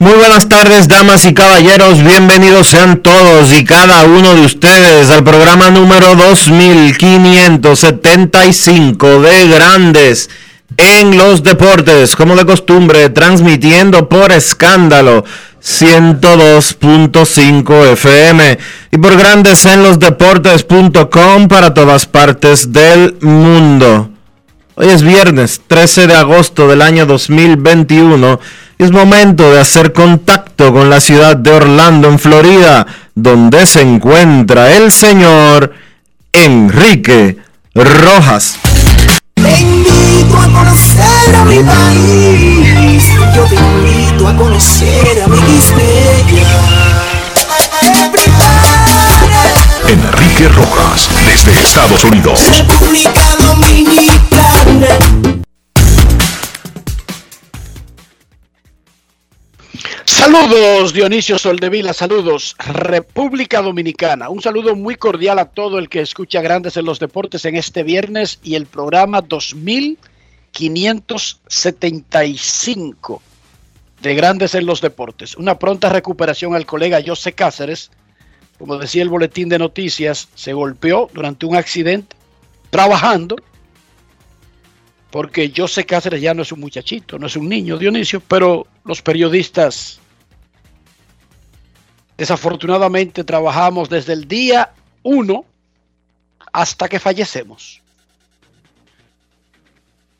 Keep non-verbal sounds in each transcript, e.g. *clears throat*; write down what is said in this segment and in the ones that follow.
Muy buenas tardes, damas y caballeros. Bienvenidos sean todos y cada uno de ustedes al programa número 2575 de Grandes en los Deportes, como de costumbre, transmitiendo por escándalo 102.5 FM y por Grandes en los Deportes.com para todas partes del mundo. Hoy es viernes 13 de agosto del año 2021 y es momento de hacer contacto con la ciudad de Orlando, en Florida, donde se encuentra el señor Enrique Rojas. Te invito a conocer a mi país. Yo te invito a conocer a mi Enrique Rojas, desde Estados Unidos. República Dominicana. Saludos Dionisio Soldevila, saludos República Dominicana. Un saludo muy cordial a todo el que escucha Grandes en los Deportes en este viernes y el programa 2575 de Grandes en los Deportes. Una pronta recuperación al colega José Cáceres. Como decía el boletín de noticias, se golpeó durante un accidente trabajando porque José Cáceres ya no es un muchachito, no es un niño, Dionisio, pero los periodistas desafortunadamente trabajamos desde el día 1 hasta que fallecemos.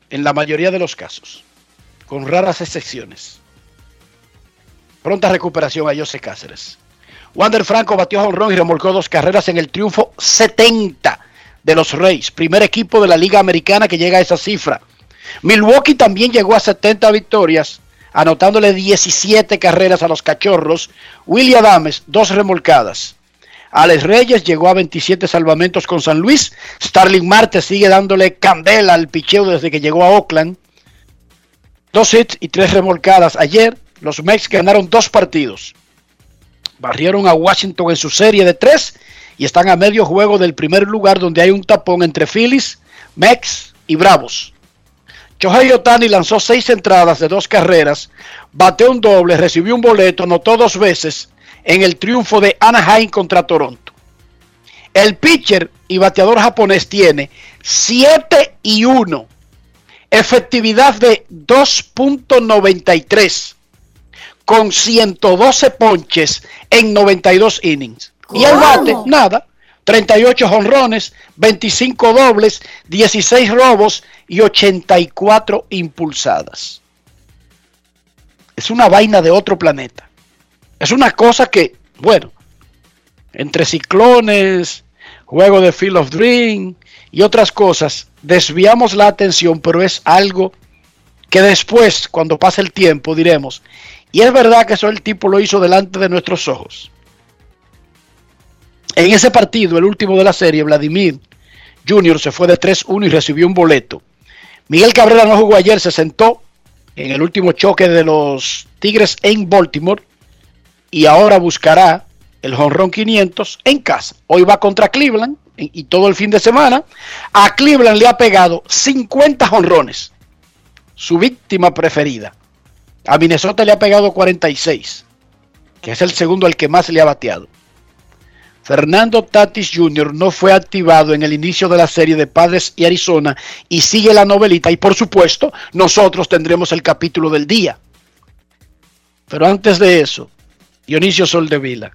En la mayoría de los casos, con raras excepciones. Pronta recuperación a José Cáceres. Wander Franco batió a honrón y remolcó dos carreras en el triunfo 70 de los Reyes, primer equipo de la Liga Americana que llega a esa cifra. Milwaukee también llegó a 70 victorias, anotándole 17 carreras a los Cachorros. Willie Adames, dos remolcadas. Alex Reyes llegó a 27 salvamentos con San Luis. Starling Marte sigue dándole candela al picheo desde que llegó a Oakland. Dos hits y tres remolcadas. Ayer los Mex ganaron dos partidos. Barrieron a Washington en su serie de tres y están a medio juego del primer lugar donde hay un tapón entre Phillies, Mex y Bravos. Shohei Otani lanzó seis entradas de dos carreras, bateó un doble, recibió un boleto, anotó dos veces en el triunfo de Anaheim contra Toronto. El pitcher y bateador japonés tiene 7 y 1, efectividad de 2.93, con 112 ponches en 92 innings. Y el bate, nada, 38 jonrones, 25 dobles, 16 robos y 84 impulsadas. Es una vaina de otro planeta. Es una cosa que, bueno, entre ciclones, juego de Field of Dream y otras cosas, desviamos la atención, pero es algo que después, cuando pase el tiempo, diremos, y es verdad que eso el tipo lo hizo delante de nuestros ojos. En ese partido, el último de la serie, Vladimir Jr. se fue de 3-1 y recibió un boleto. Miguel Cabrera no jugó ayer, se sentó en el último choque de los Tigres en Baltimore y ahora buscará el jonrón 500 en casa. Hoy va contra Cleveland y todo el fin de semana, a Cleveland le ha pegado 50 jonrones, su víctima preferida. A Minnesota le ha pegado 46, que es el segundo al que más le ha bateado. Fernando Tatis Jr. no fue activado en el inicio de la serie de Padres y Arizona y sigue la novelita y por supuesto nosotros tendremos el capítulo del día. Pero antes de eso, Dionisio Soldevila,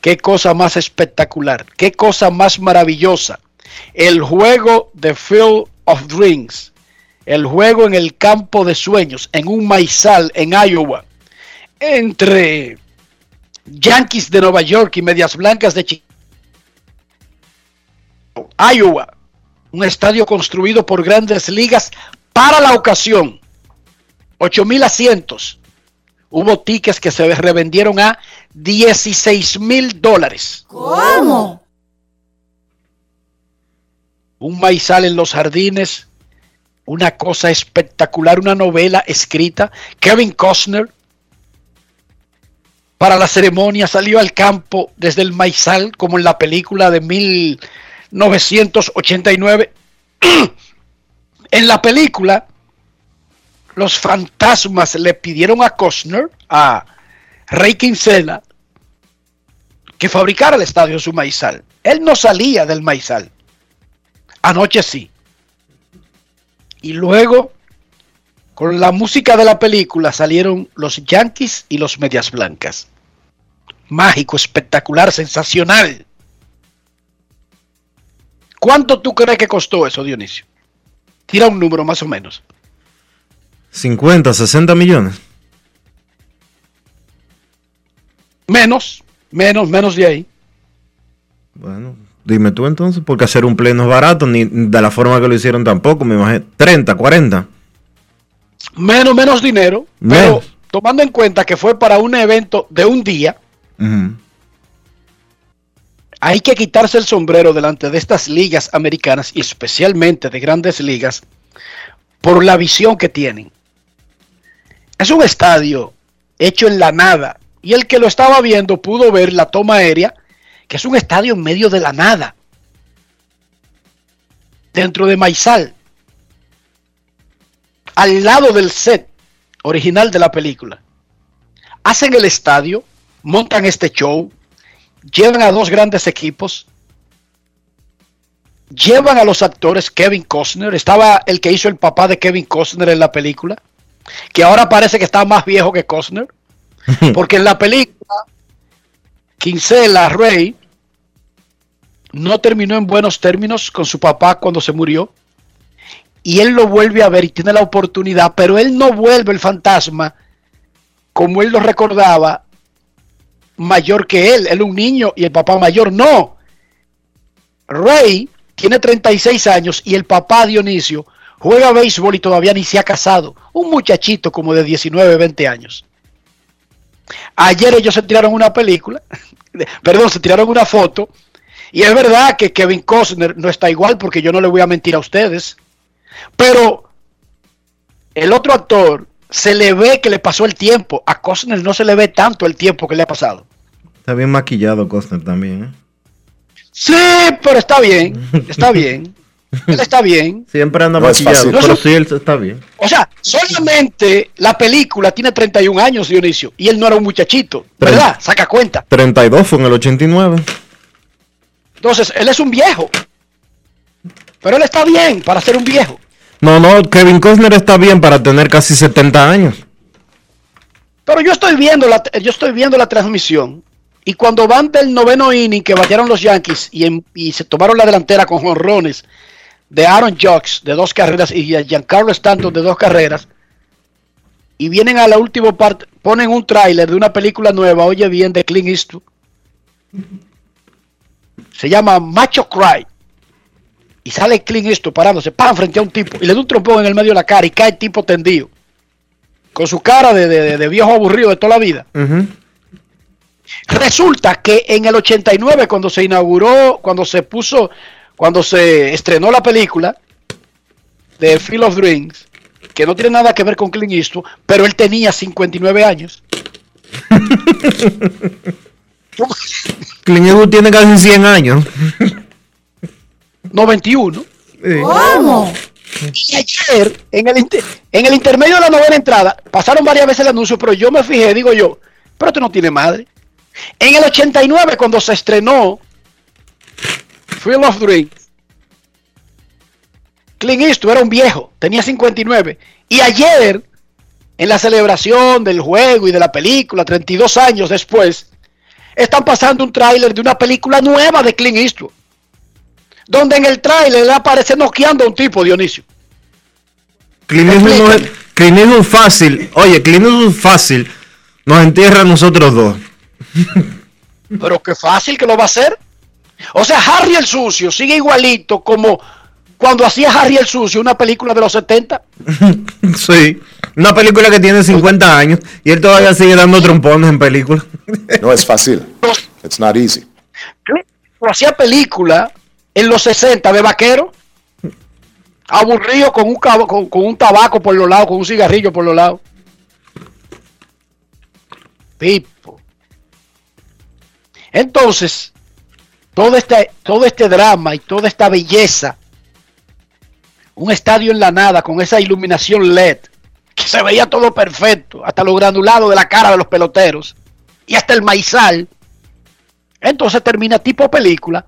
qué cosa más espectacular, qué cosa más maravillosa. El juego de Field of Dreams, el juego en el campo de sueños, en un maizal en Iowa, entre Yankees de Nueva York y Medias Blancas de Chicago. Iowa, un estadio construido por grandes ligas para la ocasión. 8 mil asientos. Hubo tickets que se revendieron a 16 mil dólares. ¿Cómo? Un maizal en los jardines. Una cosa espectacular, una novela escrita. Kevin Costner para la ceremonia salió al campo desde el maizal como en la película de 1989. *clears throat* en la película, los fantasmas le pidieron a Costner, a Rey Kinsella, que fabricara el estadio su maizal. Él no salía del maizal. Anoche sí. Y luego, con la música de la película, salieron los Yankees y los Medias Blancas. Mágico, espectacular, sensacional. ¿Cuánto tú crees que costó eso, Dionisio? Tira un número más o menos. 50, 60 millones. Menos, menos, menos de ahí. Bueno, dime tú entonces, porque hacer un pleno es barato, ni de la forma que lo hicieron tampoco, me imagino. 30, 40. Menos, menos dinero, Menos. pero tomando en cuenta que fue para un evento de un día, hay que quitarse el sombrero delante de estas ligas americanas y especialmente de grandes ligas por la visión que tienen. Es un estadio hecho en la nada y el que lo estaba viendo pudo ver la toma aérea, que es un estadio en medio de la nada, dentro de Maizal, al lado del set original de la película. Hacen el estadio, montan este show, llevan a dos grandes equipos, llevan a los actores Kevin Costner, estaba el que hizo el papá de Kevin Costner en la película, que ahora parece que está más viejo que Costner, *laughs* porque en la película Kinsella Ray no terminó en buenos términos con su papá cuando se murió. Y él lo vuelve a ver y tiene la oportunidad, pero él no vuelve el fantasma como él lo recordaba mayor que él. Él un niño y el papá mayor. No. Ray tiene 36 años y el papá Dionisio juega béisbol y todavía ni se ha casado. Un muchachito como de 19, 20 años. Ayer ellos se tiraron una película, *laughs* perdón, se tiraron una foto. Y es verdad que Kevin Costner no está igual porque yo no le voy a mentir a ustedes. Pero el otro actor se le ve que le pasó el tiempo. A Costner no se le ve tanto el tiempo que le ha pasado. Está bien maquillado Costner también, ¿eh? Sí, pero está bien, está bien. *laughs* Él está bien. Siempre anda No maquillado, pero sí, él está bien. O sea, solamente la película tiene 31 años, Dionisio, y él no era un muchachito, ¿verdad? Saca cuenta. 32 fue en el 89. Entonces, él es un viejo. Pero él está bien para ser un viejo. No, no, Kevin Costner está bien para tener casi 70 años. Pero yo estoy viendo la, yo estoy viendo la transmisión y cuando van del noveno inning que batearon los Yankees y, y se tomaron la delantera con jonrones de Aaron Jocks de dos carreras y de Giancarlo Stanton de dos carreras y vienen a la última parte, ponen un tráiler de una película nueva, oye bien, de Clint Eastwood. Se llama Macho Cry. Y sale Clint Eastwood parándose, pan, frente a un tipo y le da un trompón en el medio de la cara y cae el tipo tendido con su cara de, de- de viejo aburrido de toda la vida. Resulta que en el 89, cuando se inauguró, cuando se puso, cuando se estrenó la película de Field of Dreams, que no tiene nada que ver con Clint Eastwood, pero él tenía 59 años. *laughs* *laughs* Clint Eastwood tiene casi 100 años. 91. ¿Cómo? Y ayer, en el, inter- en el intermedio de la novena entrada, pasaron varias veces el anuncio, pero yo me fijé, digo yo, pero esto no tiene madre. En el 89, cuando se estrenó Field of Dreams, Clint Eastwood era un viejo, tenía 59. Y ayer, en la celebración del juego y de la película, 32 años después, están pasando un tráiler de una película nueva de Clint Eastwood. Donde en el tráiler le aparece noqueando a un tipo, Dionisio. Clint Eastwood no es- Clint Eastwood fácil. Oye, Clint Eastwood fácil. Nos entierra a nosotros dos. *laughs* Pero qué fácil que lo va a hacer. O sea, Harry el Sucio sigue igualito como cuando hacía Harry el Sucio, una película de los 70. *laughs* sí. Una película que tiene 50 años y él todavía sigue dando trompones en películas. No es fácil. It's not easy. O hacía película en los 60 de vaquero, aburrido con un, con, con un tabaco por los lados, con un cigarrillo por los lados. Pipo. Entonces, todo este, todo este drama y toda esta belleza, un estadio en la nada con esa iluminación LED, que se veía todo perfecto, hasta los granulados de la cara de los peloteros y hasta el maizal. Entonces termina tipo película.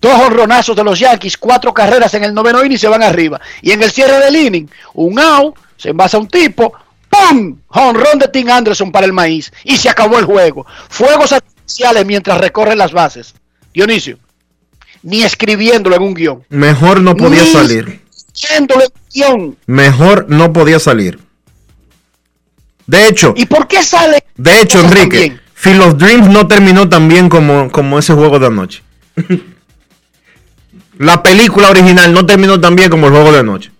Dos honronazos de los Yankees, cuatro carreras en el noveno inning y se van arriba. Y en el cierre del inning, un out, se envasa un tipo, ¡pum! Honrón de Tim Anderson para el maíz. Y se acabó el juego. Fuegos artificiales mientras recorren las bases. Dionisio, ni escribiéndolo en un guion. Mejor no podía Ni salir. Escribiéndolo en un guion. Mejor no podía salir. De hecho, ¿Y por qué sale? de hecho, Enrique? Field of Dreams no terminó tan bien como, como ese juego de anoche. *laughs* La película original no terminó tan bien como el juego de anoche.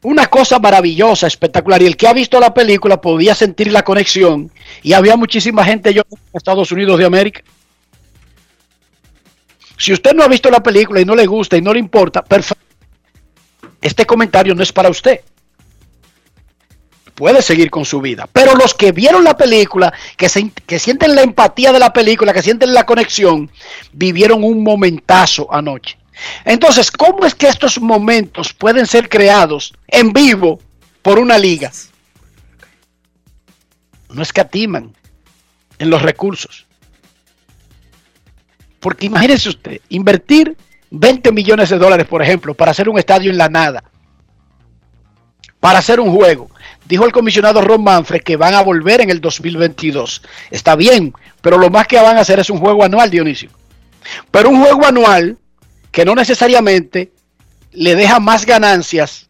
una cosa maravillosa, espectacular. Y el que ha visto la película podía sentir la conexión. Y había muchísima gente yo en Estados Unidos de América. Si usted no ha visto la película y no le gusta y no le importa, perfecto. Este comentario no es para usted. Puede seguir con su vida. Pero los que vieron la película, que, se- que sienten la empatía de la película, que sienten la conexión, vivieron un momentazo anoche. Entonces, ¿cómo es que estos momentos pueden ser creados en vivo por una liga? No escatiman en los recursos. Porque imagínese usted, invertir 20 millones de dólares, por ejemplo, para hacer un estadio en la nada, para hacer un juego. Dijo el comisionado Ron Manfred que van a volver en el 2022. Está bien, pero lo más que van a hacer es un juego anual, Dionisio. Pero un juego anual que no necesariamente le deja más ganancias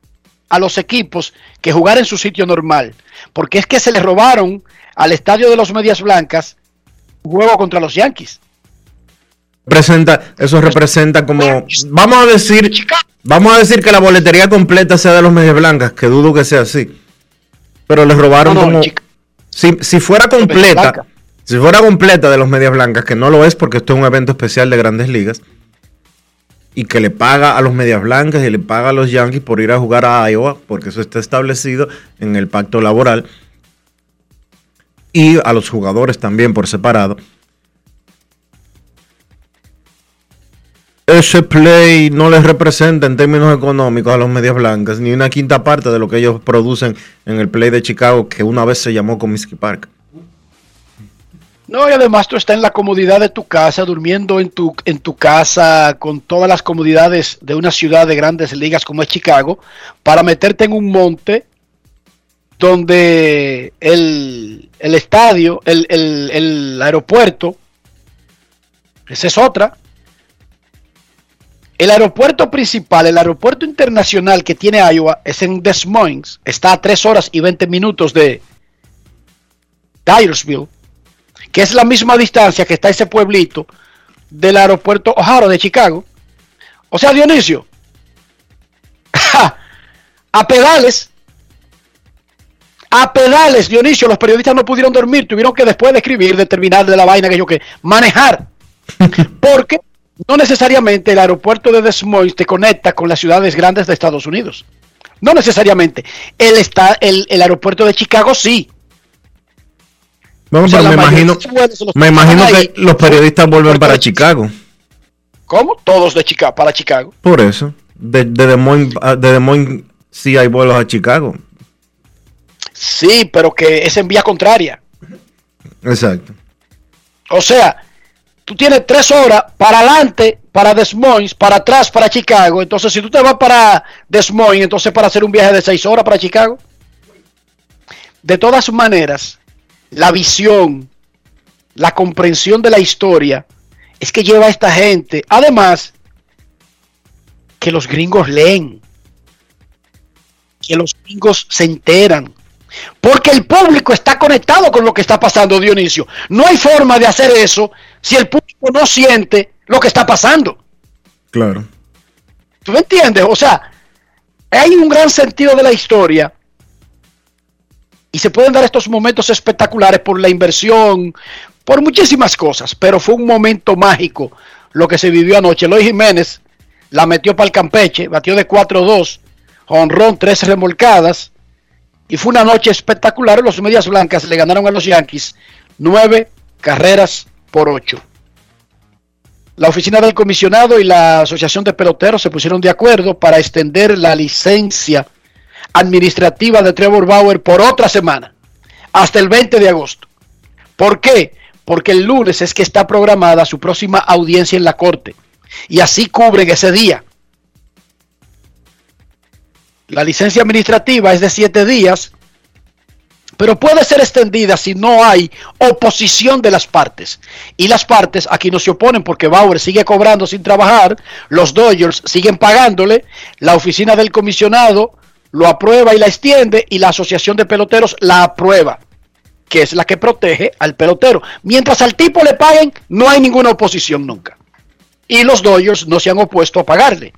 a los equipos que jugar en su sitio normal. Porque es que se le robaron al estadio de los Medias Blancas un juego contra los Yankees. Representa, eso representa como, vamos a decir, vamos a decir que la boletería completa sea de los medias blancas, que dudo que sea así. Pero les robaron No, no, como, si, si fuera completa, si fuera completa de los medias blancas, que no lo es porque esto es un evento especial de grandes ligas, y que le paga a los medias blancas y le paga a los Yankees por ir a jugar a Iowa, porque eso está establecido en el pacto laboral, y a los jugadores también por separado. Ese play no les representa en términos económicos a los medias blancas ni una quinta parte de lo que ellos producen en el play de Chicago que una vez se llamó Comiskey Park. No, y además tú estás en la comodidad de tu casa, durmiendo en tu, en tu casa con todas las comodidades de una ciudad de grandes ligas como es Chicago, para meterte en un monte donde el, el estadio, el, el- el aeropuerto, esa es otra. El aeropuerto principal, el aeropuerto internacional que tiene Iowa es en Des Moines, está a 3 horas y 20 minutos de Dyersville que es la misma distancia que está ese pueblito del aeropuerto O'Hare de Chicago. O sea, Dionisio, a pedales, a pedales, Dionisio, los periodistas no pudieron dormir, tuvieron que después de escribir, de terminar de la vaina que yo que manejar. *laughs* Porque no necesariamente el aeropuerto de Des Moines te conecta con las ciudades grandes de Estados Unidos. No necesariamente. El, está, el, el aeropuerto de Chicago sí. Bueno, O sea, pero me imagino, me imagino que ahí. los periodistas vuelven para Chicago. ¿Cómo? Todos de Chicago, para Chicago. Por eso. De, de, Des Moines, a- de Des Moines sí hay vuelos a Chicago. Sí, pero que es en vía contraria. Exacto. O sea, tú tienes tres horas para adelante para Des Moines, para atrás para Chicago. Entonces, si tú te vas para Des Moines, entonces para hacer un viaje de seis horas para Chicago. De todas maneras, la visión, la comprensión de la historia es que lleva a esta gente. Además, que los gringos leen, que los gringos se enteran. Porque el público está conectado con lo que está pasando, Dionisio. No hay forma de hacer eso si el público no siente lo que está pasando. Claro. ¿Tú me entiendes? O sea, hay un gran sentido de la historia y se pueden dar estos momentos espectaculares por la inversión, por muchísimas cosas, pero fue un momento mágico lo que se vivió anoche. Eloy Jiménez la metió para el Campeche, batió de 4-2, honrón, tres remolcadas, y fue una noche espectacular. Los Medias Blancas le ganaron a los Yankees nueve carreras por ocho. La oficina del comisionado y la asociación de peloteros se pusieron de acuerdo para extender la licencia administrativa de Trevor Bauer por otra semana, hasta el 20 de agosto. ¿Por qué? Porque el lunes es que está programada su próxima audiencia en la corte y así cubren ese día. La licencia administrativa es de siete días, pero puede ser extendida si no hay oposición de las partes. Y las partes aquí no se oponen porque Bauer sigue cobrando sin trabajar, los Dodgers siguen pagándole, la oficina del comisionado lo aprueba y la extiende y la asociación de peloteros la aprueba, que es la que protege al pelotero. Mientras al tipo le paguen, no hay ninguna oposición nunca. Y los Dodgers no se han opuesto a pagarle.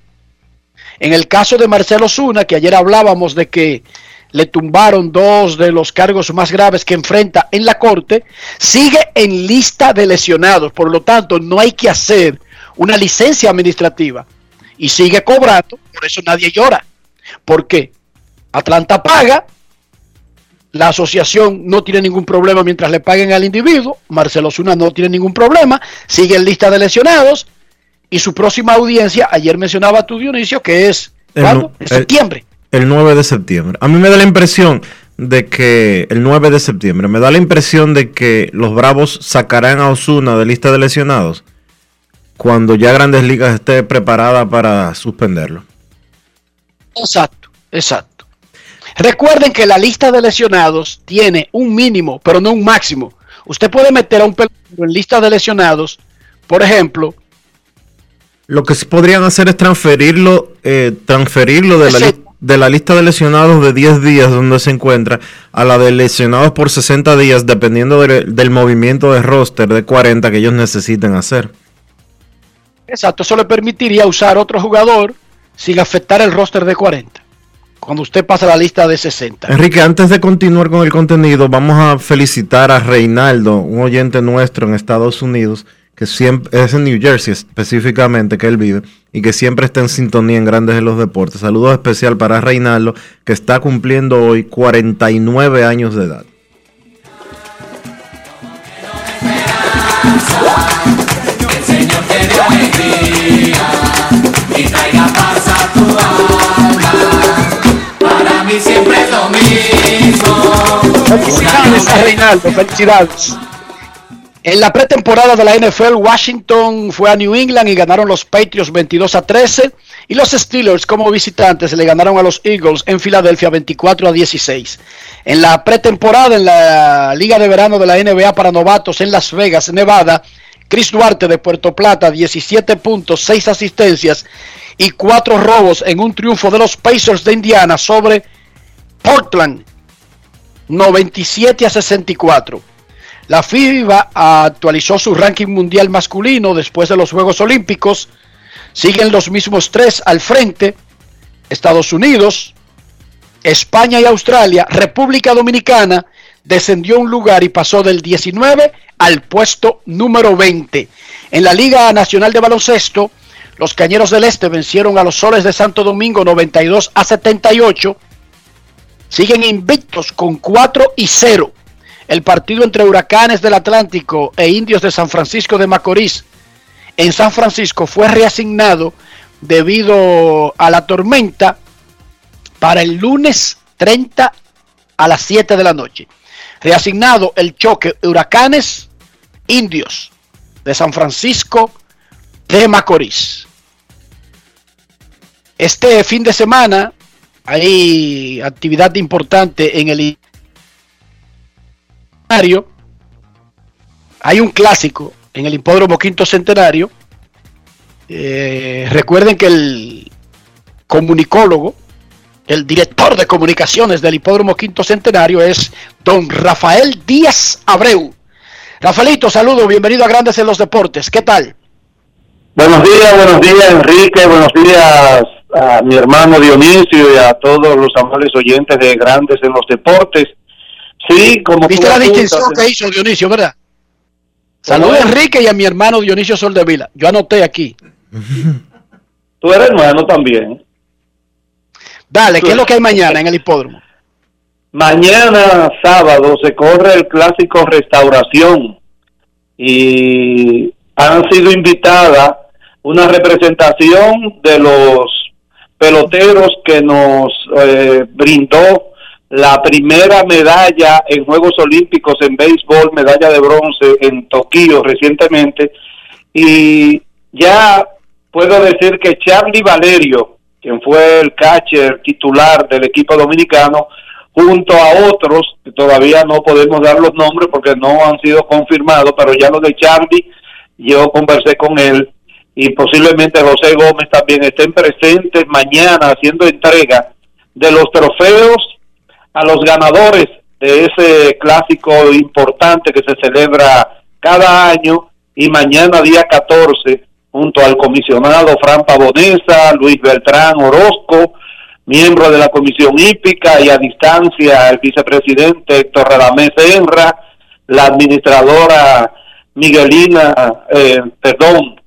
En el caso de Marcelo Zuna, que ayer hablábamos de que le tumbaron dos de los cargos más graves que enfrenta en la corte, sigue en lista de lesionados. Por lo tanto, no hay que hacer una licencia administrativa. Y sigue cobrando, por eso nadie llora. ¿Por qué? Atlanta paga, la asociación no tiene ningún problema mientras le paguen al individuo, Marcelo Zuna no tiene ningún problema, sigue en lista de lesionados y su próxima audiencia, ayer mencionaba tu Dionisio, que es El ¿cuándo? el- septiembre. El 9 de septiembre. A mí me da la impresión de que el 9 de septiembre, me da la impresión de que los Bravos sacarán a Osuna de lista de lesionados cuando ya Grandes Ligas esté preparada para suspenderlo. Exacto, exacto. Recuerden que la lista de lesionados tiene un mínimo, pero no un máximo. Usted puede meter a un pelotero en lista de lesionados, por ejemplo, Lo que sí podrían hacer es transferirlo, eh, transferirlo de la, de lista de lesionados de 10 días donde se encuentra a la de lesionados por 60 días, dependiendo de- del movimiento de roster de 40 que ellos necesiten hacer. exacto, eso le permitiría usar otro jugador sin afectar el roster de 40. Cuando usted pasa la lista de 60. Enrique, antes de continuar con el contenido, vamos a felicitar a Reinaldo, un oyente nuestro en Estados Unidos, que siempre es en New Jersey específicamente, que él vive, y que siempre está en sintonía en Grandes de los Deportes. Saludos especial para Reinaldo, que está cumpliendo hoy 49 años de edad. En la pretemporada de la NFL, Washington fue a New England y ganaron los Patriots 22 a 13. Y los Steelers, como visitantes, le ganaron a los Eagles en Filadelfia 24 a 16. En la pretemporada, en la Liga de Verano de la NBA para novatos en Las Vegas, Nevada, Chris Duarte de Puerto Plata, 17 puntos, 6 asistencias y 4 robos en un triunfo de los Pacers de Indiana sobre Portland 97 a 64. La FIBA actualizó su ranking mundial masculino después de los Juegos Olímpicos. Siguen los mismos tres al frente. Estados Unidos, España y Australia. República Dominicana descendió un lugar y pasó del 19 al puesto número 20. En la Liga Nacional de Baloncesto, los Cañeros del Este vencieron a los Soles de Santo Domingo 92 a 78 siguen invictos con 4 y 0. El partido entre Huracanes del Atlántico e Indios de San Francisco de Macorís en San Francisco fue reasignado debido a la tormenta para el lunes 30 a las 7 de la noche. Reasignado el choque Huracanes Indios de San Francisco de Macorís. Este fin de semana hay actividad importante en el hay un clásico en el Hipódromo Quinto Centenario. Eh, recuerden que el comunicólogo, el director de comunicaciones del Hipódromo Quinto Centenario es don Rafael Díaz Abreu. Rafaelito, saludo, bienvenido a Grandes en los Deportes. ¿Qué tal? Buenos días, buenos días Enrique, buenos días a mi hermano Dionisio y a todos los amables oyentes de Grandes en los Deportes. Sí, como ¿Viste la distinción que hizo Dionisio, verdad? Saludos a Enrique y a mi hermano Dionisio Soldevila. Yo anoté aquí. *laughs* Tú eres hermano también. Dale, ¿qué es lo que hay mañana en el hipódromo? Mañana sábado se corre el clásico Restauración y han sido invitadas una representación de los peloteros que nos eh, brindó la primera medalla en Juegos Olímpicos en béisbol, medalla de bronce en Tokio recientemente. Y ya puedo decir que Charlie Valerio, quien fue el catcher titular del equipo dominicano, junto a otros, que todavía no podemos dar los nombres porque no han sido confirmados, pero ya lo de Charlie, yo conversé con él y posiblemente José Gómez también estén presentes mañana haciendo entrega de los trofeos a los ganadores de ese clásico importante que se celebra cada año y mañana día 14 junto al comisionado Fran Pavonesa, Luis Beltrán Orozco, miembro de la Comisión Hípica y a distancia el vicepresidente Héctor Radamés Enra, la administradora Miguelina, eh, perdón,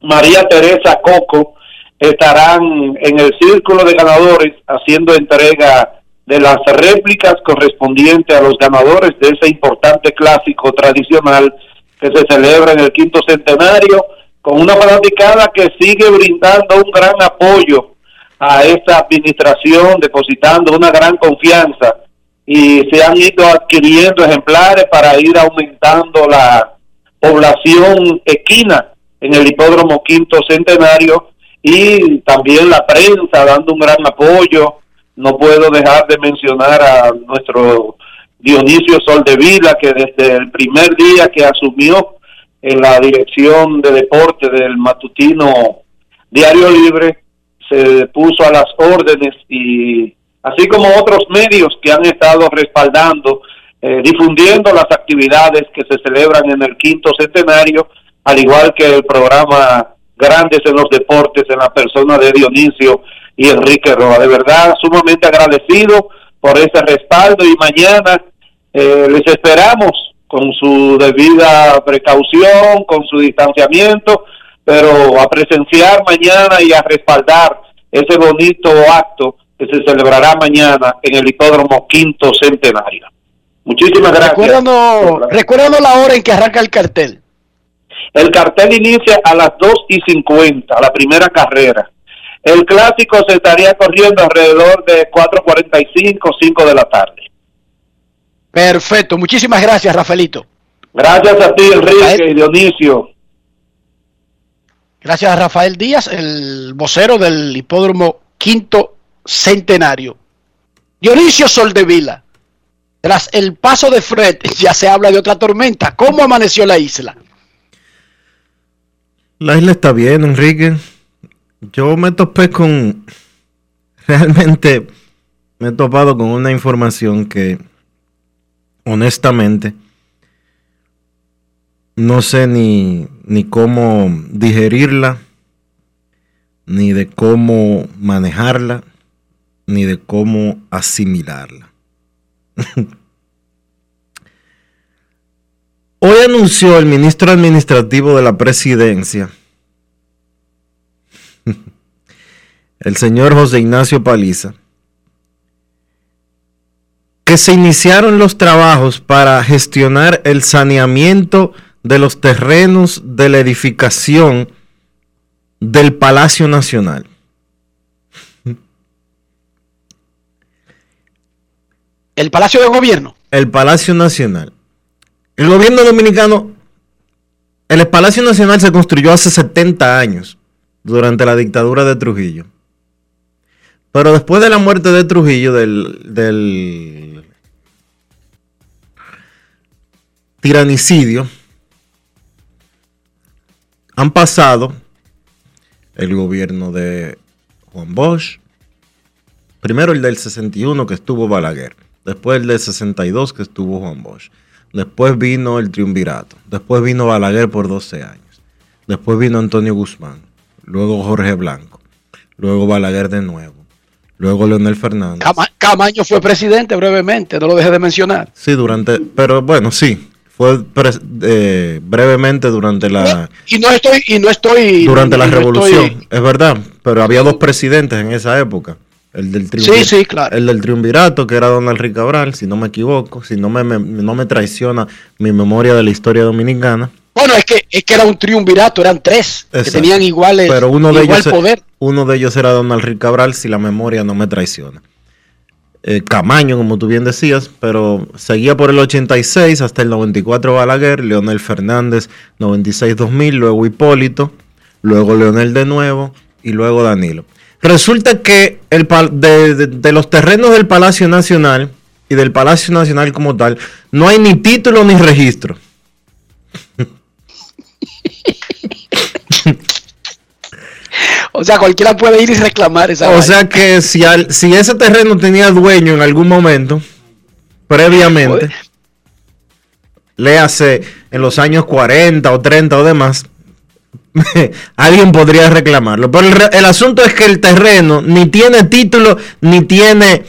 María Teresa Coco, estarán en el círculo de ganadores haciendo entrega de las réplicas correspondientes a los ganadores de ese importante clásico tradicional que se celebra en el quinto centenario, con una fanaticada que sigue brindando un gran apoyo a esta administración, depositando una gran confianza. Y se han ido adquiriendo ejemplares para ir aumentando la población equina en el hipódromo quinto centenario y también la prensa dando un gran apoyo no puedo dejar de mencionar a nuestro Dionisio Soldevila, que desde el primer día que asumió en la dirección de deporte del matutino Diario Libre, se puso a las órdenes y así como otros medios que han estado respaldando, eh, difundiendo las actividades que se celebran en el quinto centenario, al igual que el programa Grandes en los Deportes en la persona de Dionisio y Enrique Roa. De verdad, sumamente agradecido por ese respaldo y mañana eh, les esperamos con su debida precaución, con su distanciamiento, pero a presenciar mañana y a respaldar ese bonito acto que se celebrará mañana en el hipódromo quinto centenario. Muchísimas gracias. Recuérdanos, la hora en que arranca el cartel. El cartel inicia a las 2 y 50, la primera carrera. El clásico se estaría corriendo alrededor de 4.45, 5 de la tarde. Perfecto, muchísimas gracias, Rafaelito. Gracias a ti, Enrique y Dionisio. Gracias a Rafael Díaz, el vocero del hipódromo quinto centenario. Dionisio Soldevila, tras el paso de Fred, *laughs* ya se habla de otra tormenta. ¿Cómo amaneció la isla? La isla está bien, Enrique. Yo me topé con, realmente me he topado con una información que honestamente no sé ni, ni cómo digerirla, ni de cómo manejarla, ni de cómo asimilarla. *laughs* Hoy anunció el ministro administrativo de la presidencia el señor José Ignacio Paliza, que se iniciaron los trabajos para gestionar el saneamiento de los terrenos de la edificación del Palacio Nacional. *laughs* El Palacio de Gobierno. El Palacio Nacional. El gobierno dominicano, el Palacio Nacional se construyó hace 70 años, durante la dictadura de Trujillo. Pero después de la muerte de Trujillo, del, tiranicidio, han pasado el gobierno de Juan Bosch, primero el del 61 que estuvo Balaguer, después el del 62 que estuvo Juan Bosch, después vino el triunvirato, después vino Balaguer por 12 años, después vino Antonio Guzmán, luego Jorge Blanco, luego Balaguer de nuevo, luego Leonel Fernández. Cama- Camaño fue presidente brevemente, no lo dejé de mencionar. Sí, durante, pero bueno, sí, fue eh, brevemente durante la Y no estoy, y no estoy. durante la revolución, estoy- es verdad, pero había dos presidentes en esa época. El del, Sí, sí, claro. el del triunvirato, que era Don Enrique Cabral, si no me equivoco, si no me, me- no me traiciona mi memoria de la historia dominicana. Bueno, es que, es que era un triunvirato, eran tres que tenían iguales, Pero uno de, igual ellos, poder. Uno de ellos era Don Enrique Cabral, si la memoria no me traiciona. Eh, Camaño, como tú bien decías, pero seguía por el 86 hasta el 94 Balaguer, Leonel Fernández 96-2000, luego Hipólito, luego Leonel de nuevo y luego Danilo. Resulta que de los terrenos del Palacio Nacional y del Palacio Nacional como tal, no hay ni título ni registro. O sea, cualquiera puede ir y reclamar esa O vaina. sea que si, al- si ese terreno tenía dueño en algún momento, previamente, le hace en los años 40 o 30 o demás, *laughs* alguien podría reclamarlo. Pero el asunto es que el terreno ni tiene título, ni tiene,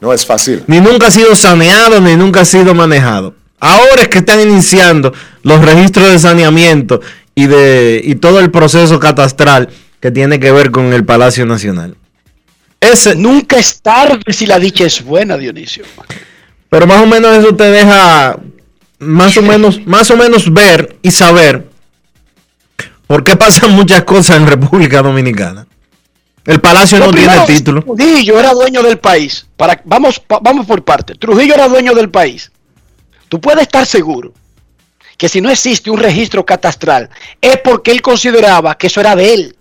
No es fácil. ni nunca ha sido saneado, ni nunca ha sido manejado. Ahora es que están iniciando los registros de saneamiento y de y todo el proceso catastral que tiene que ver con el Palacio Nacional. Ese, Nunca es tarde si la dicha es buena, Dionisio. pero más o menos eso te deja más o menos, más o menos ver y saber por qué pasan muchas cosas en República Dominicana. El Palacio Lo no tiene título. Trujillo era dueño del país. Para, vamos, pa- vamos por parte. Trujillo era dueño del país. Tú puedes estar seguro que si no existe un registro catastral es porque él consideraba que eso era de él.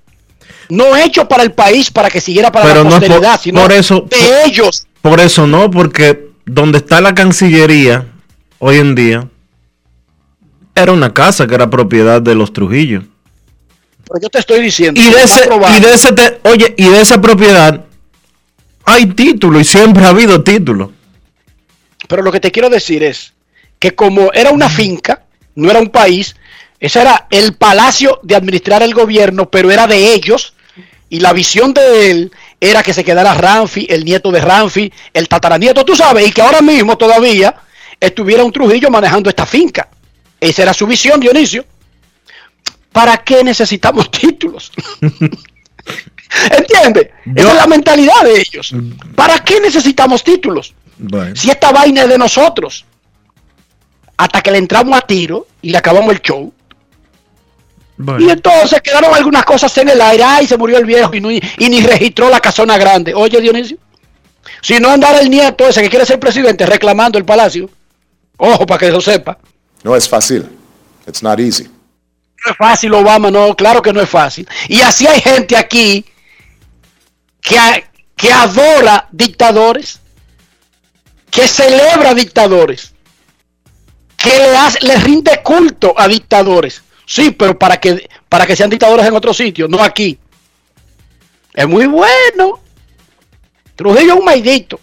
No hecho para el país para que siguiera para Pero la no por- posteridad, sino por eso- de ellos. Por eso no, porque donde está la Cancillería hoy en día era una casa que era propiedad de los Trujillo. Pero yo te estoy diciendo. Y que de ese, y de ese te- oye, y de esa propiedad hay título y siempre ha habido título. Pero lo que te quiero decir es que como era una finca, no era un país, ese era el palacio de administrar el gobierno, pero era de ellos, y la visión de él era que se quedara Ramfi, el nieto de Ramfi, el tataranieto, tú sabes, y que ahora mismo todavía estuviera un Trujillo manejando esta finca. Esa era su visión, Dionisio. ¿Para qué necesitamos *laughs* títulos? *laughs* ¿Entiendes? Esa es la mentalidad de ellos. ¿Para qué necesitamos títulos? Bueno, Si esta vaina es de nosotros, hasta que le entramos a tiro y le acabamos el show. bueno. Y entonces quedaron algunas cosas en el aire. Ay, se murió el viejo y, no- y ni registró la casona grande. Oye, Dionisio, si no andara el nieto ese que quiere ser presidente reclamando el palacio, ojo para que lo sepa. No es fácil. It's not easy. No es fácil, Obama, no, claro que no es fácil. Y así hay gente aquí que adora dictadores, que celebra dictadores, que le, hace, le rinde culto a dictadores. Sí, pero para que, para que sean dictadores en otro sitio, no aquí. Es muy bueno. Trujillo es un maidito.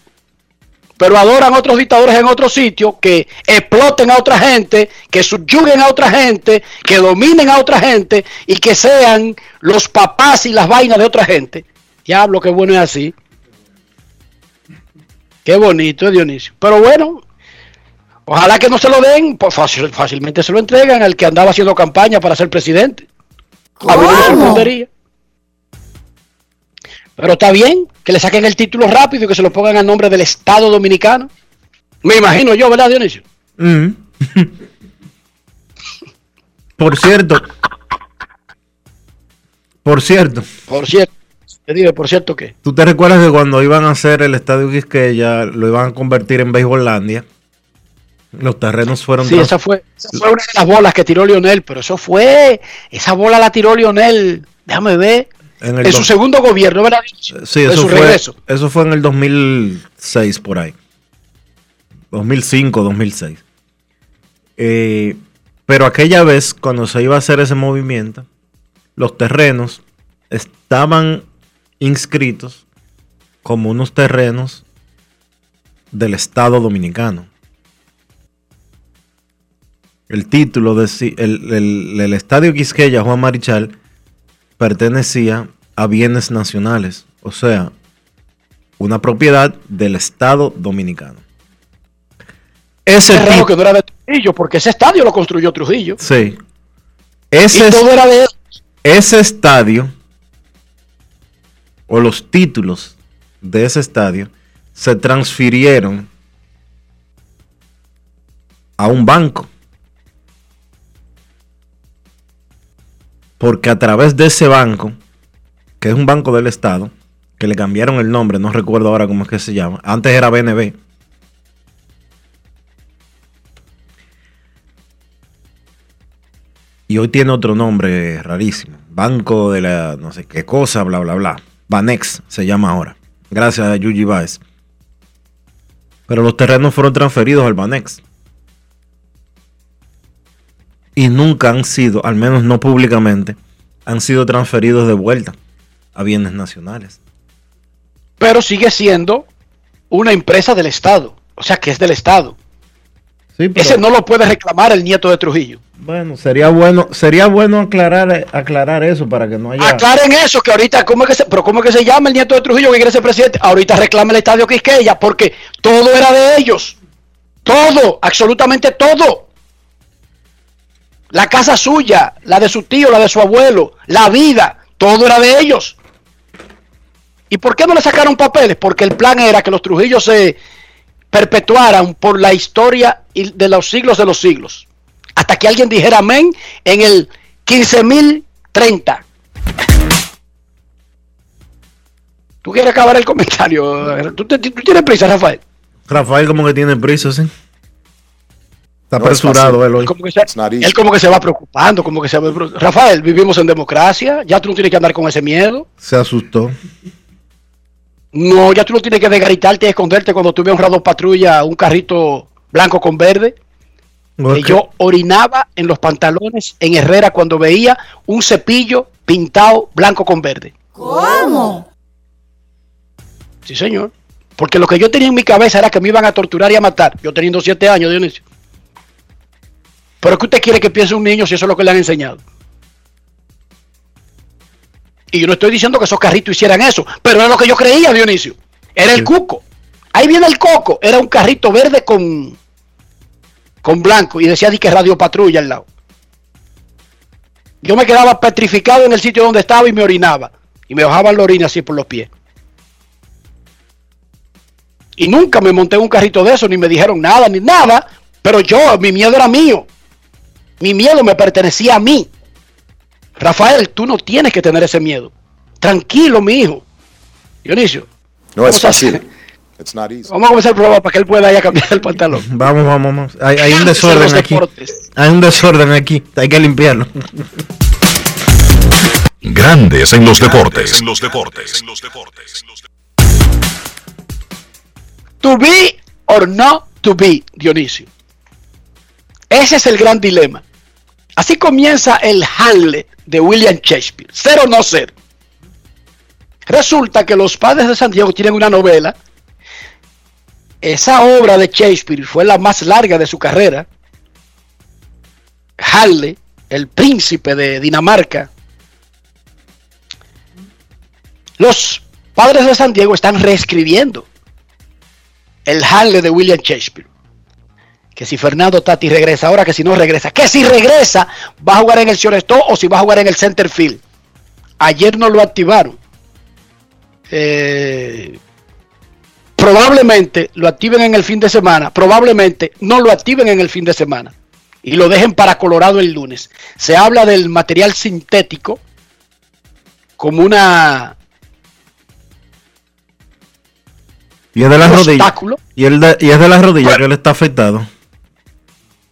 Pero adoran otros dictadores en otro sitio que exploten a otra gente, que subyuguen a otra gente, que dominen a otra gente y que sean los papás y las vainas de otra gente. Diablo, qué bueno es así. Qué bonito, Dionisio. Pero bueno, ojalá que no se lo den, pues fácil- fácilmente se lo entregan al que andaba haciendo campaña para ser presidente. A mí no me sorprendería. Pero está bien que le saquen el título rápido y que se lo pongan al nombre del Estado Dominicano. Me imagino yo, ¿verdad, Dionisio? Mm. Por cierto, por cierto, Por cierto, te digo, por cierto que. ¿tú te recuerdas que cuando iban a hacer el estadio Quisqueya lo iban a convertir en Beisbolandia? Los terrenos fueron Sí, esa fue, esa fue una de las bolas que tiró Lionel, pero eso fue. Esa bola la tiró Lionel. Déjame ver. en el En su segundo gobierno, ¿verdad? Sí, eso su fue, regreso. eso fue en el 2006 por ahí. 2005, 2006. Eh, pero aquella vez, cuando se iba a hacer ese movimiento, los terrenos estaban inscritos como unos terrenos del Estado Dominicano. El título de el, el- el Estadio Quisqueya Juan Marichal pertenecía a bienes nacionales, o sea, una propiedad del Estado Dominicano. Ese tipo, que no era de Trujillo, porque ese estadio lo construyó Trujillo. sí, Y ese, todo era de él. ese estadio o los títulos de ese estadio se transfirieron a un banco. Porque a través de ese banco, que es un banco del Estado, que le cambiaron el nombre, no recuerdo ahora cómo es que se llama, antes era BNB. Y hoy tiene otro nombre rarísimo. Banco de la no sé qué cosa, bla, bla, bla. Banex se llama ahora. Gracias a Yuji Baez. Pero los terrenos fueron transferidos al Banex. Y nunca han sido, al menos no públicamente, han sido transferidos de vuelta a bienes nacionales. Pero sigue siendo una empresa del Estado. O sea, que es del Estado. Sí, pero- Ese no lo puede reclamar el nieto de Trujillo. Bueno, sería bueno, sería bueno aclarar, aclarar eso para que no haya. Aclaren eso, que ahorita, ¿cómo es que se, pero ¿cómo es que se llama el nieto de Trujillo que quiere ser presidente? Ahorita reclama el estadio Quisqueya, porque todo era de ellos. Todo, absolutamente todo. La casa suya, la de su tío, la de su abuelo, la vida, todo era de ellos. ¿Y por qué no le sacaron papeles? Porque el plan era que los Trujillos se perpetuaran por la historia de los siglos de los siglos. Hasta que alguien dijera amén en el 15.030. ¿Tú quieres acabar el comentario? ¿Tú, te- tú tienes prisa, Rafael? Rafael como que tiene prisa, sí. Está No es apresurado fácil. él hoy. Él como, que se, él como que se va preocupando, como que se va... Rafael, vivimos en democracia, ya tú no tienes que andar con ese miedo. Se asustó. No, ya tú no tienes que desgaritarte y esconderte cuando tú ves un radar patrulla, un carrito blanco con verde. Que Ok. yo orinaba en los pantalones en Herrera cuando veía un cepillo pintado blanco con verde. ¿Cómo? Sí, señor. Porque lo que yo tenía en mi cabeza era que me iban a torturar y a matar. Yo teniendo siete años, Dionisio. Pero ¿qué usted quiere que piense un niño si eso es lo que le han enseñado? Y yo no estoy diciendo que esos carritos hicieran eso, pero era lo que yo creía, Dionisio. Era el cuco. Ahí viene el coco. Era un carrito verde con, con blanco y decía di que radio patrulla al lado. Yo me quedaba petrificado en el sitio donde estaba y me orinaba. Y me bajaban la orina así por los pies. Y nunca me monté en un carrito de eso, ni me dijeron nada, ni nada. Pero yo, mi miedo era mío. Mi miedo me pertenecía a mí. Rafael, tú no tienes que tener ese miedo. Tranquilo, mi hijo. Dionisio, No es fácil. It's not easy. vamos a comenzar el programa para que él pueda ir a cambiar el pantalón. *laughs* Vamos, vamos, vamos. Hay, hay un desorden aquí. Hay un desorden aquí. Hay que limpiarlo. *laughs* Grandes en los deportes. En los deportes. En los deportes. To be or not to be, Dionisio. Ese es el gran dilema. Así comienza el Hamlet de William Shakespeare. Ser o no ser. Resulta que los padres de San Diego tienen una novela. Esa obra de Shakespeare fue la más larga de su carrera. Hamlet, el príncipe de Dinamarca. Los padres de San Diego están reescribiendo el Hamlet de William Shakespeare. Que si Fernando Tati regresa ahora, que si no regresa. Que si regresa, va a jugar en el Shortstop o si va a jugar en el Center Field. Ayer no lo activaron. Eh, probablemente lo activen en el fin de semana. Probablemente no lo activen en el fin de semana. y lo dejen para Colorado el lunes. Se habla del material sintético como una Y es de las rodillas. Y, el de- y es de las rodillas que él está afectado.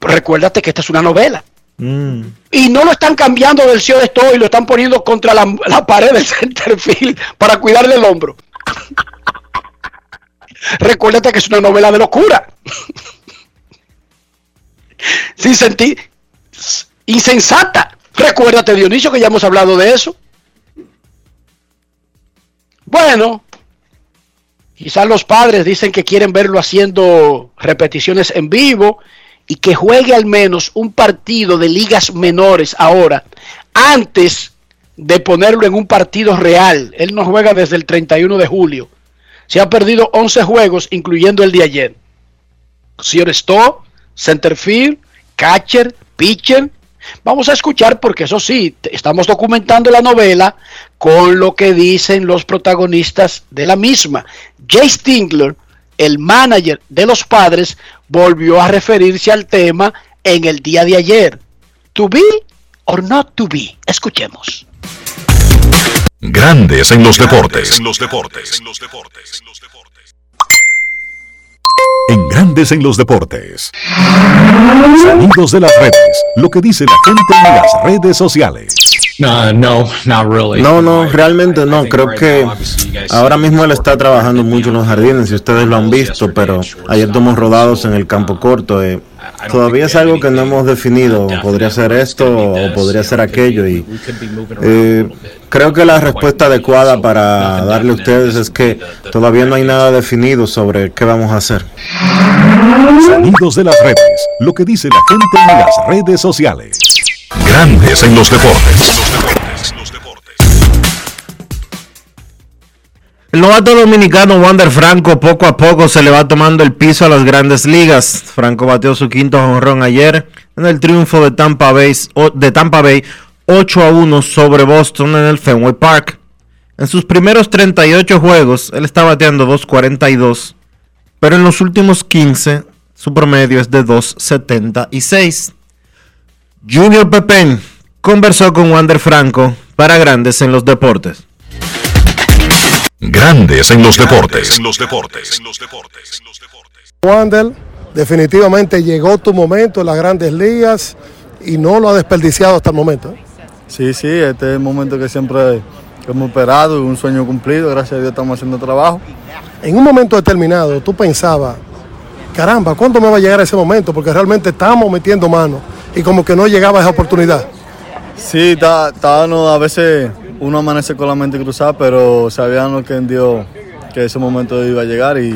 Recuérdate que esta es una novela. Mm. Y no lo están cambiando del CEO de esto y lo están poniendo contra la, la pared del centerfield para cuidarle el hombro. Recuérdate que es una novela de locura. Sin sentir. Insensata. Recuérdate, Dionisio, que ya hemos hablado de eso. Bueno, quizás los padres dicen que quieren verlo haciendo repeticiones en vivo y que juegue al menos un partido de ligas menores ahora, antes de ponerlo en un partido real. Él no juega desde el 31 de julio. Se ha perdido 11 juegos, incluyendo el de ayer. Señor Stowe, centerfield, catcher, pitcher. Vamos a escuchar porque eso sí, estamos documentando la novela con lo que dicen los protagonistas de la misma. Jay Stingler, el manager de los padres, volvió a referirse al tema en el día de ayer. To be or not to be. Escuchemos. Grandes en los deportes. En los deportes. En los deportes. En Grandes en los deportes. Sonidos de las redes. Lo que dice la gente en las redes sociales. No, not really. No, no, realmente no. Creo que ahora mismo él está trabajando mucho en los jardines, si ustedes lo han visto, pero ayer tomó rodados en el campo corto. eh, Todavía es algo que no hemos definido. Podría ser esto o podría ser aquello. Y eh, creo que la respuesta adecuada para darle a ustedes es que todavía no hay nada definido sobre qué vamos a hacer. Sonidos de las redes. Lo que dice la gente en las redes sociales. Grandes en los deportes. El novato dominicano Wander Franco poco a poco se le va tomando el piso a las grandes ligas. Franco bateó su quinto jonrón ayer en el triunfo de Tampa Bay, de Tampa Bay 8 a 1 sobre Boston en el Fenway Park. En sus primeros 38 juegos, él está bateando 2.42, pero en los últimos 15 su promedio es de 2.76. Junior Pepén conversó con Wander Franco para Grandes en los Deportes. Grandes en los deportes. En los deportes. En los deportes. Wander, definitivamente llegó tu momento en las grandes ligas y no lo ha desperdiciado hasta el momento. ¿eh? Sí, sí, este es el momento que siempre hemos esperado, un sueño cumplido, gracias a Dios estamos haciendo trabajo. En un momento determinado tú pensabas, caramba, ¿cuándo me va a llegar ese momento? Porque realmente estamos metiendo mano y como que no llegaba esa oportunidad. Sí, está- estábamos a veces uno amanece con la mente cruzada, pero sabíamos que en Dios que ese momento iba a llegar y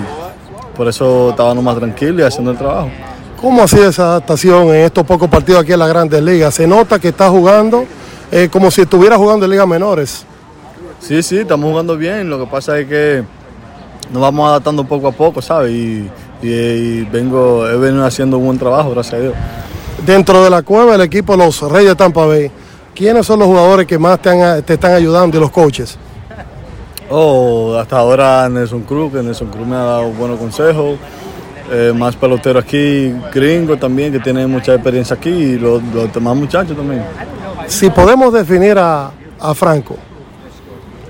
por eso estábamos más tranquilos y haciendo el trabajo. ¿Cómo ha sido esa adaptación en estos pocos partidos aquí en las grandes ligas? Se nota que está jugando eh, como si estuviera jugando en ligas menores. Sí, sí, estamos jugando bien, lo que pasa es que nos vamos adaptando poco a poco, ¿sabes? Y, y- y vengo, he venido haciendo un buen trabajo, gracias a Dios. Dentro de la cueva del equipo Los Reyes de Tampa Bay, ¿quiénes son los jugadores que más te, han- te están ayudando y los coaches? Oh, hasta ahora Nelson Cruz, que Nelson Cruz me ha dado buenos consejos. Eh, más pelotero aquí, gringo también, que tiene mucha experiencia aquí, y los, los demás muchachos también. Si podemos definir a, a Franco,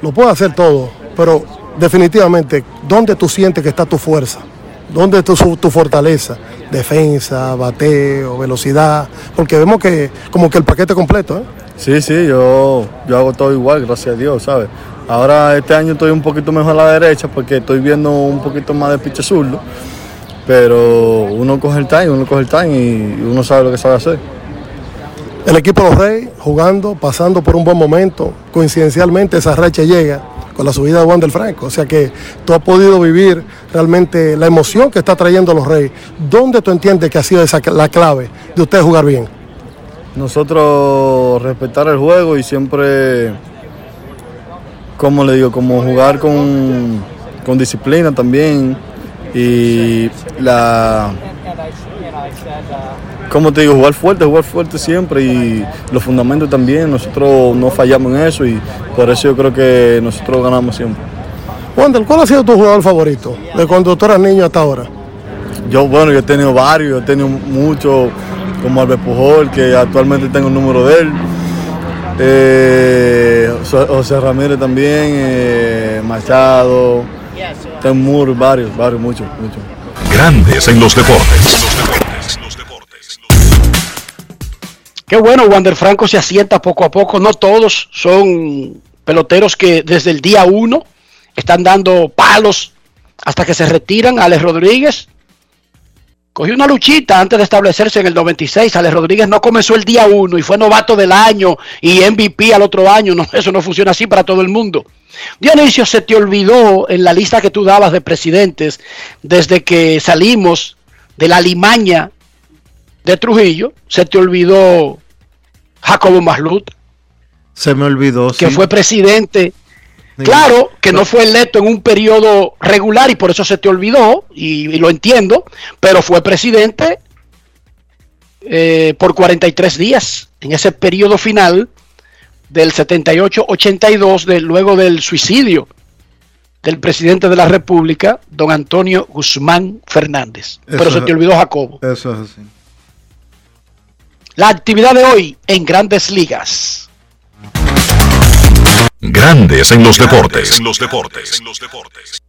lo puede hacer todo, pero definitivamente, ¿dónde tú sientes que está tu fuerza? ¿Dónde está tu, tu fortaleza? Defensa, bateo, velocidad, porque vemos que como que el paquete completo, ¿eh? Sí, sí, yo, yo hago todo igual, gracias a Dios, ¿sabes? Ahora este año estoy un poquito mejor a la derecha porque estoy viendo un poquito más de piche zurdo, pero uno coge el time, uno coge el time y uno sabe lo que sabe hacer. El equipo de los Reyes jugando, pasando por un buen momento, coincidencialmente esa racha llega con la subida de Wander Franco, o sea que tú has podido vivir realmente la emoción que está trayendo los Reyes. ¿Dónde tú entiendes que ha sido esa, la clave de usted jugar bien? Nosotros respetar el juego y siempre, como le digo, como jugar con, con disciplina también y la, como te digo, jugar fuerte, jugar fuerte siempre y los fundamentos también, nosotros no fallamos en eso y por eso yo creo que nosotros ganamos siempre. Wander, ¿cuál ha sido tu jugador favorito de cuando tú eras niño hasta ahora? Yo, bueno, yo he tenido varios, yo he tenido muchos. Como Albert Pujol, que actualmente tengo el número de él. Eh, Jo- José Ramírez también, eh, Machado, Temur, varios, varios, muchos, muchos. Grandes en los deportes. Qué bueno, Wander Franco se asienta poco a poco. No todos son peloteros que desde el día uno están dando palos hasta que se retiran. Alex Rodríguez cogió una luchita antes de establecerse en el 96. Alex Rodríguez no comenzó el día uno y fue novato del año y MVP al otro año. No, eso no funciona así para todo el mundo. Dionisio, se te olvidó en la lista que tú dabas de presidentes desde que salimos de la limaña de Trujillo, se te olvidó Jacobo Maslut, Se me olvidó. que sí. fue presidente. Claro que no fue electo en un periodo regular y por eso se te olvidó, y, y lo entiendo, pero fue presidente eh, por 43 días en ese periodo final del 78-82, de, luego del suicidio del presidente de la República, don Antonio Guzmán Fernández. Pero se te olvidó Jacobo. Eso es así. La actividad de hoy en grandes ligas. Grandes en los deportes. En los deportes. En los deportes.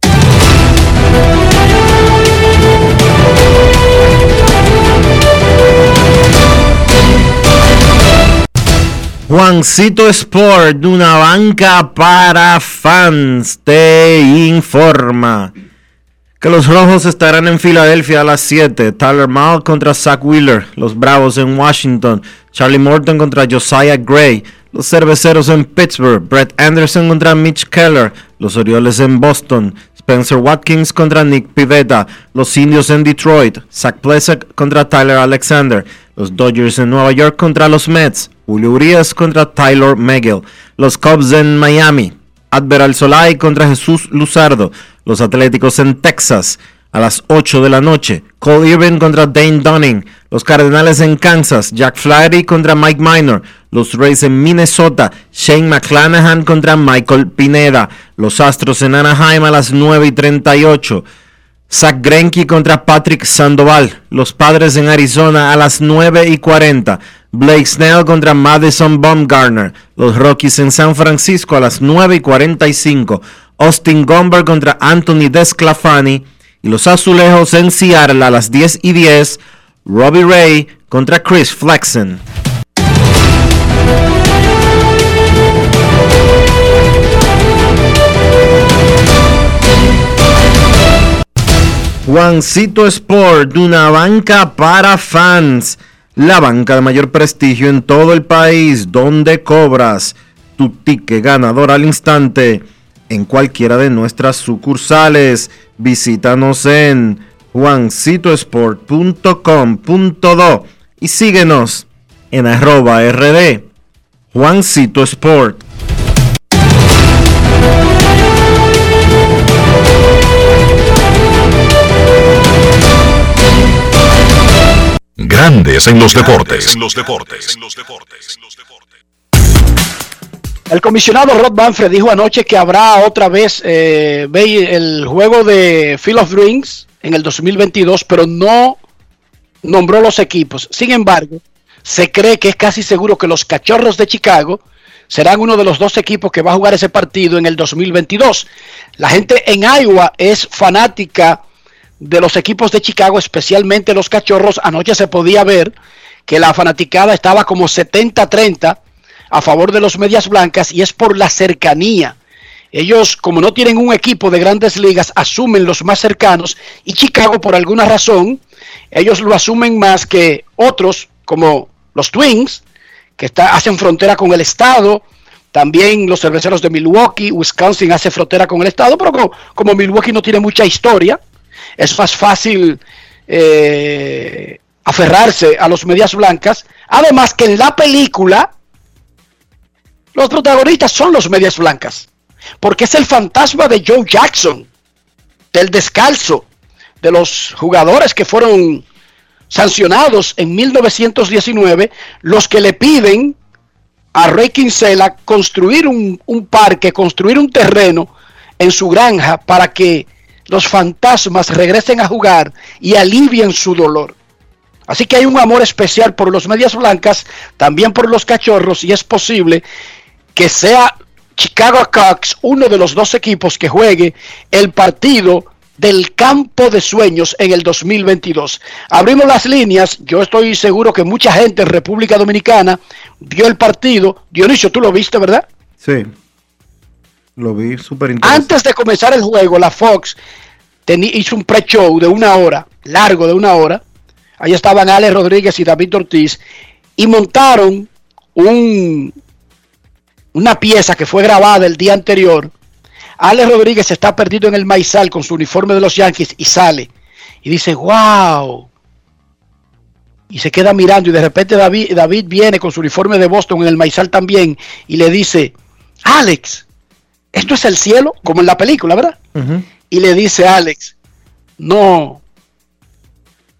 Juancito Sport, una banca para fans, te informa que los rojos estarán en Filadelfia a las 7. Tyler Mall contra Zach Wheeler. Los Bravos en Washington. Charlie Morton contra Josiah Gray. Los Cerveceros en Pittsburgh. Brett Anderson contra Mitch Keller. Los Orioles en Boston. Spencer Watkins contra Nick Pivetta. Los Indios en Detroit. Zach Plesak contra Tyler Alexander. Los Dodgers en Nueva York contra los Mets. Julio Urias contra Tyler Megill. Los Cubs en Miami. Adveral Solai contra Jesús Luzardo. Los Atléticos en Texas a las 8 de la noche. Cole Irvin contra Dane Dunning. Los Cardenales en Kansas. Jack Flaherty contra Mike Minor. Los Rays en Minnesota. Shane McClanahan contra Michael Pineda. Los Astros en Anaheim a las 9 y 38. Zach Greinke contra Patrick Sandoval. Los Padres en Arizona a las 9 y 40. Blake Snell contra Madison Baumgartner. Los Rockies en San Francisco a las 9 y 45. Austin Gomber contra Anthony Desclafani. Los Azulejos en Seattle a las 10 y 10. Robbie Ray contra Chris Flexen. Juancito Sport, una banca para fans. La banca de mayor prestigio en todo el país, donde cobras tu ticket ganador al instante en cualquiera de nuestras sucursales. Visítanos en juancitosport.com.do y síguenos en arroba rd Juancito Sport. Grandes en los deportes. En los deportes. En los deportes. El comisionado Rod Manfred dijo anoche que habrá otra vez eh, el juego de Field of Dreams en el 2022, pero no nombró los equipos. Sin embargo, se cree que es casi seguro que los Cachorros de Chicago serán uno de los dos equipos que va a jugar ese partido en el 2022. La gente en Iowa es fanática de los equipos de Chicago, especialmente los Cachorros. Anoche se podía ver que la fanaticada estaba como 70-30 a favor de los Medias Blancas y es por la cercanía. Ellos, como no tienen un equipo de grandes ligas, asumen los más cercanos y Chicago, por alguna razón, ellos lo asumen más que otros, como los Twins, que hacen frontera con el estado. También los cerveceros de Milwaukee, Wisconsin hace frontera con el estado, pero como, como Milwaukee no tiene mucha historia, es más fácil eh, aferrarse a los medias blancas. Además que en la película los protagonistas son los medias blancas, porque es el fantasma de Joe Jackson, del descalzo, de los jugadores que fueron sancionados en 1919, los que le piden a Ray Kinsella construir un, un parque, construir un terreno en su granja para que los fantasmas regresen a jugar y alivien su dolor. Así que hay un amor especial por los medias blancas, también por los cachorros, y es posible que sea Chicago Cubs uno de los dos equipos que juegue el partido del campo de sueños en el 2022. Abrimos las líneas, yo estoy seguro que mucha gente en República Dominicana vio el partido. Dionisio, tú lo viste, ¿verdad? Sí. Lo vi súper interesante. Antes de comenzar el juego, la Fox hizo un pre-show de una hora, largo de una hora. Ahí estaban Alex Rodríguez y David Ortiz y montaron un, una pieza que fue grabada el día anterior Alex Rodríguez está perdido en el maizal con su uniforme de los Yankees y sale. Y dice, wow. Y se queda mirando y de repente David, David viene con su uniforme de Boston en el maizal también y le dice, Alex, esto es el cielo, como en la película, ¿verdad? Y le dice Alex, no,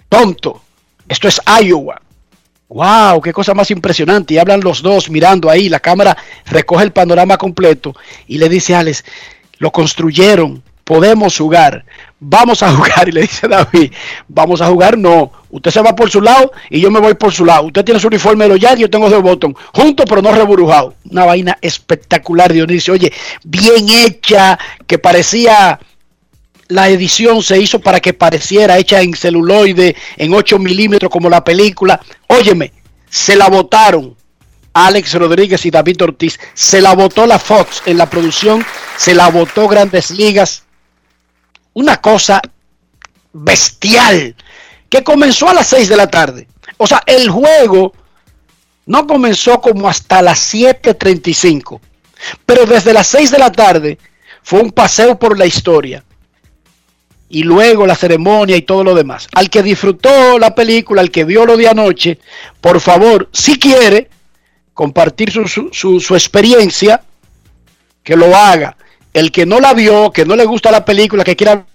tonto, esto es Iowa. ¡Wow! ¡Qué cosa más impresionante! Y hablan los dos mirando ahí, la cámara recoge el panorama completo y le dice a Alex, lo construyeron, podemos jugar, vamos a *laughs* jugar. Y le dice David, vamos a jugar, no, usted se va por su lado y yo me voy por su lado. Usted tiene su uniforme de los Yankees, yo tengo de botón, juntos pero no reburujado. Una vaina espectacular, Dionisio. Oye, bien hecha, que parecía la edición se hizo para que pareciera hecha en celuloide, en 8 milímetros como la película. Óyeme, se la votaron Alex Rodríguez y David Ortiz. Se la votó la Fox en la producción, se la votó Grandes Ligas. Una cosa bestial que comenzó a las 6 de la tarde. O sea, el juego no comenzó como hasta las 7.35, pero desde las 6 de la tarde fue un paseo por la historia. Y luego la ceremonia y todo lo demás. Al que disfrutó la película, al que vio lo de anoche, por favor, si quiere, compartir su, su, experiencia, que lo haga. El que no la vio, que no le gusta la película, que quiera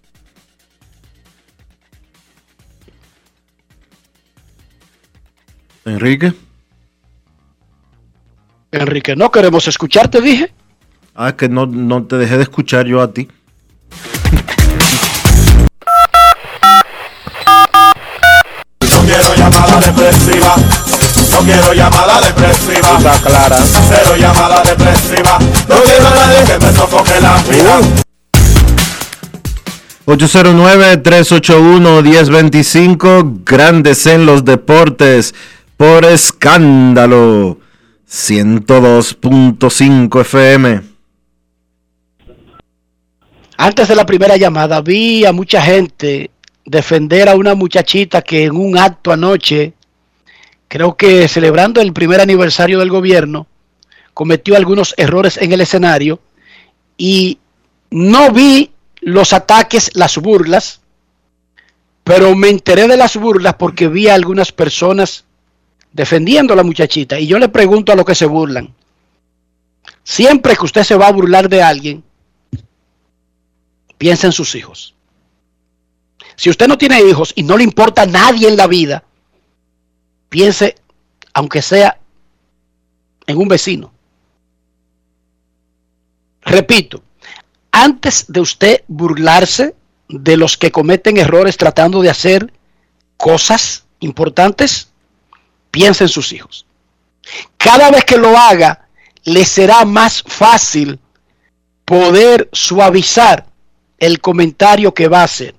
Enrique. Enrique, no queremos escucharte, dije. Ah, que no, no te dejé de escuchar yo a ti. Quiero llamada depresiva. clara. Cero llamada depresiva. No quiero a nadie que me sofoque la vida. 809-381-1025, grandes en los deportes, por escándalo, 102.5 FM. Antes de la primera llamada, vi a mucha gente defender a una muchachita que en un acto anoche creo que celebrando el primer aniversario del gobierno, cometió algunos errores en el escenario y no vi los ataques, las burlas, pero me enteré de las burlas porque vi a algunas personas defendiendo a la muchachita y yo le pregunto a los que se burlan, siempre que usted se va a burlar de alguien, piensa en sus hijos. Si usted no tiene hijos y no le importa a nadie en la vida, piense, aunque sea en un vecino. Repito, antes de usted burlarse de los que cometen errores tratando de hacer cosas importantes, piense en sus hijos. Cada vez que lo haga, le será más fácil poder suavizar el comentario que va a hacer.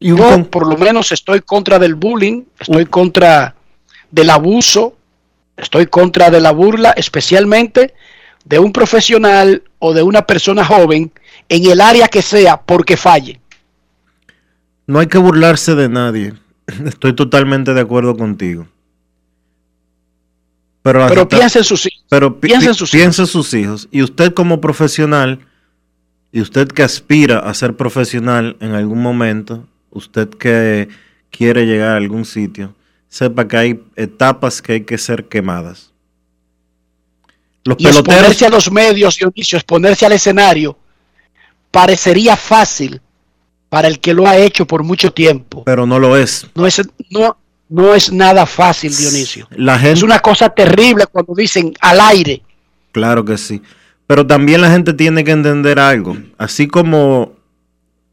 Yo por lo menos estoy contra del bullying, estoy contra del abuso, estoy contra de la burla, especialmente de un profesional o de una persona joven en el área que sea porque falle. No hay que burlarse de nadie. *laughs* Estoy totalmente de acuerdo contigo. Pero, pero piensa en sus hijos. Pero piensa en sus, piensa en sus hijos. Y usted como profesional, y usted que aspira a ser profesional en algún momento, usted que quiere llegar a algún sitio, sepa que hay etapas que hay que ser quemadas. Los y exponerse a los medios, Dionisio, exponerse al escenario, parecería fácil para el que lo ha hecho por mucho tiempo. Pero no lo es. No es, no, no es nada fácil, Dionisio. La gente, es una cosa terrible cuando dicen al aire. Claro que sí. Pero también la gente tiene que entender algo. Así como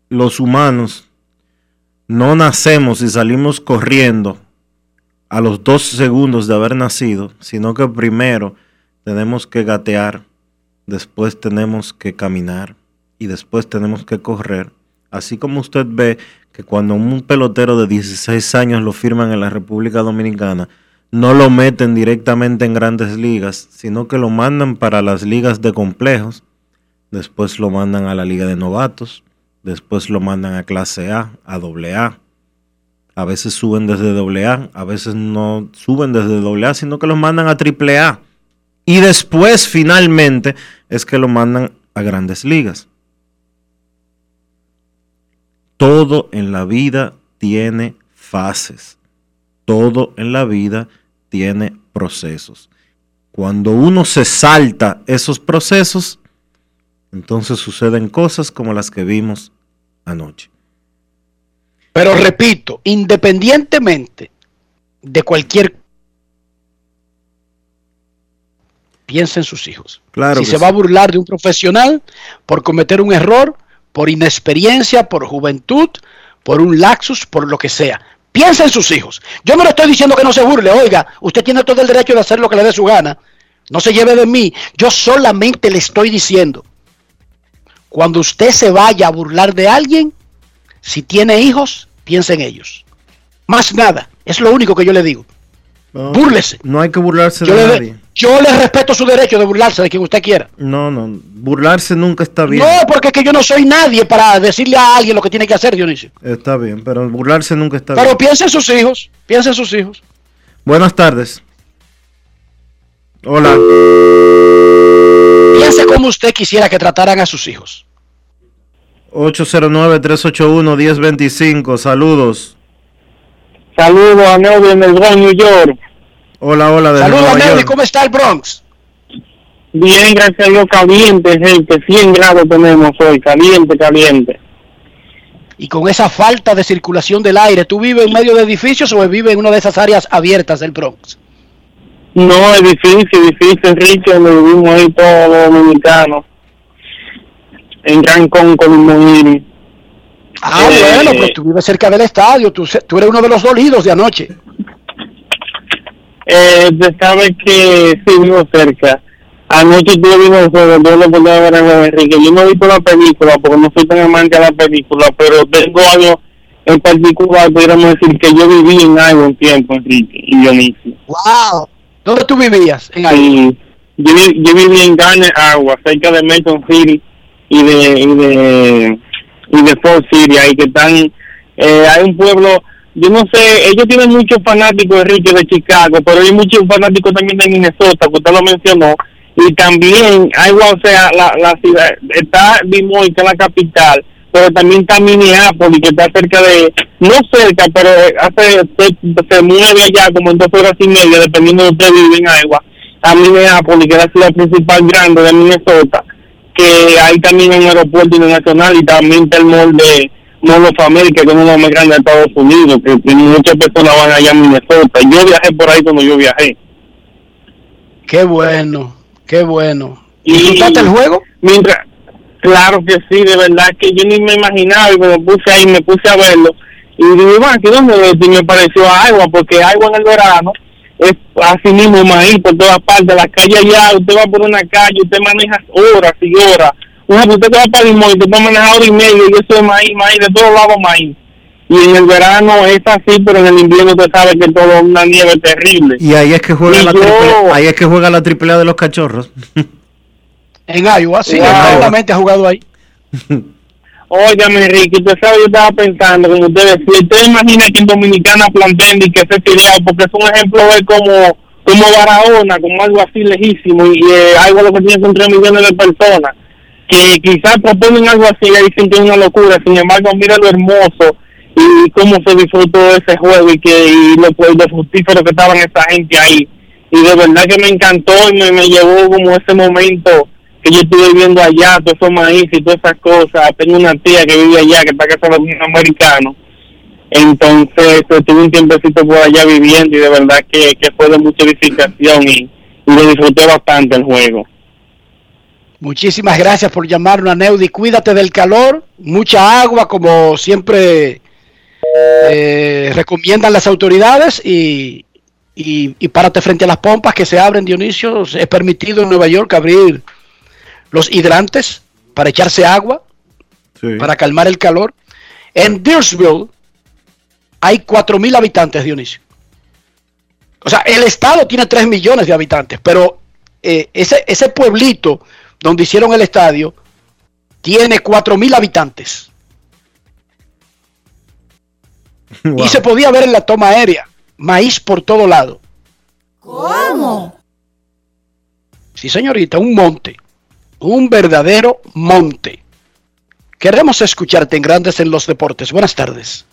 los humanos no nacemos y salimos corriendo a los dos segundos de haber nacido, sino que primero tenemos que gatear, después tenemos que caminar y después tenemos que correr. Así como usted ve que cuando un pelotero de 16 años lo firman en la República Dominicana, no lo meten directamente en grandes ligas, sino que lo mandan para las ligas de complejos, después lo mandan a la liga de novatos, después lo mandan a clase A, a doble A. A veces suben desde doble A, a veces no suben desde doble A, sino que los mandan a triple A. Y después, finalmente, es que lo mandan a grandes ligas. Todo en la vida tiene fases. Todo en la vida tiene procesos. Cuando uno se salta esos procesos, entonces suceden cosas como las que vimos anoche. Pero repito, independientemente de cualquier piensa en sus hijos. Claro si se sí. va a burlar de un profesional por cometer un error, por inexperiencia, por juventud, por un laxus, por lo que sea. Piensa en sus hijos. Yo no le estoy diciendo que no se burle. Oiga, usted tiene todo el derecho de hacer lo que le dé su gana. No se lleve de mí. Yo solamente le estoy diciendo, cuando usted se vaya a burlar de alguien, si tiene hijos, piensa en ellos. Más nada. Es lo único que yo le digo. No, Búrlese. No hay que burlarse Yo de le, nadie. yo le respeto su derecho de burlarse de quien usted quiera. No, no, burlarse nunca está bien. No, porque es que yo no soy nadie para decirle a alguien lo que tiene que hacer, Dionisio. Está bien, pero burlarse nunca está Pero bien. piensa en sus hijos, piensa en sus hijos. Buenas tardes. Hola. Como usted quisiera que trataran a sus hijos. 809-381-1025. Saludos. Saludos a Neody en el Bronx, New York. Hola, hola. Saludos a York. ¿cómo está el Bronx? Bien, gracias a Dios, caliente, gente. 100 grados tenemos hoy, caliente, caliente. Y con esa falta de circulación del aire, ¿tú vives en medio de edificios o vives en una de esas áreas abiertas del Bronx? No, es difícil, difícil, Enrique, donde vivimos ahí todos los dominicanos. En Cancún, con Iris. Ah, Eh, bueno, pues tú vives cerca del estadio, tú, tú eres uno de los dolidos de anoche. Eh, usted sabe que sí, vivo cerca. Anoche viendo el juego, yo lo podía ver juego, Enrique. Yo no he visto la película porque no soy tan amante a la película, pero tengo algo en particular, podríamos decir que yo viví en algo un tiempo, Enrique, y Dionisio. ¡Wow! ¿Dónde tú vivías? En? Sí, yo, vi- yo viví en Garner, Agua, cerca de Mason City y de, y de, y de Fort City, ahí que están, eh, hay un pueblo, yo no sé, ellos tienen muchos fanáticos, Enrique, de Chicago, pero hay muchos fanáticos también de Minnesota, que usted lo mencionó, y también hay, o sea, la, la ciudad, está Detroit, que es la capital, pero también está Minneapolis, que está cerca de, no cerca, pero hace, se, se mueve allá como en dos horas y media, dependiendo de usted vive en Iowa, a Minneapolis, que es la ciudad principal grande de Minnesota, que hay también un aeropuerto internacional y también está el mall de Mall of America, que es uno de los más grandes de Estados Unidos, que, que muchas personas van allá a Minnesota. Yo viajé por ahí cuando yo viajé. Qué bueno, qué bueno. ¿Y ¿Disfrutaste el juego? Mientras, claro que sí, de verdad que yo ni me imaginaba y cuando puse ahí, me puse a verlo. Y digo, "Iván, ¿qué dónde es esto?" Y me pareció agua, porque agua en el verano es así mismo maíz por todas partes. La calle allá, usted va por una calle, usted maneja horas y horas. Por ejemplo, usted va para Limón usted va a manejar hora y media y eso es maíz, maíz, de todos lados maíz. Y en el verano es así, pero en el invierno usted sabe que todo es una nieve terrible. Y ahí es que juega Y la yo- triple, ahí es que juega la triple A de los cachorros. *laughs* En Iowa, sí, exactamente ha jugado ahí. *laughs* Óigame, Enrique, usted sabe, yo estaba pensando, como usted decía, usted imagina que en Dominicana planteen y que se filiado, porque es un ejemplo de como, como Barahona, como algo así lejísimo, y eh, algo lo que tiene son 3 millones de personas, que quizás proponen algo así y dicen que es una locura, sin embargo, mira lo hermoso y cómo se disfrutó ese juego y que y lo, pues, lo fructífero que estaban esa gente ahí. Y de verdad que me encantó y me, me llevó como ese momento que yo estuve viviendo allá, todo esos maíz y todas esas cosas. Tengo una tía que vive allá, que está casada con un americano. Entonces, estuve un tiempecito por allá viviendo y de verdad que, que fue de mucha edificación y, y lo disfruté bastante el juego. Muchísimas gracias por llamarnos a Neudi. Cuídate del calor, mucha agua, como siempre eh, recomiendan las autoridades y, y, y párate frente a las pompas que se abren, Dionisio. Es permitido en Nueva York abrir los hidrantes para echarse agua, para calmar el calor. En Deersville hay 4.000 habitantes, Dionisio. O sea, el estado tiene 3 millones de habitantes, pero eh, ese, ese pueblito donde hicieron el estadio tiene 4.000 habitantes. *laughs* Y se podía ver en la toma aérea, maíz por todo lado. ¿Cómo? Sí, señorita, un monte, un verdadero monte. Queremos escucharte en Grandes en los Deportes. Buenas tardes.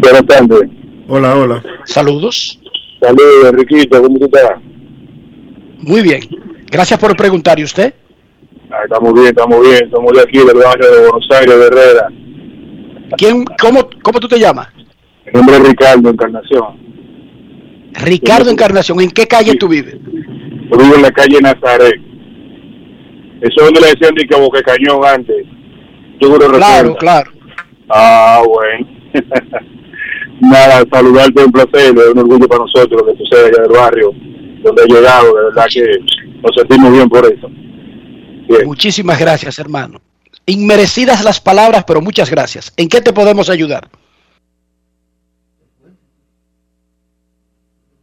Buenas tardes. Hola, hola. Saludos. Saludos, Enriquito, ¿cómo estás? Muy bien. Gracias por preguntar. ¿Y usted? Ah, estamos bien, estamos bien. Somos de aquí, del barrio de Buenos Aires, de Herrera. ¿Quién, cómo, ¿Cómo tú te llamas? Mi nombre es Ricardo Encarnación. Ricardo Encarnación. ¿En qué calle tú vives? Yo vivo en la calle Nazaret. Eso es donde le decían de que Boca Cañón antes. Seguro Claro, recuerda. claro. Ah, bueno. *laughs* Nada, saludarte, un placer, es un orgullo para nosotros lo que sucede allá del barrio, donde he llegado, de verdad que nos sentimos bien por eso. Muchísimas gracias, hermano. Inmerecidas las palabras, pero muchas gracias. ¿En qué te podemos ayudar?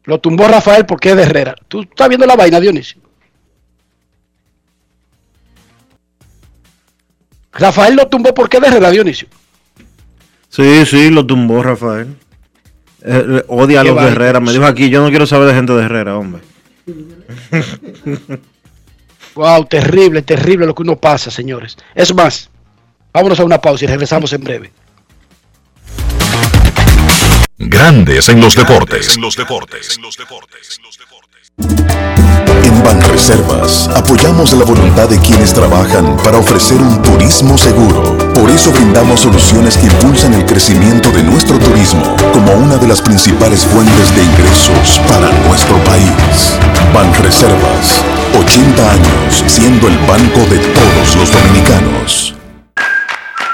Lo tumbó Rafael porque es de Herrera. ¿Tú estás viendo la vaina, Dionisio? Rafael lo tumbó porque de Herrera, Dionisio. Sí, sí, lo tumbó Rafael. Eh, odia a los de. Herrera. Me dijo aquí, yo no quiero saber de gente de Herrera, hombre. *laughs* Wow, terrible, terrible lo que uno pasa, señores. Es más, vámonos a una pausa y regresamos en breve. Grandes en los deportes. En los deportes. En Banreservas apoyamos la voluntad de quienes trabajan para ofrecer un turismo seguro. Por eso brindamos soluciones que impulsan el crecimiento de nuestro turismo como una de las principales fuentes de ingresos para nuestro país. Banreservas, 80 años siendo el banco de todos los dominicanos.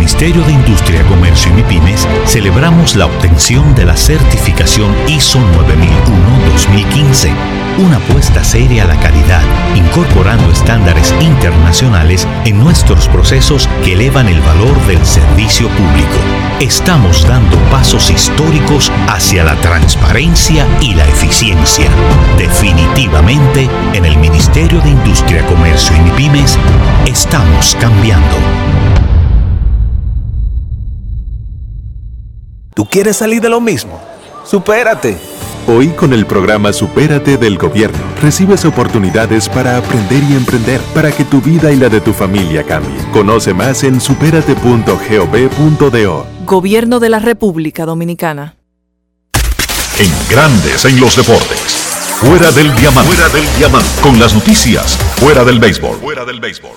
Ministerio de Industria, Comercio y MIPIMES celebramos la obtención de la certificación ISO 9001-2015, una apuesta seria a la calidad, incorporando estándares internacionales en nuestros procesos que elevan el valor del servicio público. Estamos dando pasos históricos hacia la transparencia y la eficiencia. Definitivamente, en el Ministerio de Industria, Comercio y MIPIMES estamos cambiando. ¿Tú quieres salir de lo mismo? Supérate. Hoy con el programa Supérate del Gobierno recibes oportunidades para aprender y emprender para que tu vida y la de tu familia cambien. Conoce más en superate.gov.do. Gobierno de la República Dominicana. En Grandes en los deportes. Fuera del diamante. Fuera del diamante. Con las noticias. Fuera del béisbol. Fuera del béisbol.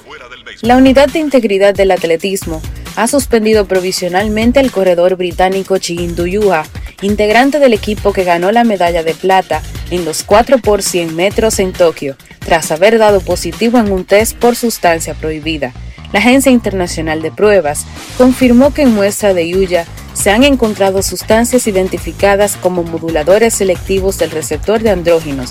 La Unidad de Integridad del Atletismo ha suspendido provisionalmente al corredor británico Yuha, integrante del equipo que ganó la medalla de plata en los 4 por 100 metros en Tokio, tras haber dado positivo en un test por sustancia prohibida. La Agencia Internacional de Pruebas confirmó que en muestra de Yuya se han encontrado sustancias identificadas como moduladores selectivos del receptor de andrógenos.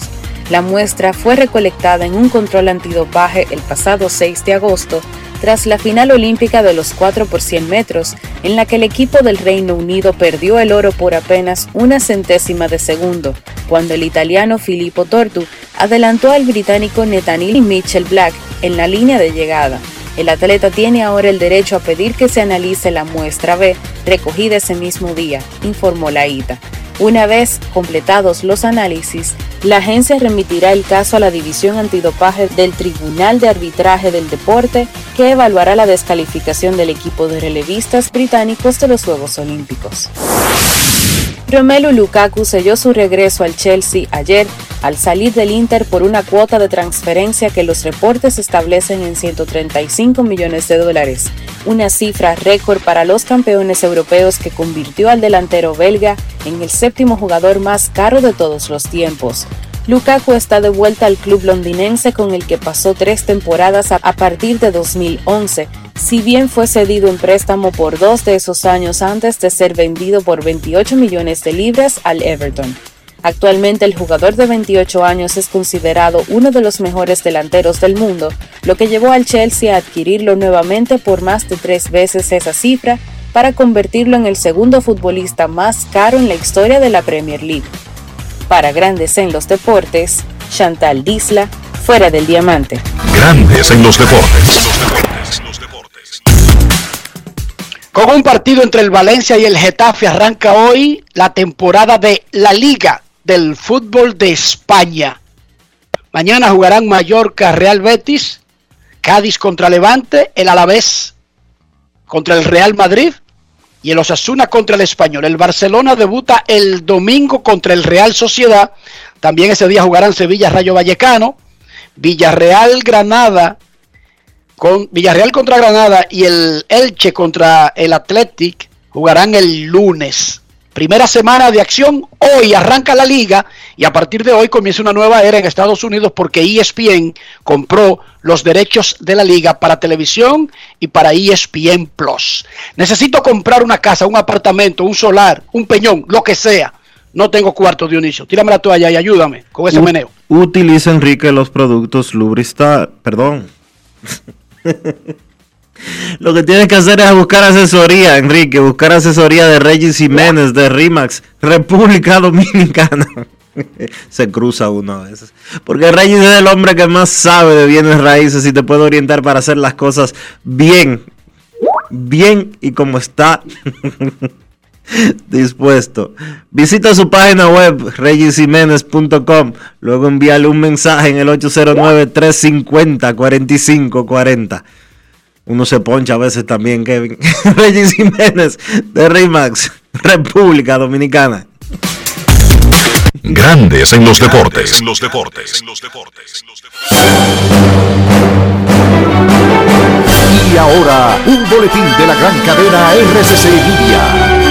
La muestra fue recolectada en un control antidopaje el pasado 6 de agosto tras la final olímpica de los 4 por 100 metros, en la que el equipo del Reino Unido perdió el oro por apenas una centésima de segundo, cuando el italiano Filippo Tortu adelantó al británico Netanil Mitchell Black en la línea de llegada. El atleta tiene ahora el derecho a pedir que se analice la muestra B recogida ese mismo día, informó la ITA. Una vez completados los análisis, la agencia remitirá el caso a la División Antidopaje del Tribunal de Arbitraje del Deporte, que evaluará la descalificación del equipo de relevistas británicos de los Juegos Olímpicos. Romelu Lukaku selló su regreso al Chelsea ayer al salir del Inter por una cuota de transferencia que los reportes establecen en 135 millones de dólares, una cifra récord para los campeones europeos que convirtió al delantero belga en el séptimo jugador más caro de todos los tiempos. Lukaku está de vuelta al club londinense con el que pasó tres temporadas a partir de 2011 si bien fue cedido en préstamo por dos de esos años antes de ser vendido por 28 millones de libras al Everton. Actualmente el jugador de 28 años es considerado uno de los mejores delanteros del mundo, lo que llevó al Chelsea a adquirirlo nuevamente por más de tres veces esa cifra para convertirlo en el segundo futbolista más caro en la historia de la Premier League. Para Grandes en los Deportes, Chantal Disla, fuera del diamante. Grandes en los deportes. Con un partido entre el Valencia y el Getafe arranca hoy la temporada de la Liga del Fútbol de España. Mañana jugarán Mallorca, Real Betis, Cádiz contra Levante, el Alavés contra el Real Madrid y el Osasuna contra el Español. El Barcelona debuta el domingo contra el Real Sociedad. También ese día jugarán Sevilla, Rayo Vallecano, Villarreal, Granada con Villarreal contra Granada y el Elche contra el Athletic jugarán el lunes. Primera semana de acción, hoy arranca la liga y a partir de hoy comienza una nueva era en Estados Unidos porque ESPN compró los derechos de la liga para televisión y para ESPN Plus. Necesito comprar una casa, un apartamento, un solar, un peñón, lo que sea. No tengo cuarto, Dionisio. Tírame la toalla y ayúdame con ese meneo. Utiliza, Enrique, los productos Lubristar, perdón. *laughs* Lo que tienes que hacer es buscar asesoría, Enrique, buscar asesoría de Regis Jiménez, de RIMAX, República Dominicana. *laughs* Se cruza uno a veces. Porque Regis es el hombre que más sabe de bienes raíces y te puede orientar para hacer las cosas bien, bien y como está *laughs* *laughs* dispuesto. Visita su página web regisjiménez.com, luego envíale un mensaje en el 809-350-4540. Uno se poncha a veces también, Kevin. *laughs* Regis Jiménez de Remax, República Dominicana. Grandes en los deportes. En los deportes. En los deportes. Y ahora, un boletín de la gran cadena RCC Media.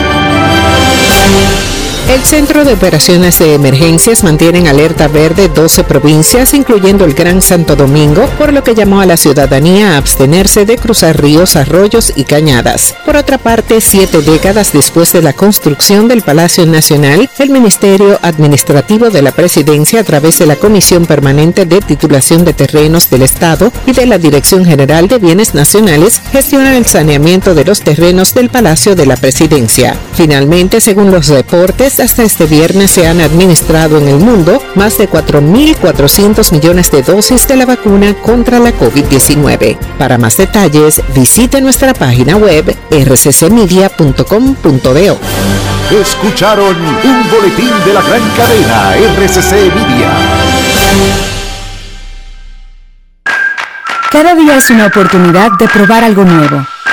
El Centro de Operaciones de Emergencias mantiene en alerta verde 12 provincias, incluyendo el Gran Santo Domingo, por lo que llamó a la ciudadanía a abstenerse de cruzar ríos, arroyos y cañadas. Por otra parte, siete décadas después de la construcción del Palacio Nacional, el Ministerio Administrativo de la Presidencia, a través de la Comisión Permanente de Titulación de Terrenos del Estado y de la Dirección General de Bienes Nacionales, gestiona el saneamiento de los terrenos del Palacio de la Presidencia. Finalmente, según los reportes, hasta este viernes se han administrado en el mundo más de 4.400 millones de dosis de la vacuna contra la COVID-19. Para más detalles, visite nuestra página web rccmedia.com.do. Escucharon un boletín de la gran cadena RCC Media. Cada día es una oportunidad de probar algo nuevo.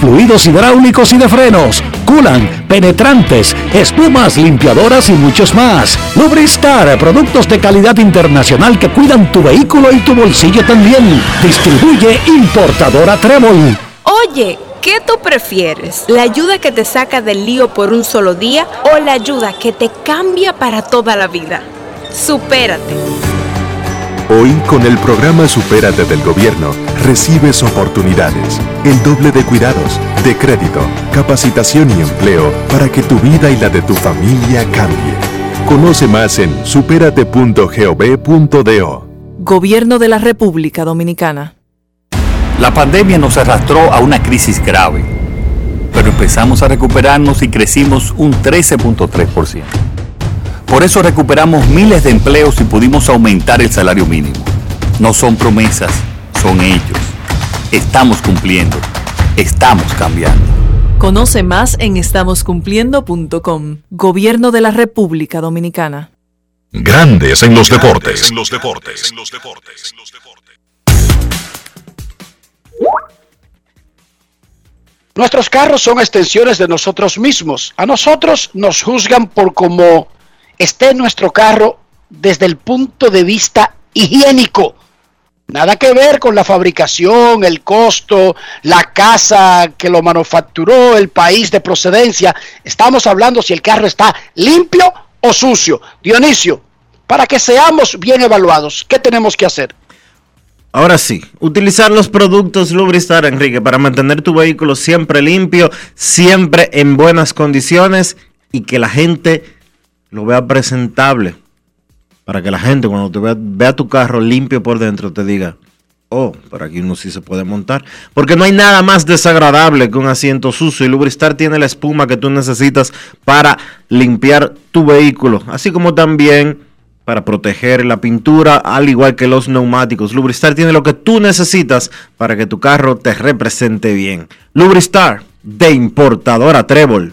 fluidos hidráulicos y de frenos, culan, penetrantes, espumas, limpiadoras y muchos más. Lubristar, productos de calidad internacional que cuidan tu vehículo y tu bolsillo también. Distribuye importadora Trébol. Oye, ¿qué tú prefieres? ¿La ayuda que te saca del lío por un solo día o la ayuda que te cambia para toda la vida? Supérate. Hoy, con el programa Supérate del Gobierno, recibes oportunidades, el doble de cuidados, de crédito, capacitación y empleo para que tu vida y la de tu familia cambie. Conoce más en superate.gov.do. Gobierno de la República Dominicana. La pandemia nos arrastró a una crisis grave, pero empezamos a recuperarnos y crecimos un 13.3%. Por eso recuperamos miles de empleos y pudimos aumentar el salario mínimo. No son promesas, son hechos. Estamos cumpliendo. Estamos cambiando. Conoce más en estamoscumpliendo.com. Gobierno de la República Dominicana. Grandes en los deportes. En los deportes. En los deportes. Nuestros carros son extensiones de nosotros mismos. A nosotros nos juzgan por cómo esté nuestro carro desde el punto de vista higiénico. Nada que ver con la fabricación, el costo, la casa que lo manufacturó, el país de procedencia. Estamos hablando si el carro está limpio o sucio. Dionisio, para que seamos bien evaluados, ¿qué tenemos que hacer? Ahora sí, utilizar los productos Lubristar, Enrique, para mantener tu vehículo siempre limpio, siempre en buenas condiciones y que la gente lo vea presentable. Para que la gente cuando te vea, vea tu carro limpio por dentro te diga, oh, por aquí uno sí se puede montar. Porque no hay nada más desagradable que un asiento sucio y Lubristar tiene la espuma que tú necesitas para limpiar tu vehículo. Así como también para proteger la pintura, al igual que los neumáticos. Lubristar tiene lo que tú necesitas para que tu carro te represente bien. Lubristar, de importadora Trébol.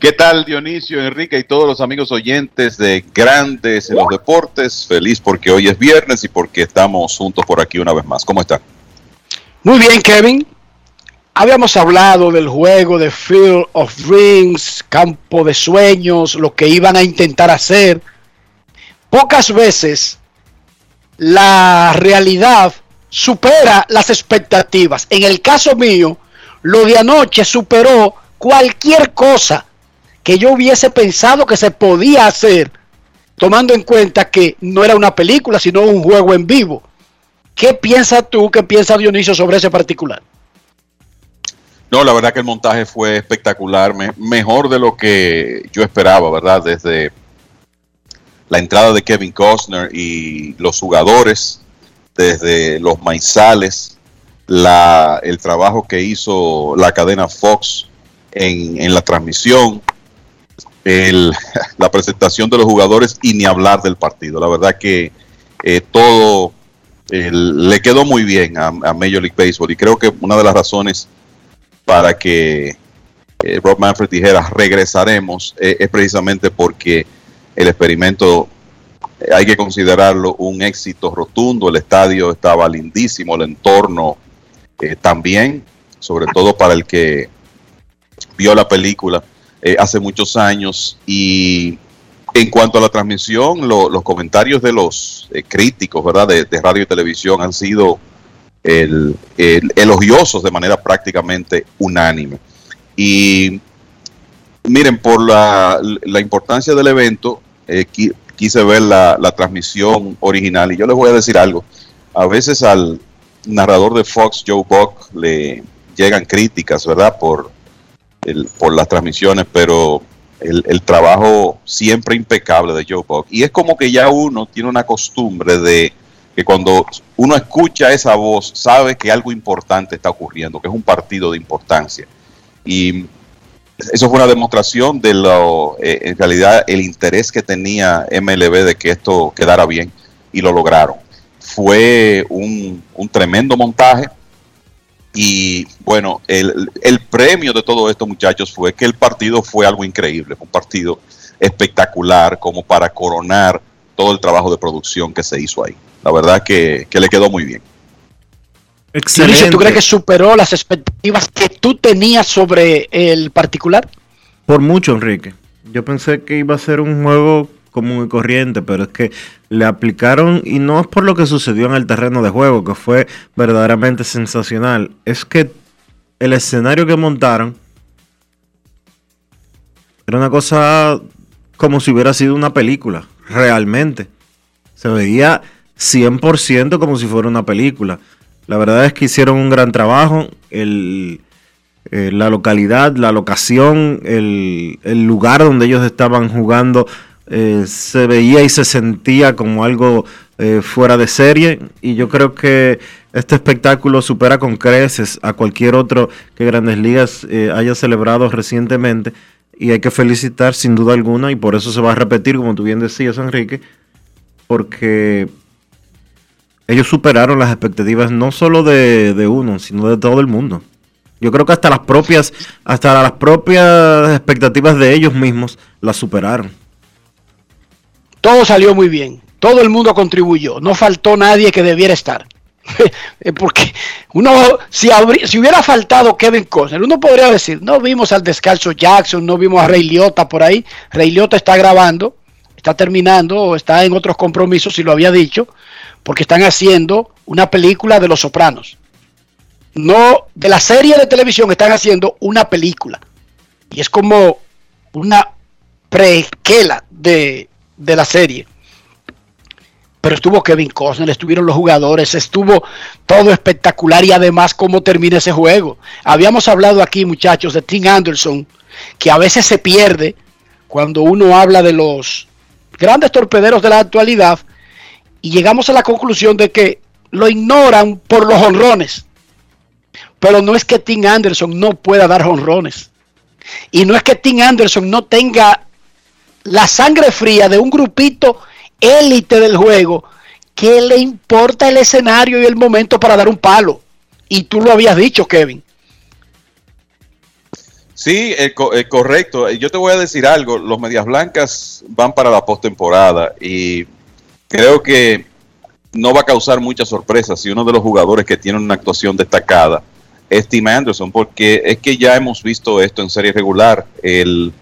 ¿Qué tal Dionisio, Enrique y todos los amigos oyentes de Grandes en los Deportes? Feliz porque hoy es viernes y porque estamos juntos por aquí una vez más. ¿Cómo está? Muy bien, Kevin. Habíamos hablado del juego de Field of Dreams, campo de sueños, lo que iban a intentar hacer. Pocas veces la realidad supera las expectativas. En el caso mío, lo de anoche superó cualquier cosa que yo hubiese pensado que se podía hacer, tomando en cuenta que no era una película, sino un juego en vivo. ¿Qué piensas tú, qué piensa Dionisio sobre ese particular? No, la verdad que el montaje fue espectacular, me, mejor de lo que yo esperaba, ¿verdad? Desde la entrada de Kevin Costner y los jugadores, desde los maizales, la, el trabajo que hizo la cadena Fox en la transmisión, el, *laughs* la presentación de los jugadores y ni hablar del partido. La verdad que eh, todo eh, le quedó muy bien a, Major League Baseball y creo que una de las razones para que eh, Rob Manfred dijera regresaremos eh, es precisamente porque el experimento hay que considerarlo un éxito rotundo, el estadio estaba lindísimo, el entorno también, sobre todo para el que vio la película eh, hace muchos años y en cuanto a la transmisión, lo, los comentarios de los eh, críticos ¿verdad? De, de, radio y televisión han sido el, el, elogiosos de manera prácticamente unánime. Y miren, por la, la importancia del evento, eh, qui, quise ver la, la, transmisión original y yo les voy a decir algo. A veces al narrador de Fox, Joe Buck, le llegan críticas, ¿verdad? Por por las transmisiones, pero el, el, trabajo siempre impecable de Joe Buck. Y es como que ya uno tiene una costumbre de que cuando uno escucha esa voz, sabe que algo importante está ocurriendo, que es un partido de importancia. Y eso fue una demostración de lo, eh, en realidad, el interés que tenía MLB de que esto quedara bien y lo lograron. Fue un, un tremendo montaje y bueno, el, el, premio de todo esto, muchachos, fue que el partido fue algo increíble, un partido espectacular como para coronar todo el trabajo de producción que se hizo ahí. la verdad que, que le quedó muy bien. Excelente. ¿Tú crees que superó las expectativas que tú tenías sobre el particular? Por mucho, Enrique. Yo pensé que iba a ser un juego común y corriente, pero es que le aplicaron, y no es por lo que sucedió en el terreno de juego, que fue verdaderamente sensacional, es que el escenario que montaron era una cosa como si hubiera sido una película, realmente. Se veía 100% como si fuera una película. La verdad es que hicieron un gran trabajo. El, eh, la localidad, la locación, el, lugar donde ellos estaban jugando eh, se veía y se sentía como algo eh, fuera de serie. Y yo creo que este espectáculo supera con creces a cualquier otro que Grandes Ligas haya celebrado recientemente. Y hay que felicitar sin duda alguna, y por eso se va a repetir, como tú bien decías, Enrique, porque ellos superaron las expectativas no solo de, uno, sino de todo el mundo. Yo creo que hasta las propias, hasta las propias expectativas de ellos mismos las superaron. Todo salió muy bien. Todo el mundo contribuyó. No faltó nadie que debiera estar. *laughs* Porque uno, si, si hubiera faltado Kevin Costner, uno podría decir, no vimos al descalzo Jackson, no vimos a Rey Liotta por ahí. Rey Liotta está grabando, está terminando o está en otros compromisos, si lo había dicho porque están haciendo una película de Los Sopranos. No, de la serie de televisión están haciendo una película. Y es como una prequela de, de la serie. Pero estuvo Kevin Costner, estuvieron los jugadores, estuvo todo espectacular y además cómo termina ese juego. Habíamos hablado aquí, muchachos, de Tim Anderson, que a veces se pierde cuando uno habla de los grandes torpederos de la actualidad y llegamos a la conclusión de que lo ignoran por los honrones. Pero no es que Tim Anderson no pueda dar honrones. Y no es que Tim Anderson no tenga la sangre fría de un grupito élite del juego que le importa el escenario y el momento para dar un palo. Y tú lo habías dicho, Kevin. Sí, es correcto. Yo te voy a decir algo. Los Medias Blancas van para la postemporada y creo que no va a causar mucha sorpresa si uno de los jugadores que tiene una actuación destacada es Tim Anderson, porque es que ya hemos visto esto en serie regular. El,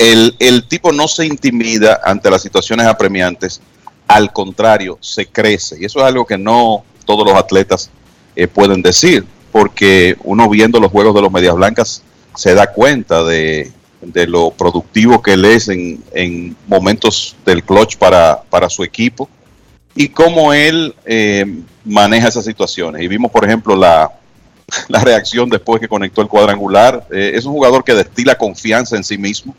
el, tipo no se intimida ante las situaciones apremiantes, al contrario, se crece. Y eso es algo que no todos los atletas eh, pueden decir, porque uno viendo los juegos de los Medias Blancas se da cuenta de, de lo productivo que él es en, momentos del clutch para, su equipo y cómo él eh, maneja esas situaciones. Y vimos, por ejemplo, *laughs* la, reacción después que conectó el cuadrangular. Eh, es un jugador que destila confianza en sí mismo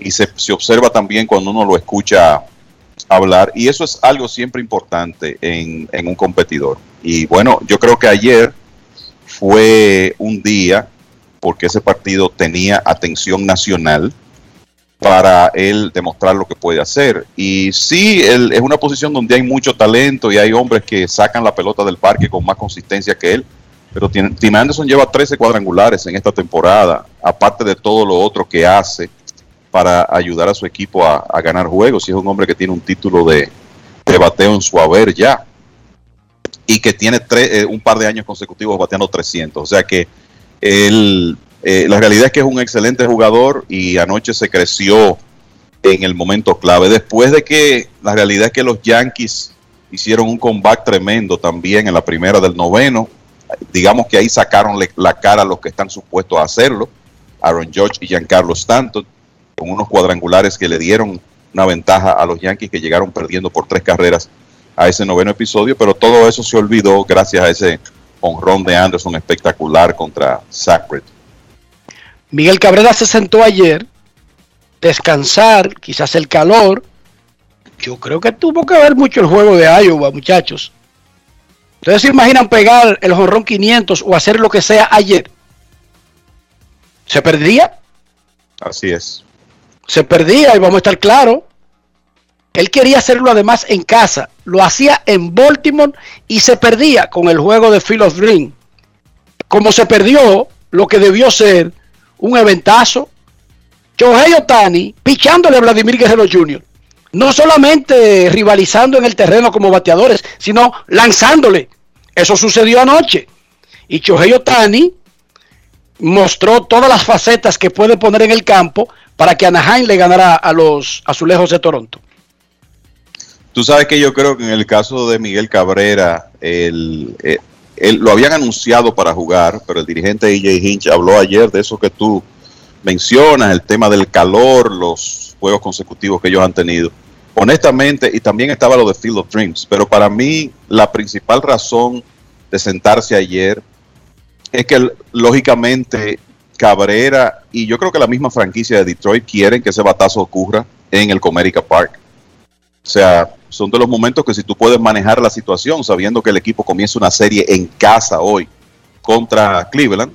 y se, se, observa también cuando uno lo escucha hablar. Y eso es algo siempre importante en, en un competidor. Y bueno, yo creo que ayer fue un día porque ese partido tenía atención nacional para él demostrar lo que puede hacer. Y sí, él, es una posición donde hay mucho talento y hay hombres que sacan la pelota del parque con más consistencia que él. Pero Tim Anderson lleva 13 cuadrangulares en esta temporada, aparte de todo lo otro que hace para ayudar a su equipo a, ganar juegos. Y es un hombre que tiene un título de, bateo en su haber ya. Y que tiene eh, un par de años consecutivos bateando 300. O sea que él, eh, la realidad es que es un excelente jugador y anoche se creció en el momento clave. Después de que la realidad es que los Yankees hicieron un comeback tremendo también en la primera del noveno. Digamos que ahí sacaron la cara a los que están supuestos a hacerlo, Aaron George y Giancarlo Stanton, con unos cuadrangulares que le dieron una ventaja a los Yankees que llegaron perdiendo por tres carreras a ese noveno episodio, pero todo eso se olvidó gracias a ese honrón de Anderson espectacular contra Sacred. Miguel Cabrera se sentó ayer, descansar, quizás el calor. Yo creo que tuvo que ver mucho el juego de Iowa, muchachos. Ustedes se imaginan pegar el honrón 500 o hacer lo que sea ayer. ¿Se perdía? Así es. Se perdía y vamos a estar claros. Él quería hacerlo además en casa. Lo hacía en Baltimore y se perdía con el juego de Phil of Dream. Como se perdió lo que debió ser un eventazo. Shohei Otani pichándole a Vladimir Guerrero Jr. No solamente rivalizando en el terreno como bateadores, sino lanzándole. Eso sucedió anoche. Y Shohei Otani mostró todas las facetas que puede poner en el campo para que Anaheim le ganara a los azulejos de Toronto. Tú sabes que yo creo que en el caso de Miguel Cabrera, el, eh, lo habían anunciado para jugar, pero el dirigente EJ Hinch habló ayer de eso que tú mencionas, el tema del calor, los juegos consecutivos que ellos han tenido. Honestamente, y también estaba lo de Field of Dreams, pero para mí la principal razón de sentarse ayer es que lógicamente Cabrera y yo creo que la misma franquicia de Detroit quieren que ese batazo ocurra en el Comerica Park. O sea, son de los momentos que si tú puedes manejar la situación sabiendo que el equipo comienza una serie en casa hoy contra Cleveland,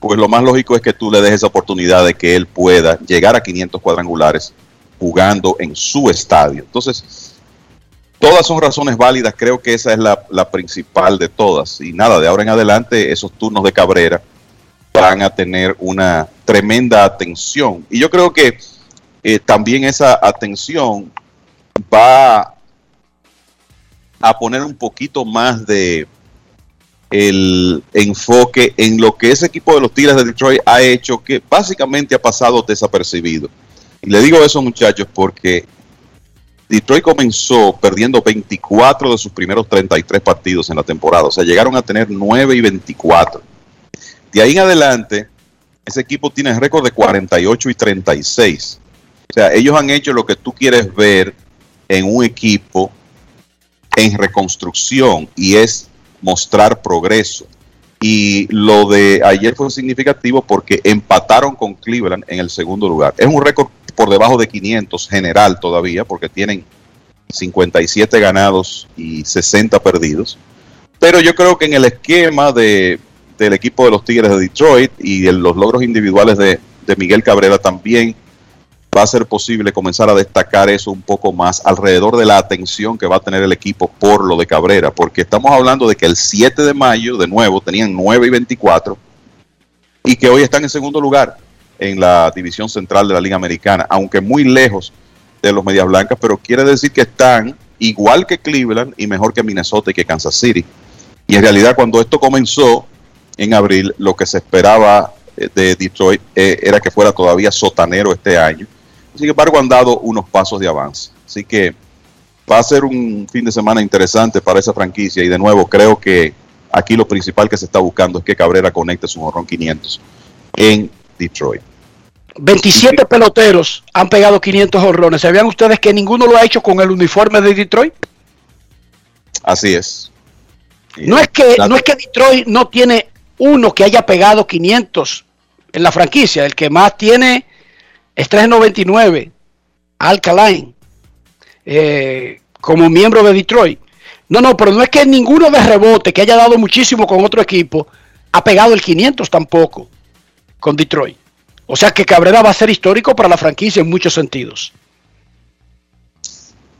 pues lo más lógico es que tú le des esa oportunidad de que él pueda llegar a 500 cuadrangulares jugando en su estadio. Entonces, todas son razones válidas, creo que esa es la, la principal de todas. Y nada, de ahora en adelante esos turnos de Cabrera van a tener una tremenda atención. Y yo creo que eh, también esa atención va a poner un poquito más de el enfoque en lo que ese equipo de los Tigres de Detroit ha hecho, que básicamente ha pasado desapercibido. Y le digo eso, muchachos, porque Detroit comenzó perdiendo 24 de sus primeros 33 partidos en la temporada. O sea, llegaron a tener 9 y 24. De ahí en adelante, ese equipo tiene récord de 48 y 36. O sea, ellos han hecho lo que tú quieres ver en un equipo en reconstrucción y es mostrar progreso. Y lo de ayer fue significativo porque empataron con Cleveland en el segundo lugar. Es un récord por debajo de 500 general todavía porque tienen 57 ganados y 60 perdidos. Pero yo creo que en el esquema de, del equipo de los Tigres de Detroit y en los logros individuales de, de Miguel Cabrera también va a ser posible comenzar a destacar eso un poco más alrededor de la atención que va a tener el equipo por lo de Cabrera, porque estamos hablando de que el 7 de mayo, de nuevo, tenían 9 y 24 y que hoy están en segundo lugar en la división central de la Liga Americana, aunque muy lejos de los Medias Blancas, pero quiere decir que están igual que Cleveland y mejor que Minnesota y que Kansas City. Y en realidad cuando esto comenzó en abril, lo que se esperaba eh, de Detroit eh, era que fuera todavía sotanero este año. Sin embargo, han dado unos pasos de avance. Así que va a ser un fin de semana interesante para esa franquicia. Y de nuevo, creo que aquí lo principal que se está buscando es que Cabrera conecte su jorrón 500 en Detroit. 27 peloteros han pegado 500 honrones. ¿Sabían ustedes que ninguno lo ha hecho con el uniforme de Detroit? Así es. No es que, no es que Detroit no tiene uno que haya pegado 500 en la franquicia. El que más tiene es 399, Alkaline, eh, como miembro de Detroit. No, no, pero no es que ninguno de rebote que haya dado muchísimo con otro equipo ha pegado el 500 tampoco con Detroit. O sea que Cabrera va a ser histórico para la franquicia en muchos sentidos.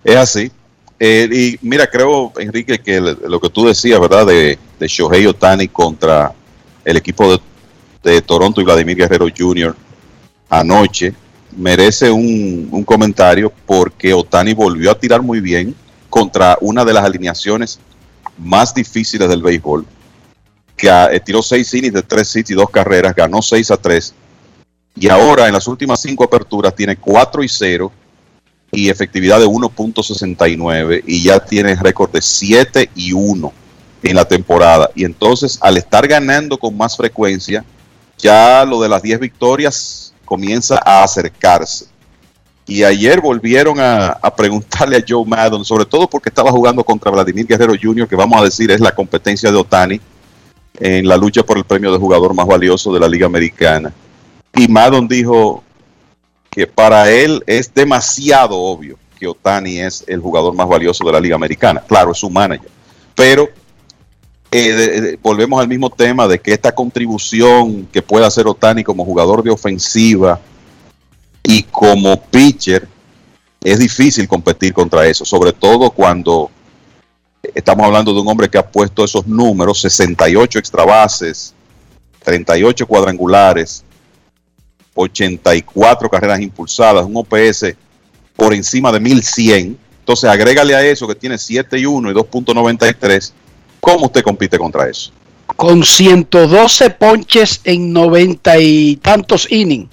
Es así. Eh, y mira, creo, Enrique, que lo que tú decías, ¿verdad? De, de Shohei Otani contra el equipo de, Toronto y Vladimir Guerrero Jr. anoche merece un, comentario porque Otani volvió a tirar muy bien contra una de las alineaciones más difíciles del béisbol. Que ah, eh, tiró seis innings de tres hits y dos carreras, ganó 6 a 3. Y ahora en las últimas cinco aperturas tiene 4 y 0 y efectividad de 1.69 y ya tiene récord de 7 y 1 en la temporada. Y entonces al estar ganando con más frecuencia, ya lo de las 10 victorias comienza a acercarse. Y ayer volvieron a, preguntarle a Joe Maddon, sobre todo porque estaba jugando contra Vladimir Guerrero Jr., que vamos a decir es la competencia de Otani en la lucha por el premio de jugador más valioso de la Liga Americana. Y Maddon dijo, que para él es demasiado obvio que Otani es el jugador más valioso de la Liga Americana. Claro, es su manager. Pero eh, volvemos al mismo tema de que esta contribución que puede hacer Otani como jugador de ofensiva y como pitcher, es difícil competir contra eso, sobre todo cuando estamos hablando de un hombre que ha puesto esos números, 68 extra bases, 38 cuadrangulares, 84 carreras impulsadas, un OPS por encima de 1100. Entonces, agrégale a eso que tiene 7 y 1 y 2.93. ¿Cómo usted compite contra eso? Con 112 ponches en 90 y tantos innings.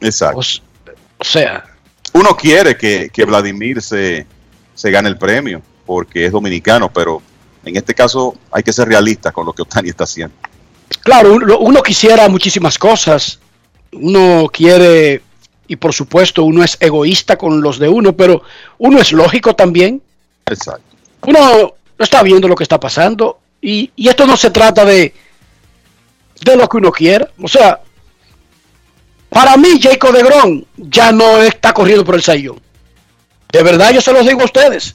Exacto. O, sea. Uno quiere que, que Vladimir se, se gane el premio porque es dominicano, pero en este caso hay que ser realista con lo que Otani está haciendo. Claro, uno, uno quisiera muchísimas cosas. Uno quiere, y por supuesto uno es egoísta con los de uno, pero uno es lógico también. Exacto. Uno está viendo lo que está pasando y, y esto no se trata de, de lo que uno quiera. O sea, para mí Jacob de Gron ya no está corriendo por el sayón. De verdad, yo se los digo a ustedes.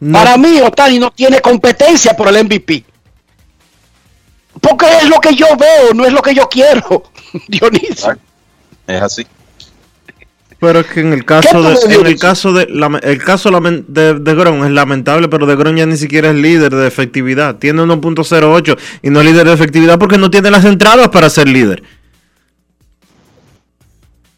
No. Para mí, Otani no tiene competencia por el MVP. Porque es lo que yo veo, no es lo que yo quiero, *laughs* Dionisio. Es así. Pero es que en el ¿Qué caso de, en el caso de lame- el caso de, de Gron es lamentable, pero de Gron ya ni siquiera es líder de efectividad. Tiene 1.08 y no es líder de efectividad porque no tiene las entradas para ser líder.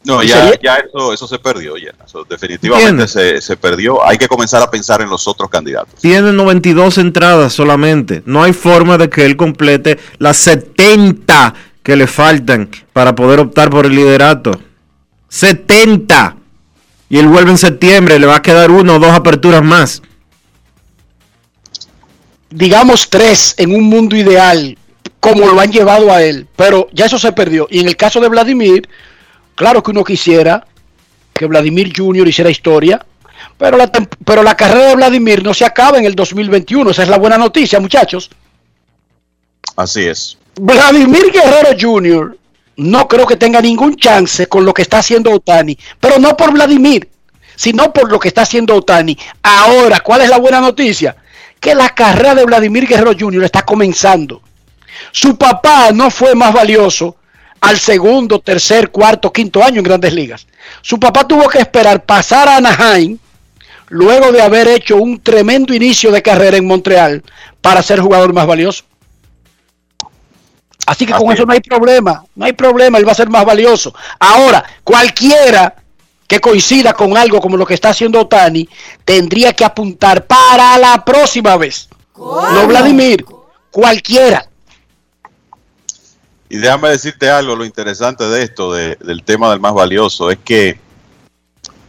No, ¿Y ya, ya eso, eso se perdió, ya. Eso definitivamente se, se perdió. Hay que comenzar a pensar en los otros candidatos. Tiene 92 entradas solamente. No hay forma de que él complete las 70 que le faltan para poder optar por el liderato. 70. Y él vuelve en septiembre, le va a quedar uno o dos aperturas más. digamos tres en un mundo ideal, como lo han llevado a él, pero ya eso se perdió. Y en el caso de Vladimir, claro que uno quisiera que Vladimir Jr. hiciera historia, pero la, pero la carrera de Vladimir no se acaba en el 2021, esa es la buena noticia, muchachos. Así es. Vladimir Guerrero Jr. no creo que tenga ningún chance con lo que está haciendo Otani, pero no por Vladimir, sino por lo que está haciendo Otani. Ahora, ¿cuál es la buena noticia? Que la carrera de Vladimir Guerrero Jr. está comenzando. Su papá no fue más valioso al segundo, tercer, cuarto, quinto año en grandes ligas. Su papá tuvo que esperar pasar a Anaheim luego de haber hecho un tremendo inicio de carrera en Montreal para ser jugador más valioso. Así que con eso es. no hay problema, no hay problema, él va a ser más valioso. Ahora, cualquiera que coincida con algo como lo que está haciendo Otani, tendría que apuntar para la próxima vez. No Vladimir, cualquiera. Y déjame decirte algo, lo interesante de esto, de- del tema del más valioso, es que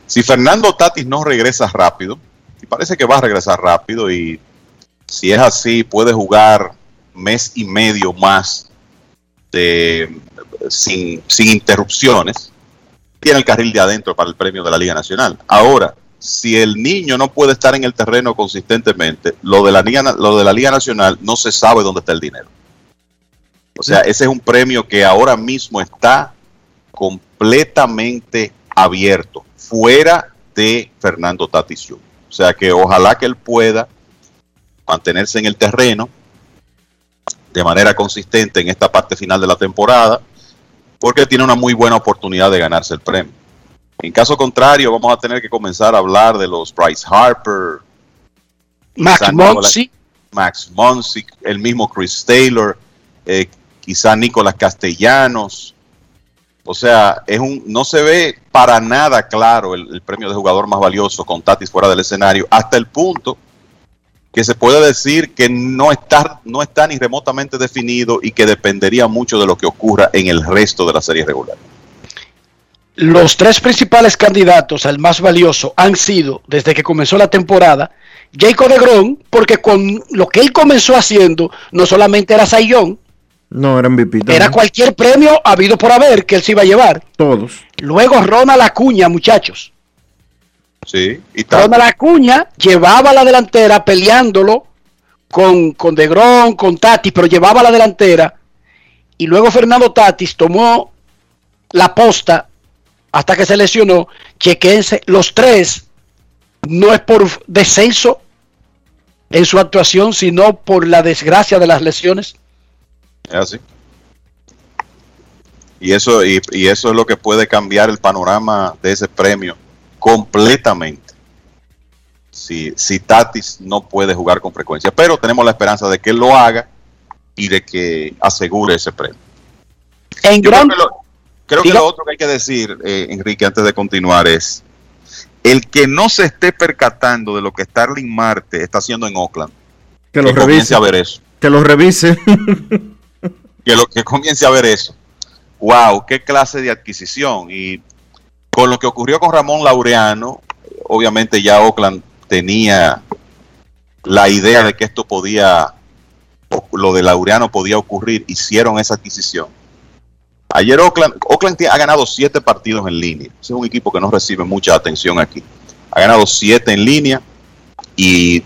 si Fernando Tatis no regresa rápido, y parece que va a regresar rápido, y si es así, puede jugar mes y medio más de, sin, sin interrupciones, tiene el carril de adentro para el premio de la Liga Nacional. Ahora, si el niño no puede estar en el terreno consistentemente, lo de la Liga, lo de la Liga Nacional no se sabe dónde está el dinero. O sea, ese es un premio que ahora mismo está completamente abierto, fuera de Fernando Tatis. O sea que ojalá que él pueda mantenerse en el terreno de manera consistente en esta parte final de la temporada, porque tiene una muy buena oportunidad de ganarse el premio. En caso contrario, vamos a tener que comenzar a hablar de los Bryce Harper, Max Monsi, Max Monsi, el mismo Chris Taylor, eh, quizá Nicolás Castellanos. O sea, es un, no se ve para nada claro el, el premio de jugador más valioso con Tatis fuera del escenario, hasta el punto que se puede decir que no está, no está ni remotamente definido y que dependería mucho de lo que ocurra en el resto de la serie regular. los tres principales candidatos al más valioso han sido, desde que comenzó la temporada, Jacob de Gron, porque con lo que él comenzó haciendo, no solamente era Sayón, No, era MVP. también. era cualquier premio habido por haber que él se iba a llevar. Todos. Luego Ronald Acuña, muchachos. Sí, y tal. Ronald Acuña llevaba la delantera peleándolo con, con De Gron, con Tatis, pero llevaba la delantera. Y luego Fernando Tatis tomó la posta hasta que se lesionó. Chequense, los tres, no es por descenso en su actuación, sino por la desgracia de las lesiones. Es así. Y eso, y, y eso es lo que puede cambiar el panorama de ese premio completamente. Si, si Tatis no puede jugar con frecuencia. Pero tenemos la esperanza de que él lo haga y de que asegure ese premio. En Yo gran, creo que lo, creo que Diga. lo otro que hay que decir, eh, Enrique, antes de continuar es, el que no se esté percatando de lo que Starling Marte está haciendo en Oakland, Que lo revise. a ver eso. Que lo revise. *laughs* que lo que comience a ver eso. Wow, qué clase de adquisición. Y con lo que ocurrió con Ramón Laureano, obviamente ya Oakland tenía la idea de que esto podía, lo de Laureano podía ocurrir, hicieron esa adquisición. Ayer Oakland, ha ganado siete partidos en línea. Es un equipo que no recibe mucha atención aquí. Ha ganado siete en línea y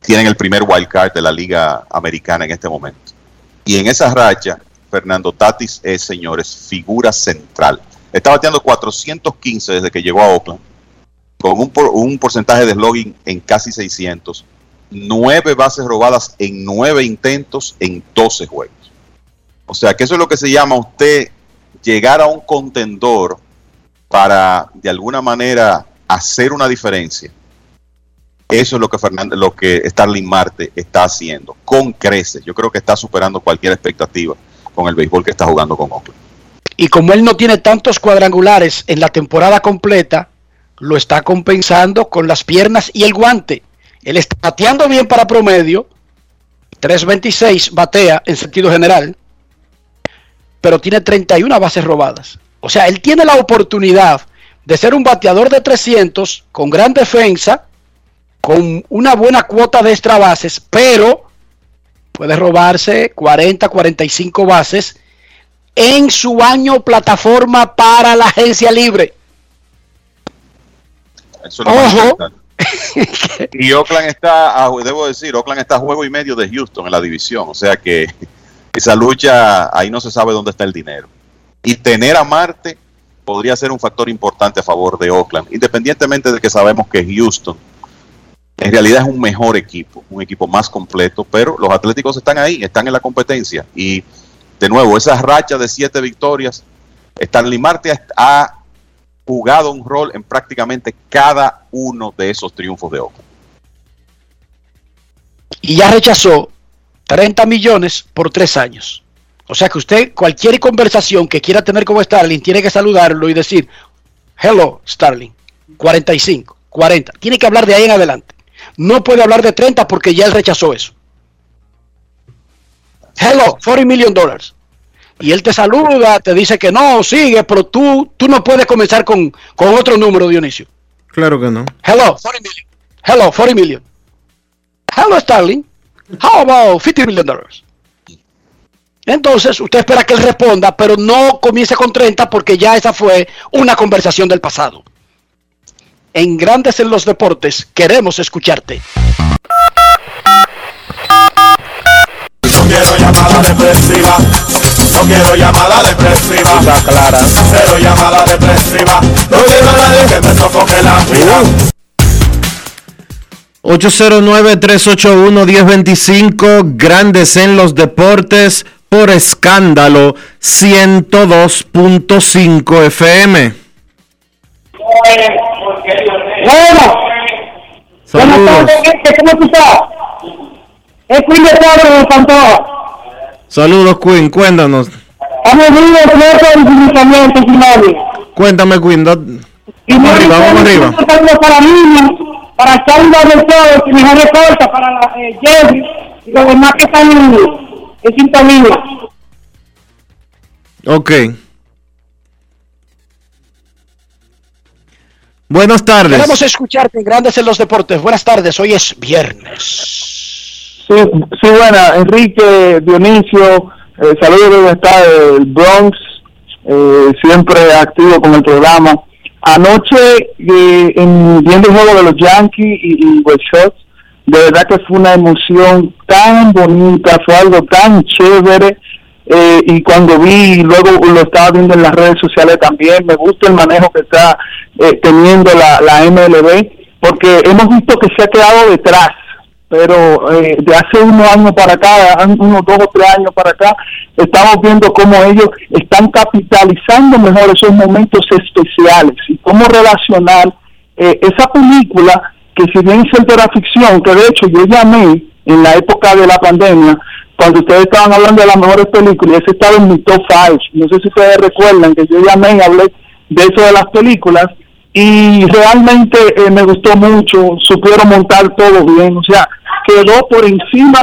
tienen el primer wild card de la liga americana en este momento. Y en esa racha, Fernando Tatis es, señores, figura central. Está bateando 415 desde que llegó a Oakland, con un, por- un porcentaje de slugging en casi 600, nueve bases robadas en nueve intentos en 12 juegos. O sea, que eso es lo que se llama usted llegar a un contendor para, de alguna manera, hacer una diferencia. Eso es lo que Fernando, lo que Starling Marte está haciendo, con creces. Yo creo que está superando cualquier expectativa con el béisbol que está jugando con Oakland. Y como él no tiene tantos cuadrangulares en la temporada completa, lo está compensando con las piernas y el guante. Él está bateando bien para promedio, 3.26 batea en sentido general, pero tiene 31 bases robadas. O sea, él tiene la oportunidad de ser un bateador de 300 con gran defensa, con una buena cuota de extra bases, pero puede robarse 40, 45 bases en su año plataforma para la agencia libre. Eso más importante. y Oakland está, a- debo decir, Oakland está a juego y medio de Houston en la división. O sea que esa lucha, ahí no se sabe dónde está el dinero. Y tener a Marte podría ser un factor importante a favor de Oakland, independientemente de que sabemos que Houston en realidad es un mejor equipo, un equipo más completo, pero los Atléticos están ahí, están en la competencia. Y de nuevo, esa racha de siete victorias, Stanley Marte ha- ha jugado un rol en prácticamente cada uno de esos triunfos de Oakland. Y ya rechazó 30 millones por tres años. O sea que usted, cualquier conversación que quiera tener con Starling, tiene que saludarlo y decir, hello Starling, 45, 40. Tiene que hablar de ahí en adelante. No puede hablar de 30 porque ya él rechazó eso. Hello, 40 million dollars. Y él te saluda, te dice que no, sigue, pero tú, tú no puedes comenzar con, con otro número, Dionisio. Claro que no. Hello, 40 million. Hello, 40 million. Hello, Starling. How about 50 million dollars? Entonces, usted espera que él responda, pero no comience con 30 porque ya esa fue una conversación del pasado. En Grandes en los Deportes, queremos escucharte. No quiero llamada depresiva. Está clara. Cero llamada depresiva. No quiero a nadie que me sofoque la vida. 809-381-1025, Grandes en los Deportes, por escándalo 102.5 FM. Bueno, buenas Saludos. tardes, ¿cómo tú estás? Es Queen de Pablo de Pantoja. Saludos, Queen, cuéntanos. Cuéntame, Queen. da- Y Vamos arriba, vamos arriba. Para niños, para Sandra de todo, que mejor recorta, para la, eh, Jerry y los demás que están en, en sintonía. Ok. Buenas tardes. Queremos escucharte en Grandes en los Deportes. Buenas tardes, hoy es viernes. Sí, sí, buena, Enrique, Dionisio, eh, saludos está el Bronx, eh, siempre activo con el programa. Anoche, eh, en, viendo el juego de los Yankees y, y Sox, de verdad que fue una emoción tan bonita, fue algo tan chévere. eh, y cuando vi, luego lo estaba viendo en las redes sociales también, me gusta el manejo que está eh, teniendo la, la MLB, porque hemos visto que se ha quedado detrás pero eh, de hace unos años para acá, unos dos o tres años para acá, estamos viendo cómo ellos están capitalizando mejor esos momentos especiales y cómo relacionar eh, esa película que si bien es era ficción, que de hecho yo llamé en la época de la pandemia, cuando ustedes estaban hablando de las mejores películas, ese estaba en mi top five. No sé si ustedes recuerdan que yo llamé y hablé de eso de las películas y realmente eh, me gustó mucho, supieron montar todo bien, o sea, quedó por encima,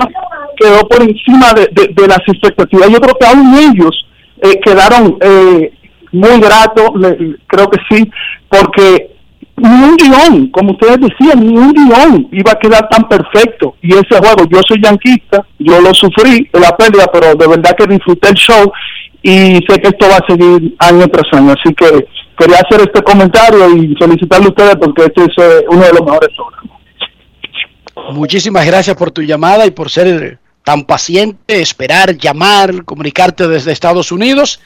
quedó por encima de, de, las expectativas. Yo creo que aún ellos eh, quedaron eh, muy gratos, creo que sí, porque ni un guion, como ustedes decían, ni un guion iba a quedar tan perfecto. Y ese juego, yo soy yanquista, yo lo sufrí la pérdida, pero de verdad que disfruté el show y sé que esto va a seguir año tras año. Así que quería hacer este comentario y felicitarle a ustedes porque este es eh, uno de los mejores programas. Muchísimas gracias por tu llamada y por ser tan paciente, esperar, llamar, comunicarte desde Estados Unidos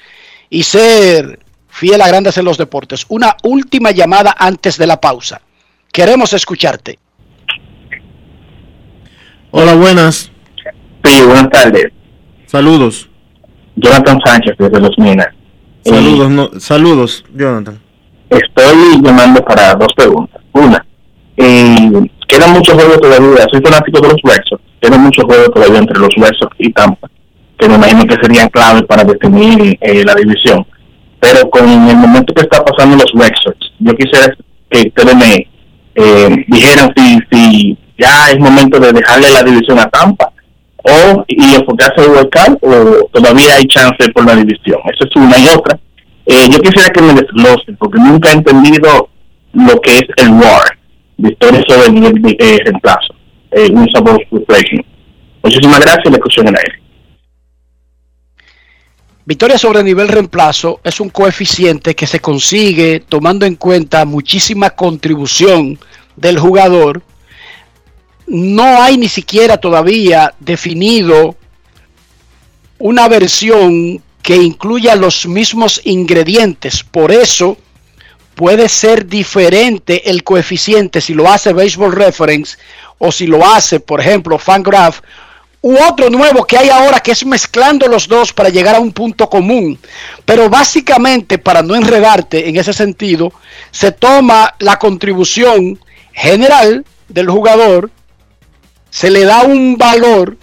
y ser fiel a Grandes en los Deportes. Una última llamada antes de la pausa. Queremos escucharte. Hola, buenas. Sí, buenas tardes. Saludos. Jonathan Sánchez desde Los Minas. Saludos, saludos, Jonathan. Estoy llamando para dos preguntas. Una, eh, quedan muchos juegos todavía. Soy fanático de los Red Quedan muchos juegos todavía entre los Red y Tampa, que me imagino que serían claves para definir eh, la división pero con el momento que está pasando los Red yo quisiera que ustedes me eh, dijeran si, si ya es momento de dejarle la división a Tampa o y enfocarse en World o todavía hay chance por la división. Eso es una y otra. Eh, yo quisiera que me desglosen porque nunca he entendido lo que es el WAR, de historia sobre el eh, reemplazo, eh, un Muchísimas gracias la en aire. Victoria sobre nivel reemplazo es un coeficiente que se consigue tomando en cuenta muchísima contribución del jugador. No hay ni siquiera todavía definido una versión que incluya los mismos ingredientes. Por eso puede ser diferente el coeficiente si lo hace Baseball Reference o si lo hace, por ejemplo, Fangraph u otro nuevo que hay ahora que es mezclando los dos para llegar a un punto común. Pero básicamente, para no enredarte en ese sentido, se toma la contribución general del jugador, se le da un valor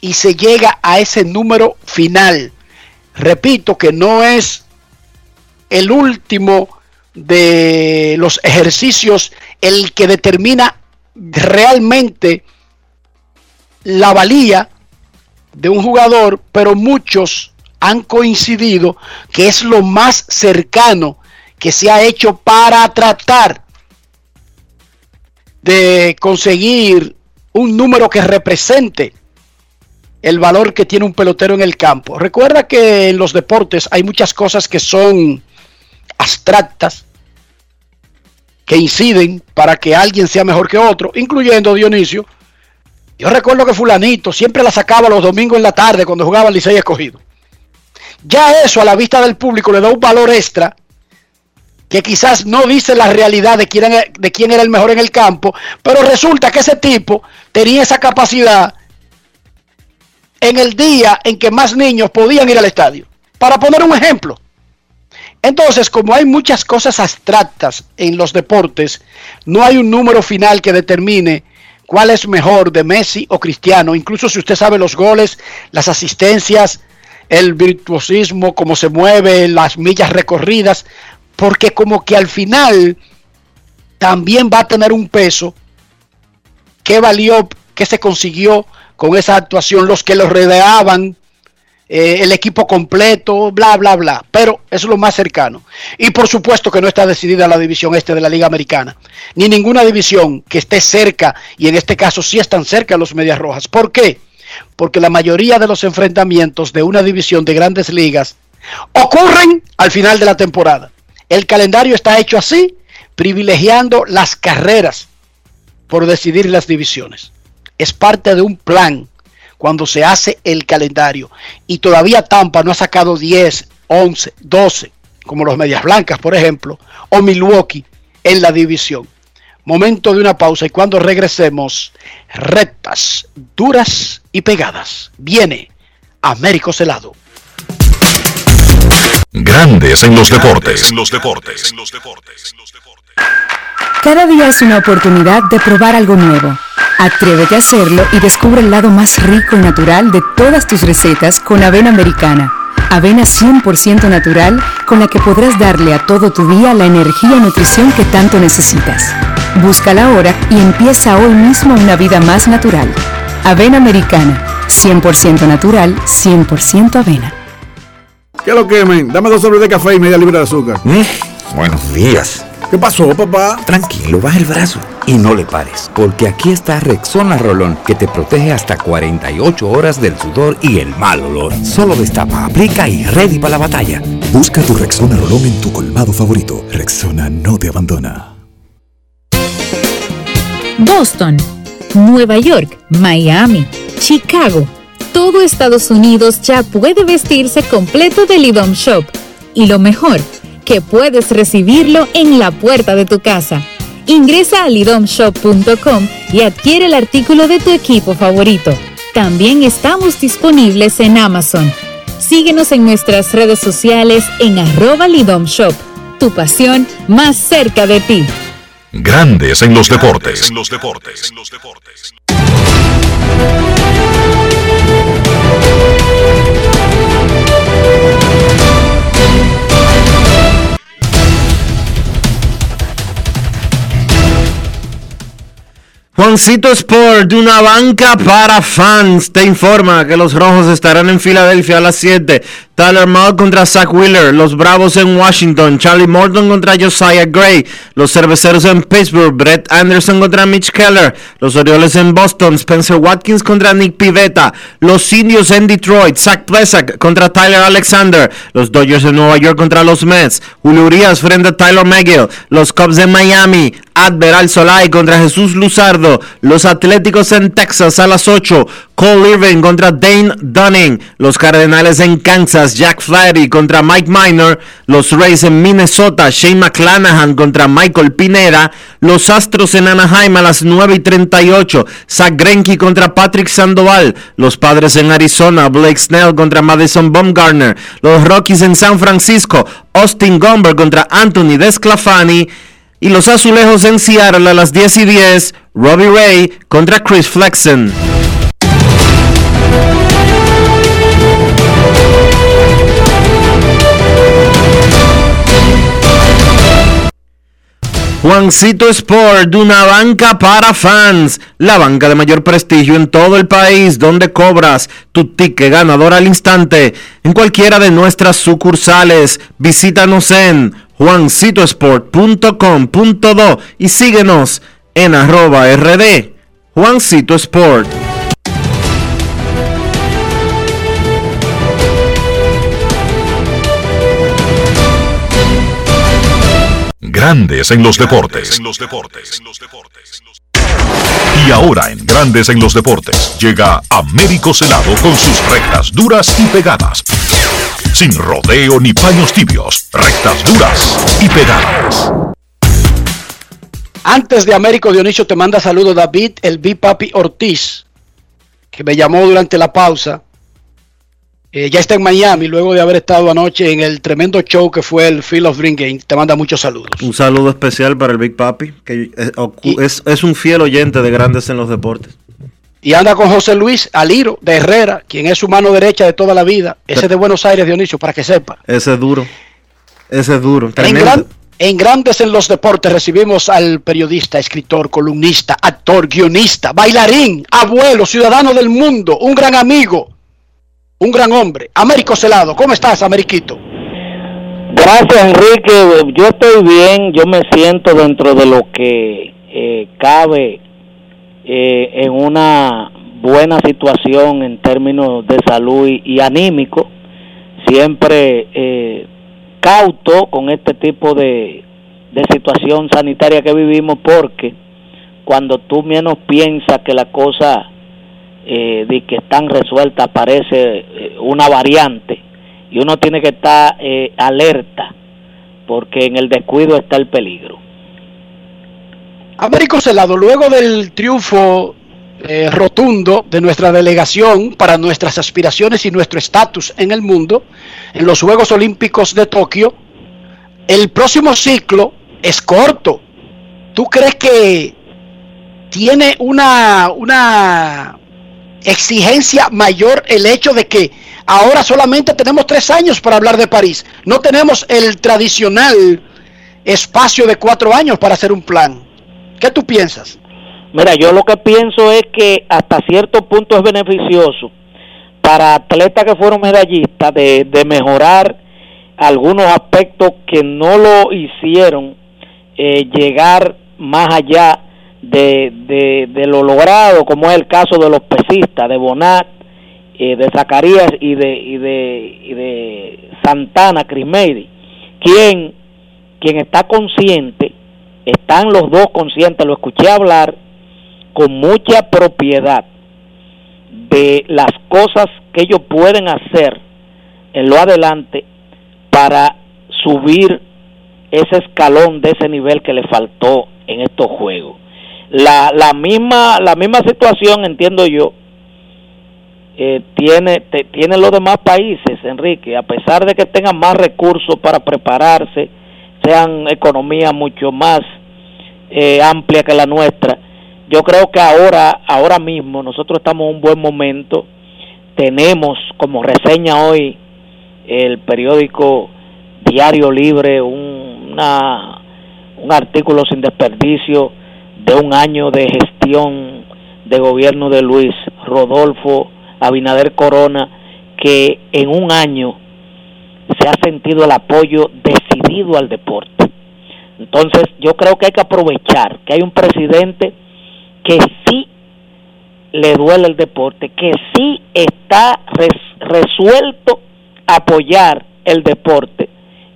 y se llega a ese número final. Repito que no es el último de los ejercicios el que determina realmente la valía de un jugador, pero muchos han coincidido que es lo más cercano que se ha hecho para tratar de conseguir un número que represente el valor que tiene un pelotero en el campo. Recuerda que en los deportes hay muchas cosas que son abstractas, que inciden para que alguien sea mejor que otro, incluyendo Dionisio, yo recuerdo que fulanito siempre la sacaba los domingos en la tarde cuando jugaba el Licey escogido. Ya eso a la vista del público le da un valor extra que quizás no dice la realidad de quién, de quién era el mejor en el campo, pero resulta que ese tipo tenía esa capacidad en el día en que más niños podían ir al estadio. Para poner un ejemplo. Entonces, como hay muchas cosas abstractas en los deportes, no hay un número final que determine cuál es mejor de Messi o Cristiano, incluso si usted sabe los goles, las asistencias, el virtuosismo, cómo se mueve, las millas recorridas, porque como que al final también va a tener un peso qué valió, qué se consiguió con esa actuación, los que lo rodeaban, eh, el equipo completo, bla, bla, bla. Pero es lo más cercano. Y por supuesto que no está decidida la división este de la Liga Americana. Ni ninguna división que esté cerca, y en este caso sí están cerca los Medias Rojas. ¿Por qué? Porque la mayoría de los enfrentamientos de una división de grandes ligas ocurren al final de la temporada. El calendario está hecho así, privilegiando las carreras por decidir las divisiones. Es parte de un plan cuando se hace el calendario. Y todavía Tampa no ha sacado 10, 11, 12, como los Medias Blancas, por ejemplo, o Milwaukee en la división. Momento de una pausa y cuando regresemos, rectas, duras y pegadas. Viene Américo Celado. Grandes en los deportes. En los deportes. En los deportes. Cada día es una oportunidad de probar algo nuevo. Atrévete a hacerlo y descubre el lado más rico y natural de todas tus recetas con avena americana. Avena 100% natural con la que podrás darle a todo tu día la energía y nutrición que tanto necesitas. Búscala ahora y empieza hoy mismo una vida más natural. Avena Americana, 100% natural, 100% avena. ¿Qué lo quemen? Dame dos sobres de café y media libra de azúcar. Buenos días. ¿Qué pasó, papá? Tranquilo, baja el brazo y no le pares, porque aquí está Rexona Rolón, que te protege hasta 48 horas del sudor y el mal olor. Solo destapa, aplica y ready para la batalla. Busca tu Rexona Rolón en tu colmado favorito. Rexona no te abandona. Boston, Nueva York, Miami, Chicago. Todo Estados Unidos ya puede vestirse completo del IDOM Shop. Y lo mejor, que puedes recibirlo en la puerta de tu casa. Ingresa a lidomshop.com y adquiere el artículo de tu equipo favorito. También estamos disponibles en Amazon. Síguenos en nuestras redes sociales en arroba lidomshop. Tu pasión más cerca de ti. Grandes en los deportes. En los deportes. En los deportes. Juancito Sport, de una banca para fans, te informa que los rojos estarán en Filadelfia a las 7. Tyler Mudd contra Zach Wheeler, los Bravos en Washington, Charlie Morton contra Josiah Gray, los Cerveceros en Pittsburgh, Brett Anderson contra Mitch Keller, los Orioles en Boston, Spencer Watkins contra Nick Pivetta, los Indios en Detroit, Zach Plesak contra Tyler Alexander, los Dodgers en Nueva York contra los Mets, Julio Urias frente a Tyler McGill, los Cubs en Miami, Adveral Solai contra Jesús Luzardo, los Atléticos en Texas a las 8, Cole Irving contra Dane Dunning, los Cardenales en Kansas, Jack Flaherty contra Mike Minor, los Rays en Minnesota, Shane McClanahan contra Michael Pineda, los Astros en Anaheim a las 9 y 38, Zach Greinke contra Patrick Sandoval, los Padres en Arizona, Blake Snell contra Madison Bumgarner, los Rockies en San Francisco, Austin Gomber contra Anthony Desclafani, y los Azulejos en Seattle a las 10 y 10, Robbie Ray contra Chris Flexen. Juancito Sport, una banca para fans, la banca de mayor prestigio en todo el país, donde cobras tu ticket ganador al instante en cualquiera de nuestras sucursales. Visítanos en juancitosport.com.do y síguenos en arroba rd Juancito Sport. Grandes en los deportes. En los deportes. En los deportes. Y ahora en Grandes en los deportes llega Américo Celado con sus rectas duras y pegadas. Sin rodeo ni paños tibios, rectas duras y pegadas. Antes de Américo Dionisio te manda saludos David, el Papi Ortiz, que me llamó durante la pausa. Eh, ya está en Miami luego de haber estado anoche en el tremendo show que fue el Field of Dream Game. Te manda muchos saludos. Un saludo especial para el Big Papi, que es, ocu- es- es un fiel oyente de Grandes en los deportes. Y anda con José Luis Aliro de Herrera, quien es su mano derecha de toda la vida. Ese es de Buenos Aires, Dionisio, para que sepa. Ese es duro. Ese es duro. En, gran- en Grandes en los Deportes recibimos al periodista, escritor, columnista, actor, guionista, bailarín, abuelo, ciudadano del mundo, un gran amigo, un gran hombre. Américo Celado, ¿cómo estás, Ameriquito? Gracias, Enrique. Yo estoy bien, yo me siento dentro de lo que eh, cabe eh, en una buena situación en términos de salud y, anímico. Siempre eh, cauto con este tipo de, de situación sanitaria que vivimos porque cuando tú menos piensas que la cosa eh, de que están resueltas aparece eh, una variante y uno tiene que estar eh, alerta porque en el descuido está el peligro. Américo Celado, luego del triunfo eh, rotundo de nuestra delegación para nuestras aspiraciones y nuestro estatus en el mundo, en los Juegos Olímpicos de Tokio, el próximo ciclo es corto. ¿Tú crees que tiene una, una exigencia mayor el hecho de que ahora solamente tenemos tres años para hablar de París. No tenemos el tradicional espacio de cuatro años para hacer un plan. ¿Qué tú piensas? Mira, yo lo que pienso es que hasta cierto punto es beneficioso para atletas que fueron medallistas de, de mejorar algunos aspectos que no lo hicieron eh, llegar más allá de, de, lo logrado, como es el caso de los pesistas, de Bonat, eh, de Zacarías y de, y de, y de Santana Crismeidi, quien, quien está consciente, están los dos conscientes, lo escuché hablar con mucha propiedad de las cosas que ellos pueden hacer en lo adelante para subir ese escalón de ese nivel que le faltó en estos juegos. La, la misma la misma situación entiendo yo eh, tiene te, tiene los demás países Enrique a pesar de que tengan más recursos para prepararse sean economías mucho más eh, amplias que la nuestra yo creo que ahora ahora mismo nosotros estamos en un buen momento tenemos como reseña hoy el periódico Diario Libre un, una, un artículo sin desperdicio de un año de gestión de gobierno de Luis Rodolfo Abinader Corona, que en un año se ha sentido el apoyo decidido al deporte. Entonces yo creo que hay que aprovechar que hay un presidente que sí le duele el deporte, que sí está res, resuelto apoyar el deporte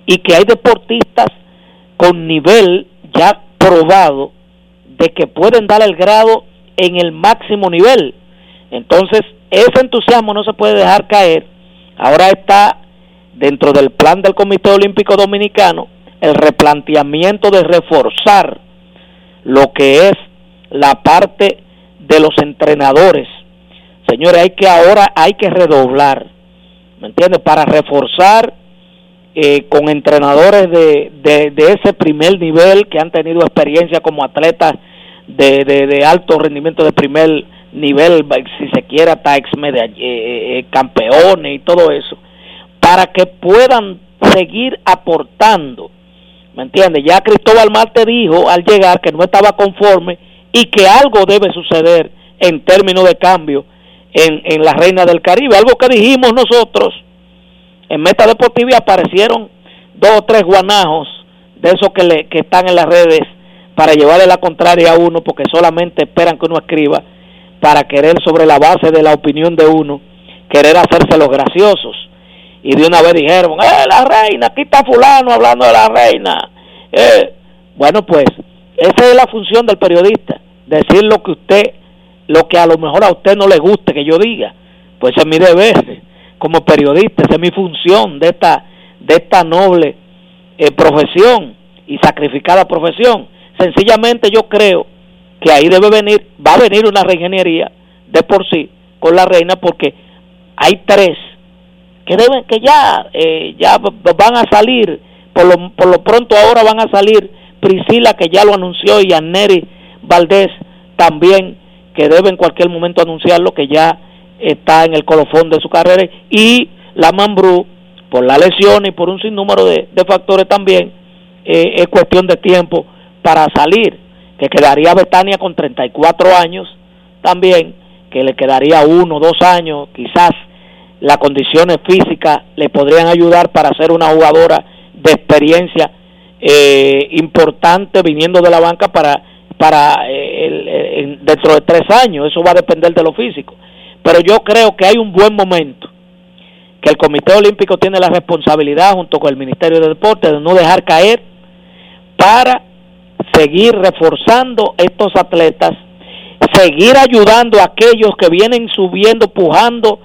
y que hay deportistas con nivel ya probado de que pueden dar el grado en el máximo nivel. Entonces, ese entusiasmo no se puede dejar caer. Ahora está dentro del plan del Comité Olímpico Dominicano el replanteamiento de reforzar lo que es la parte de los entrenadores. Señores, hay que ahora hay que redoblar, ¿me entiendes? Para reforzar eh, con entrenadores de, de, ese primer nivel que han tenido experiencia como atletas de, de, alto rendimiento de primer nivel, si se quiere, hasta ex media, eh, eh, campeones y todo eso, para que puedan seguir aportando. ¿Me entiendes? Ya Cristóbal Marte dijo al llegar que no estaba conforme y que algo debe suceder en términos de cambio en, en la Reina del Caribe. Algo que dijimos nosotros en Meta Deportiva aparecieron dos o tres guanajos de esos que, le, que están en las redes para llevarle la contraria a uno porque solamente esperan que uno escriba para querer sobre la base de la opinión de uno, querer hacerse los graciosos. Y de una vez dijeron, eh, la reina, aquí está fulano hablando de la reina. Eh, bueno, pues esa es la función del periodista, decir lo que usted, lo que a lo mejor a usted no le guste que yo diga. Pues es mi deber como periodista, esa es mi función de esta, de esta noble eh, profesión y sacrificada profesión. Sencillamente yo creo que ahí debe venir, va a venir una reingeniería de por sí con la reina porque hay tres que deben que ya eh, ya van a salir por lo, por lo pronto ahora van a salir Priscila que ya lo anunció y Anneri Valdés también que debe en cualquier momento anunciarlo que ya está en el colofón de su carrera y la Mambrú por la lesión y por un sinnúmero de, de factores también eh, es cuestión de tiempo para salir que quedaría Betania con 34 años también, que le quedaría uno, dos años, quizás las condiciones físicas le podrían ayudar para ser una jugadora de experiencia eh, importante viniendo de la banca para para eh, el, el, dentro de tres años, eso va a depender de lo físico. Pero yo creo que hay un buen momento, que el Comité Olímpico tiene la responsabilidad junto con el Ministerio de Deportes de no dejar caer para seguir reforzando estos atletas, seguir ayudando a aquellos que vienen subiendo, pujando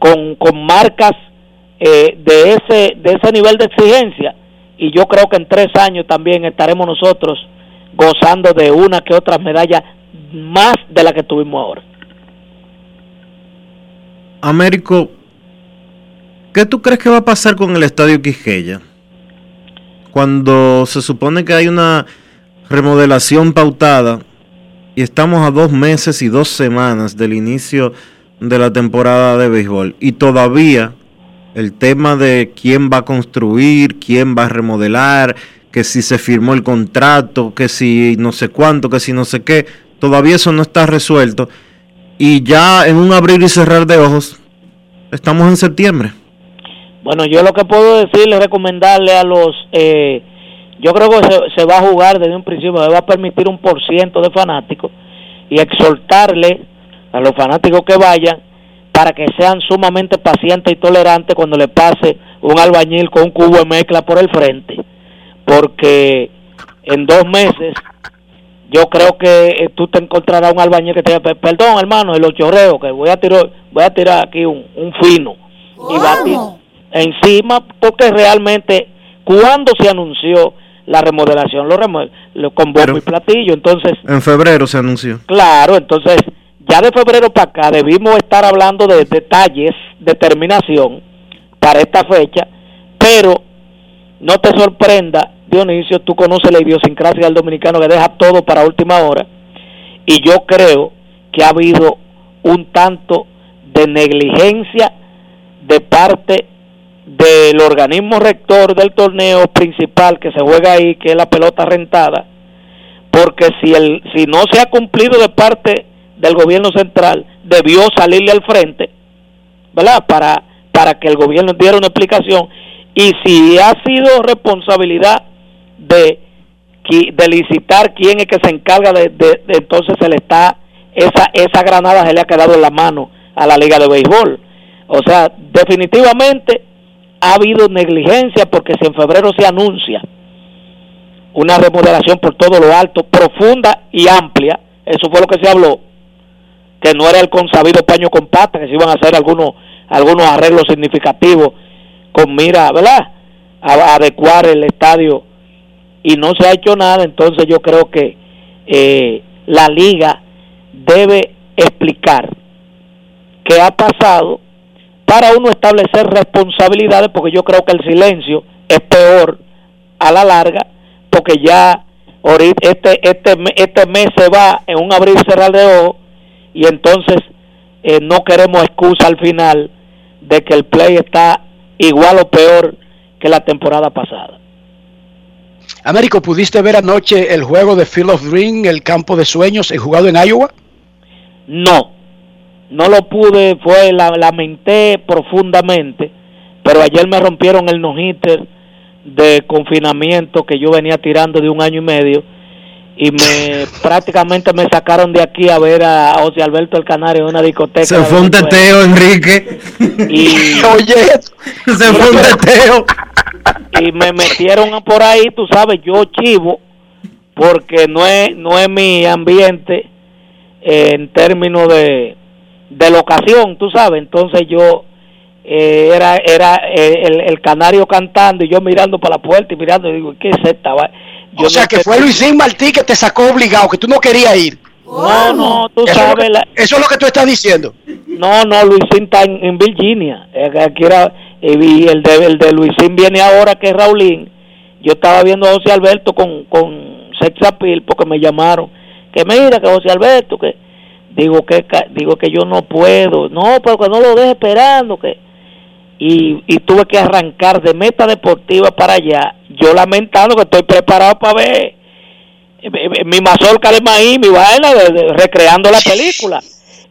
con, con marcas eh, de, ese, de ese nivel de exigencia. Y yo creo que en tres años también estaremos nosotros gozando de una que otra medalla más de la que tuvimos ahora. Américo, ¿qué tú crees que va a pasar con el Estadio Quisqueya? Cuando se supone que hay una remodelación pautada y estamos a dos meses y dos semanas del inicio de la temporada de béisbol. Y todavía el tema de quién va a construir, quién va a remodelar, que si se firmó el contrato, que si no sé cuánto, que si no sé qué, todavía eso no está resuelto. Y ya en un abrir y cerrar de ojos, estamos en septiembre. Bueno, yo lo que puedo decirle recomendarle a los... Eh, yo creo que se, se, va a jugar desde un principio, se va a permitir un por ciento de fanáticos y exhortarle a los fanáticos que vayan para que sean sumamente pacientes y tolerantes cuando le pase un albañil con un cubo de mezcla por el frente, porque en dos meses yo creo que eh, tú te encontrarás un albañil que te diga, perdón hermano, el chorreos, que voy a tirar, voy a tirar aquí un, un fino y va a tirar encima porque realmente cuando se anunció la remodelación lo, remodel lo con bombo y platillo entonces en febrero se anunció. Claro entonces ya de febrero para acá debimos estar hablando de detalles de terminación para esta fecha, pero no te sorprenda, Dionisio, tú conoces la idiosincrasia del dominicano que deja todo para última hora, y yo creo que ha habido un tanto de negligencia de parte del organismo rector del torneo principal que se juega ahí, que es la pelota rentada, porque si el si no se ha cumplido de parte del gobierno central debió salirle al frente, ¿verdad? Para, para que el gobierno diera una explicación. Y si ha sido responsabilidad de, licitar quién es que se encarga de, de, entonces se le está, esa, esa granada se le ha quedado en la mano a la Liga de Béisbol. O sea, definitivamente ha habido negligencia porque si en febrero se anuncia una remodelación por todo lo alto, profunda y amplia, eso fue lo que se habló, que no era el consabido paño con que se iban a hacer algunos, algunos arreglos significativos con mira, ¿verdad? A, adecuar el estadio y no se ha hecho nada, entonces yo creo que eh, la liga debe explicar qué ha pasado para uno establecer responsabilidades, porque yo creo que el silencio es peor a la larga, porque ya este, este, este mes se va en un abrir y cerrar de ojos y entonces eh, no queremos excusa al final de que el play está igual o peor que la temporada pasada. Américo, ¿pudiste ver anoche el juego de Field of Dream, el campo de sueños, el jugado en Iowa? No, no lo pude, fue, la, lamenté profundamente, pero ayer me rompieron el no de confinamiento que yo venía tirando de un año y medio y me prácticamente me sacaron de aquí a ver a José Alberto el Canario en una discoteca. Se fue un teteo, Enrique. Y *laughs* oye, se fue un teteo. Y me metieron por ahí, tú sabes, yo chivo porque no es no es mi ambiente en términos de de locación, tú sabes, entonces yo eh, era era eh, el, el, canario cantando y yo mirando para la puerta y mirando y digo, ¿qué es esta? o sea, que fue Luisín Martí que te sacó obligado, que tú no querías ir. No, no, tú sabes. eso es lo que tú estás diciendo. No, no, Luisín está en, Virginia. Aquí era, y el de, el de Luisín viene ahora, que es Raulín. Yo estaba viendo a José Alberto con, con Sexapil porque me llamaron. Que mira, que José Alberto, que digo que digo que yo no puedo. No, pero que no lo deje esperando, que y, y tuve que arrancar de meta deportiva para allá, yo lamentando que estoy preparado para ver eh, eh, mi mazorca de maíz, mi vaina, recreando la película.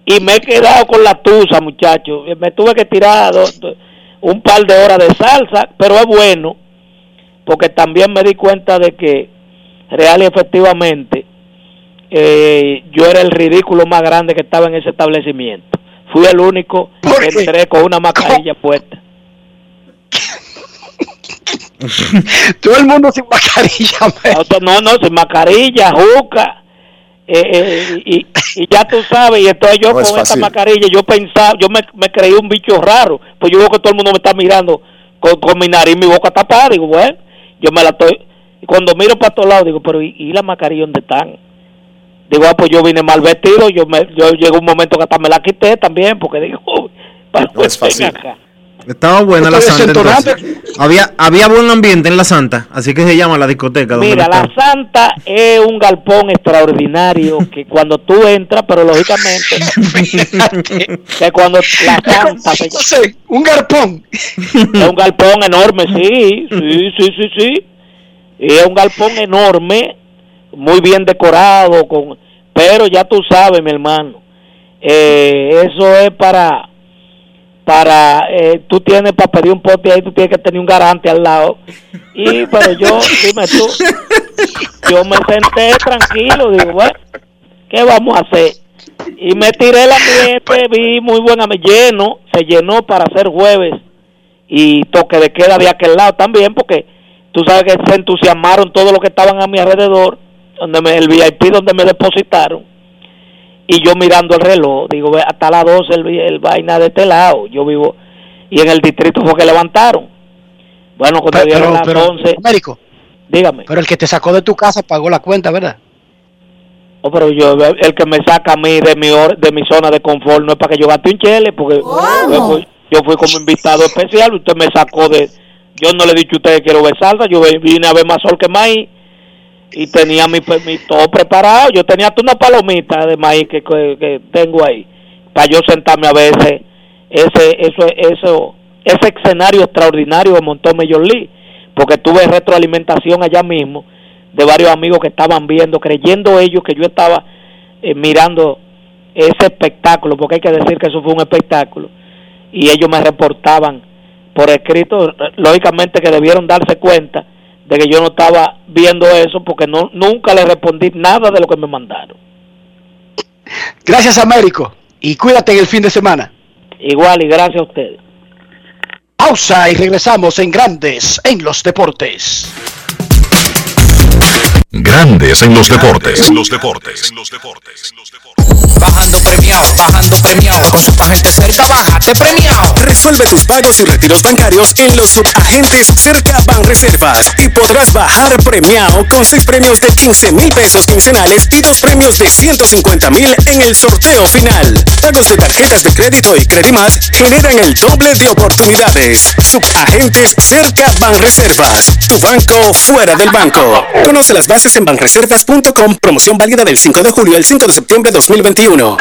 Y me he quedado con la tusa, muchachos. Me tuve que tirar un par de horas de salsa, pero es bueno, porque también me di cuenta de que real y efectivamente eh, yo era el ridículo más grande que estaba en ese establecimiento fui el único que entré con una mascarilla puesta. *laughs* Todo el mundo sin mascarilla. *laughs* No, no, sin mascarilla, juca. Eh, eh, y, y, ya tú sabes, y entonces yo con esta mascarilla, yo pensaba, yo me, me creí un bicho raro, pues yo veo que todo el mundo me está mirando con, con mi nariz y mi boca tapada, digo, bueno, yo me la estoy, y cuando miro para todos lados, digo, pero ¿y, y la mascarilla dónde están? Digo, ah, pues yo vine mal vestido, yo me, yo llegó un momento que hasta me la quité también, porque digo, para no es *laughs* fácil. Estaba buena la santa Había, había buen ambiente en la Santa, así que se llama la discoteca. donde Mira, la. Santa es un galpón extraordinario *laughs* que cuando tú entras, pero lógicamente *laughs* que cuando la Santa se- un galpón es un galpón enorme, sí, sí, sí, sí, sí. Y es un galpón enorme, muy bien decorado, con, pero ya tú sabes, mi hermano, eh, eso es para, para, eh, tú tienes para pedir un pote ahí, tú tienes que tener un garante al lado. Y, pero yo, dime tú, yo me senté tranquilo, digo, bueno, ¿qué vamos a hacer? Y me tiré el ambiente, vi muy buena, me lleno, se llenó para hacer jueves y toque de queda de aquel lado también, porque tú sabes que se entusiasmaron todos los que estaban a mi alrededor, donde me, el VIP donde me depositaron, y yo mirando el reloj, digo, ve, hasta las 12 el, el vaina de este lado, yo vivo, y en el distrito fue que levantaron. Bueno, cuando Pero, dieron pero, las pero, 11, Américo, dígame. pero el que te sacó de tu casa pagó la cuenta, ¿verdad? Oh, pero yo, el que me saca a mí de mi hor- de mi zona de confort no es para que yo gaste un chele, porque yo fui, yo fui como invitado especial, usted me sacó de... Yo no le he dicho a usted que quiero ver salsa, yo vine a ver más sol que maíz y tenía mi, mi todo preparado, yo tenía una palomita de maíz que, que, tengo ahí, para yo sentarme a ver ese, eso, eso, ese escenario extraordinario que montó Major League, porque tuve retroalimentación allá mismo de varios amigos que estaban viendo, creyendo ellos que yo estaba eh, mirando ese espectáculo, porque hay que decir que eso fue un espectáculo, y ellos me reportaban por escrito, lógicamente que debieron darse cuenta de que yo no estaba viendo eso, porque no nunca le respondí nada de lo que me mandaron. Gracias, Américo. Y cuídate en el fin de semana. Igual y gracias a ustedes. Pausa y regresamos en Grandes en los Deportes. Grandes en los deportes. En los deportes. En los deportes. Bajando premiado, bajando premiado. Con subagente cerca, bájate premiado. Resuelve tus pagos y retiros bancarios en los subagentes cerca Banreservas y podrás bajar premiado con seis premios de 15 mil pesos quincenales y dos premios de 150 mil en el sorteo final. Pagos de tarjetas de crédito y Credimas generan el doble de oportunidades. Subagentes cerca Banreservas, tu banco fuera del banco. Conoce las bases en banreservas.com, promoción válida del 5 de julio al 5 de septiembre de 2021.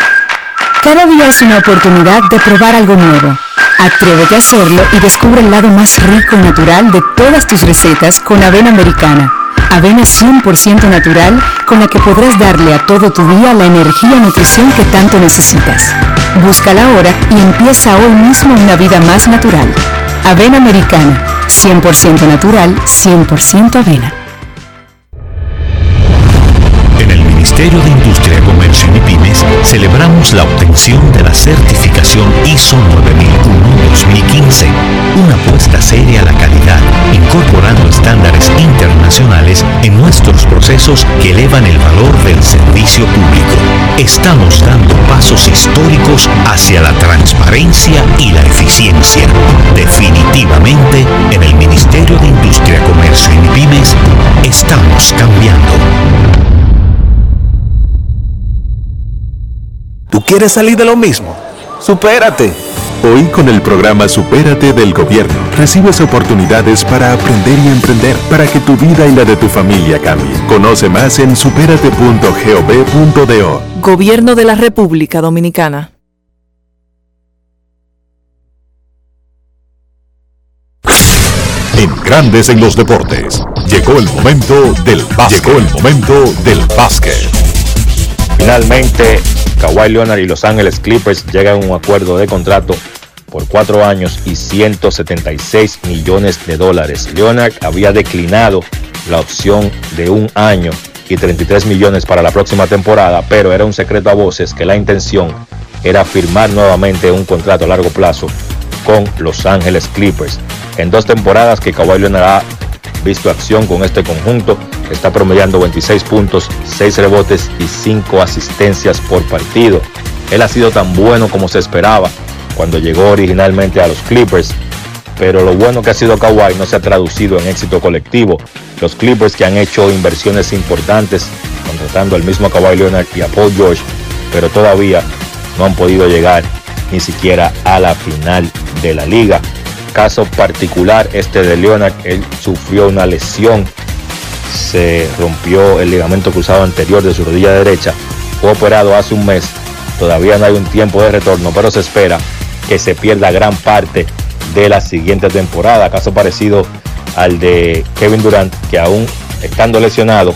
Cada día es una oportunidad de probar algo nuevo. Atrévete a hacerlo y descubre el lado más rico y natural de todas tus recetas con avena americana. Avena 100% natural con la que podrás darle a todo tu día la energía y nutrición que tanto necesitas. Búscala ahora y empieza hoy mismo una vida más natural. Avena americana, 100% natural, 100% avena. Ministerio de Industria, Comercio y Pymes celebramos la obtención de la certificación ISO 9001-2015, una apuesta seria a la calidad, incorporando estándares internacionales en nuestros procesos que elevan el valor del servicio público. Estamos dando pasos históricos hacia la transparencia y la eficiencia. Definitivamente, en el Ministerio de Industria, Comercio y Pymes estamos cambiando. ¿Tú quieres salir de lo mismo? Supérate. Hoy con el programa Supérate del Gobierno recibes oportunidades para aprender y emprender para que tu vida y la de tu familia cambien. Conoce más en superate.gov.do. Gobierno de la República Dominicana. En Grandes en los deportes. Llegó el momento del básquet. Llegó el momento del básquet. Finalmente, Kawhi Leonard y Los Ángeles Clippers llegan a un acuerdo de contrato por cuatro años y 176 millones de dólares. Leonard había declinado la opción de un año y 33 millones para la próxima temporada, pero era un secreto a voces que la intención era firmar nuevamente un contrato a largo plazo con Los Ángeles Clippers. En dos temporadas que Kawhi Leonard ha visto acción con este conjunto, está promediando 26 puntos, 6 rebotes y 5 asistencias por partido. Él ha sido tan bueno como se esperaba cuando llegó originalmente a los Clippers, pero lo bueno que ha sido Kawhi no se ha traducido en éxito colectivo. Los Clippers que han hecho inversiones importantes, contratando al mismo Kawhi Leonard y a Paul George, pero todavía no han podido llegar ni siquiera a la final de la liga. Caso particular, este de Leonard, él sufrió una lesión, se rompió el ligamento cruzado anterior de su rodilla derecha, fue operado hace un mes, todavía no hay un tiempo de retorno, pero se espera que se pierda gran parte de la siguiente temporada, caso parecido al de Kevin Durant, que aún estando lesionado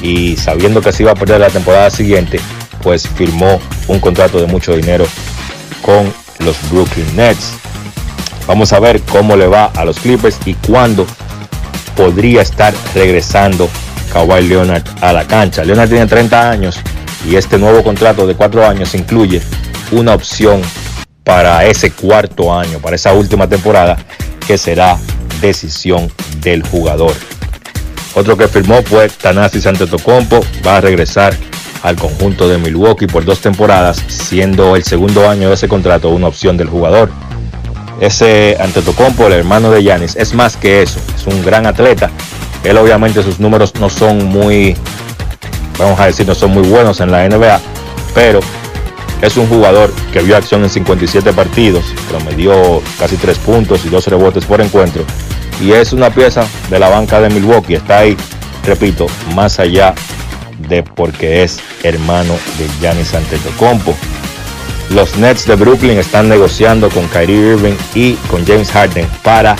y sabiendo que se iba a perder la temporada siguiente, pues firmó un contrato de mucho dinero con los Brooklyn Nets. Vamos a ver cómo le va a los Clippers y cuándo podría estar regresando Kawhi Leonard a la cancha. Leonard tiene 30 años y este nuevo contrato de 4 años incluye una opción para ese cuarto año, para esa última temporada, que será decisión del jugador. Otro que firmó fue Tanasi Antetokounmpo, va a regresar al conjunto de Milwaukee por dos temporadas, siendo el segundo año de ese contrato una opción del jugador. Ese Antetokounmpo, el hermano de Yanis, es más que eso, es un gran atleta. Él obviamente sus números no son muy, vamos a decir, no son muy buenos en la NBA, pero es un jugador que vio acción en 57 partidos, promedió casi 3 puntos y 2 rebotes por encuentro. Y es una pieza de la banca de Milwaukee. Está ahí, repito, más allá de porque es hermano de Giannis Antetokounmpo. Los Nets de Brooklyn están negociando con Kyrie Irving y con James Harden para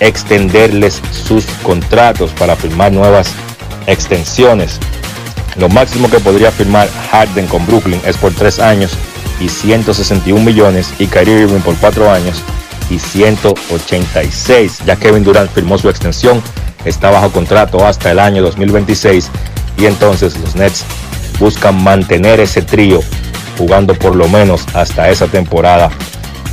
extenderles sus contratos, para firmar nuevas extensiones. Lo máximo que podría firmar Harden con Brooklyn es por 3 años y 161 millones y Kyrie Irving por 4 años y 186. Ya Kevin Durant firmó su extensión, está bajo contrato hasta el año 2026 y entonces los Nets buscan mantener ese trío jugando por lo menos hasta esa temporada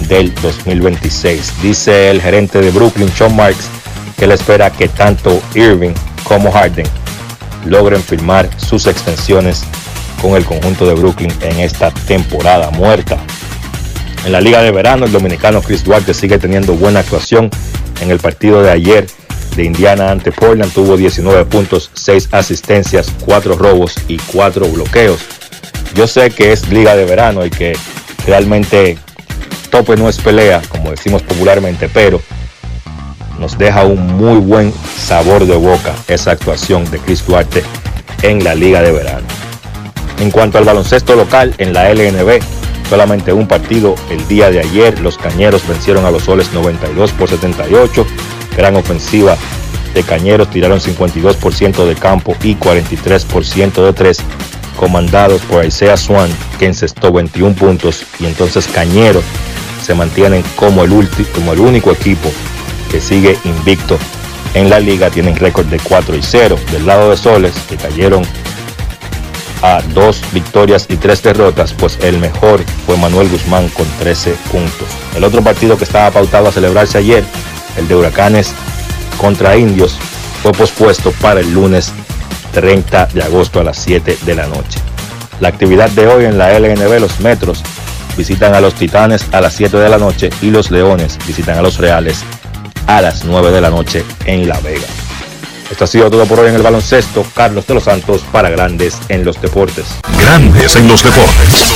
del 2026. Dice el gerente de Brooklyn, Sean Marks, que él espera que tanto Irving como Harden logren firmar sus extensiones con el conjunto de Brooklyn en esta temporada muerta. En la liga de verano, el dominicano Chris Duarte sigue teniendo buena actuación. En el partido de ayer de Indiana ante Portland tuvo 19 puntos, 6 asistencias, 4 robos y 4 bloqueos. Yo sé que es liga de verano y que realmente tope no es pelea, como decimos popularmente, pero nos deja un muy buen sabor de boca esa actuación de Chris Duarte en la liga de verano. En cuanto al baloncesto local en la LNB, solamente un partido el día de ayer, los Cañeros vencieron a los Soles 92 por 78, gran ofensiva de Cañeros, tiraron 52% de campo y 43% de tres, comandados por Isaiah Swan, que encestó 21 puntos, y entonces Cañeros se mantienen como el, como el único equipo que sigue invicto en la liga, tienen récord de 4 y 0. Del lado de Soles, que cayeron a dos victorias y tres derrotas, pues el mejor fue Manuel Guzmán con 13 puntos. El otro partido que estaba pautado a celebrarse ayer, el de Huracanes contra Indios, fue pospuesto para el lunes 30 de agosto a las 7 de la noche. La actividad de hoy en la LNB, los Metros visitan a los Titanes a las 7 de la noche y los Leones visitan a los Reales a las 9 de la noche en La Vega. Esto ha sido todo por hoy en el baloncesto. Carlos de los Santos para Grandes en los Deportes. Grandes en los Deportes.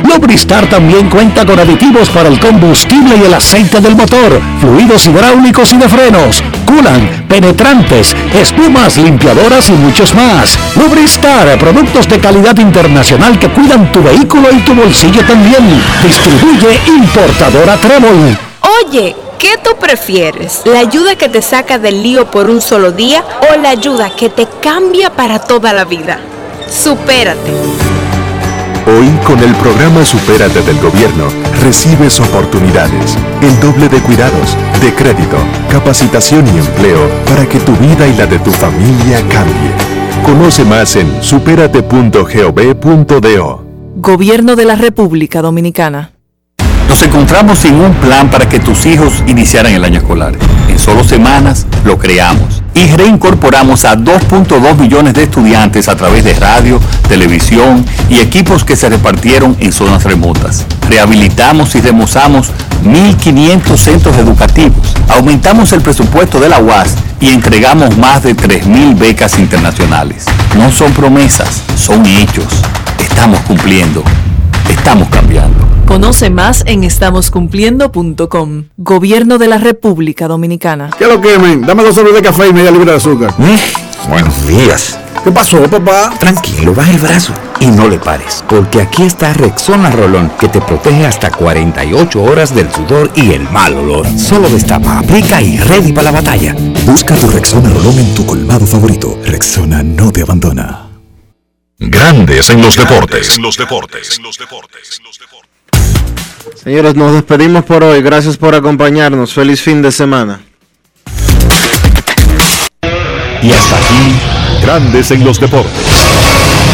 Lubristar también cuenta con aditivos para el combustible y el aceite del motor fluidos hidráulicos y de frenos, culan, penetrantes, espumas, limpiadoras y muchos más. Lubristar, productos de calidad internacional que cuidan tu vehículo y tu bolsillo también. Distribuye importadora Trébol. Oye, ¿qué tú prefieres? ¿La ayuda que te saca del lío por un solo día o la ayuda que te cambia para toda la vida? Supérate. Hoy, con el programa Supérate del Gobierno, recibes oportunidades, el doble de cuidados, de crédito, capacitación y empleo para que tu vida y la de tu familia cambie. Conoce más en superate.gov.do. Gobierno de la República Dominicana. Nos encontramos sin un plan para que tus hijos iniciaran el año escolar. En solo semanas lo creamos y reincorporamos a 2.2 millones de estudiantes a través de radio, televisión y equipos que se repartieron en zonas remotas. Rehabilitamos y remozamos 1.500 centros educativos. Aumentamos el presupuesto de la UAS y entregamos más de 3.000 becas internacionales. No son promesas, son hechos. Estamos cumpliendo. Estamos cambiando. Conoce más en estamoscumpliendo.com. Gobierno de la República Dominicana. ¿Qué lo que, men? Dame dos sobres de café y media libra de azúcar. Buenos días. ¿Qué pasó, papá? Tranquilo, baja el brazo y no le pares, porque aquí está Rexona Rolón, que te protege hasta 48 horas del sudor y el mal olor. Solo destapa, aplica y ready para la batalla. Busca tu Rexona Rolón en tu colmado favorito. Rexona no te abandona. Grandes en los deportes. En los deportes. En los deportes. Señores, nos despedimos por hoy. Gracias por acompañarnos. Feliz fin de semana. Y hasta aquí, Grandes en los deportes.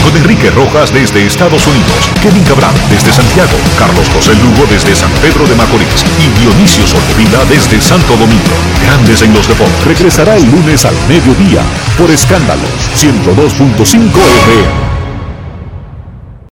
Con Enrique Rojas desde Estados Unidos, Kevin Cabral desde Santiago, Carlos José Lugo desde San Pedro de Macorís y Dionisio Solterida desde Santo Domingo. Grandes en los deportes. Regresará el lunes al mediodía por Escándalos 102.5 FM.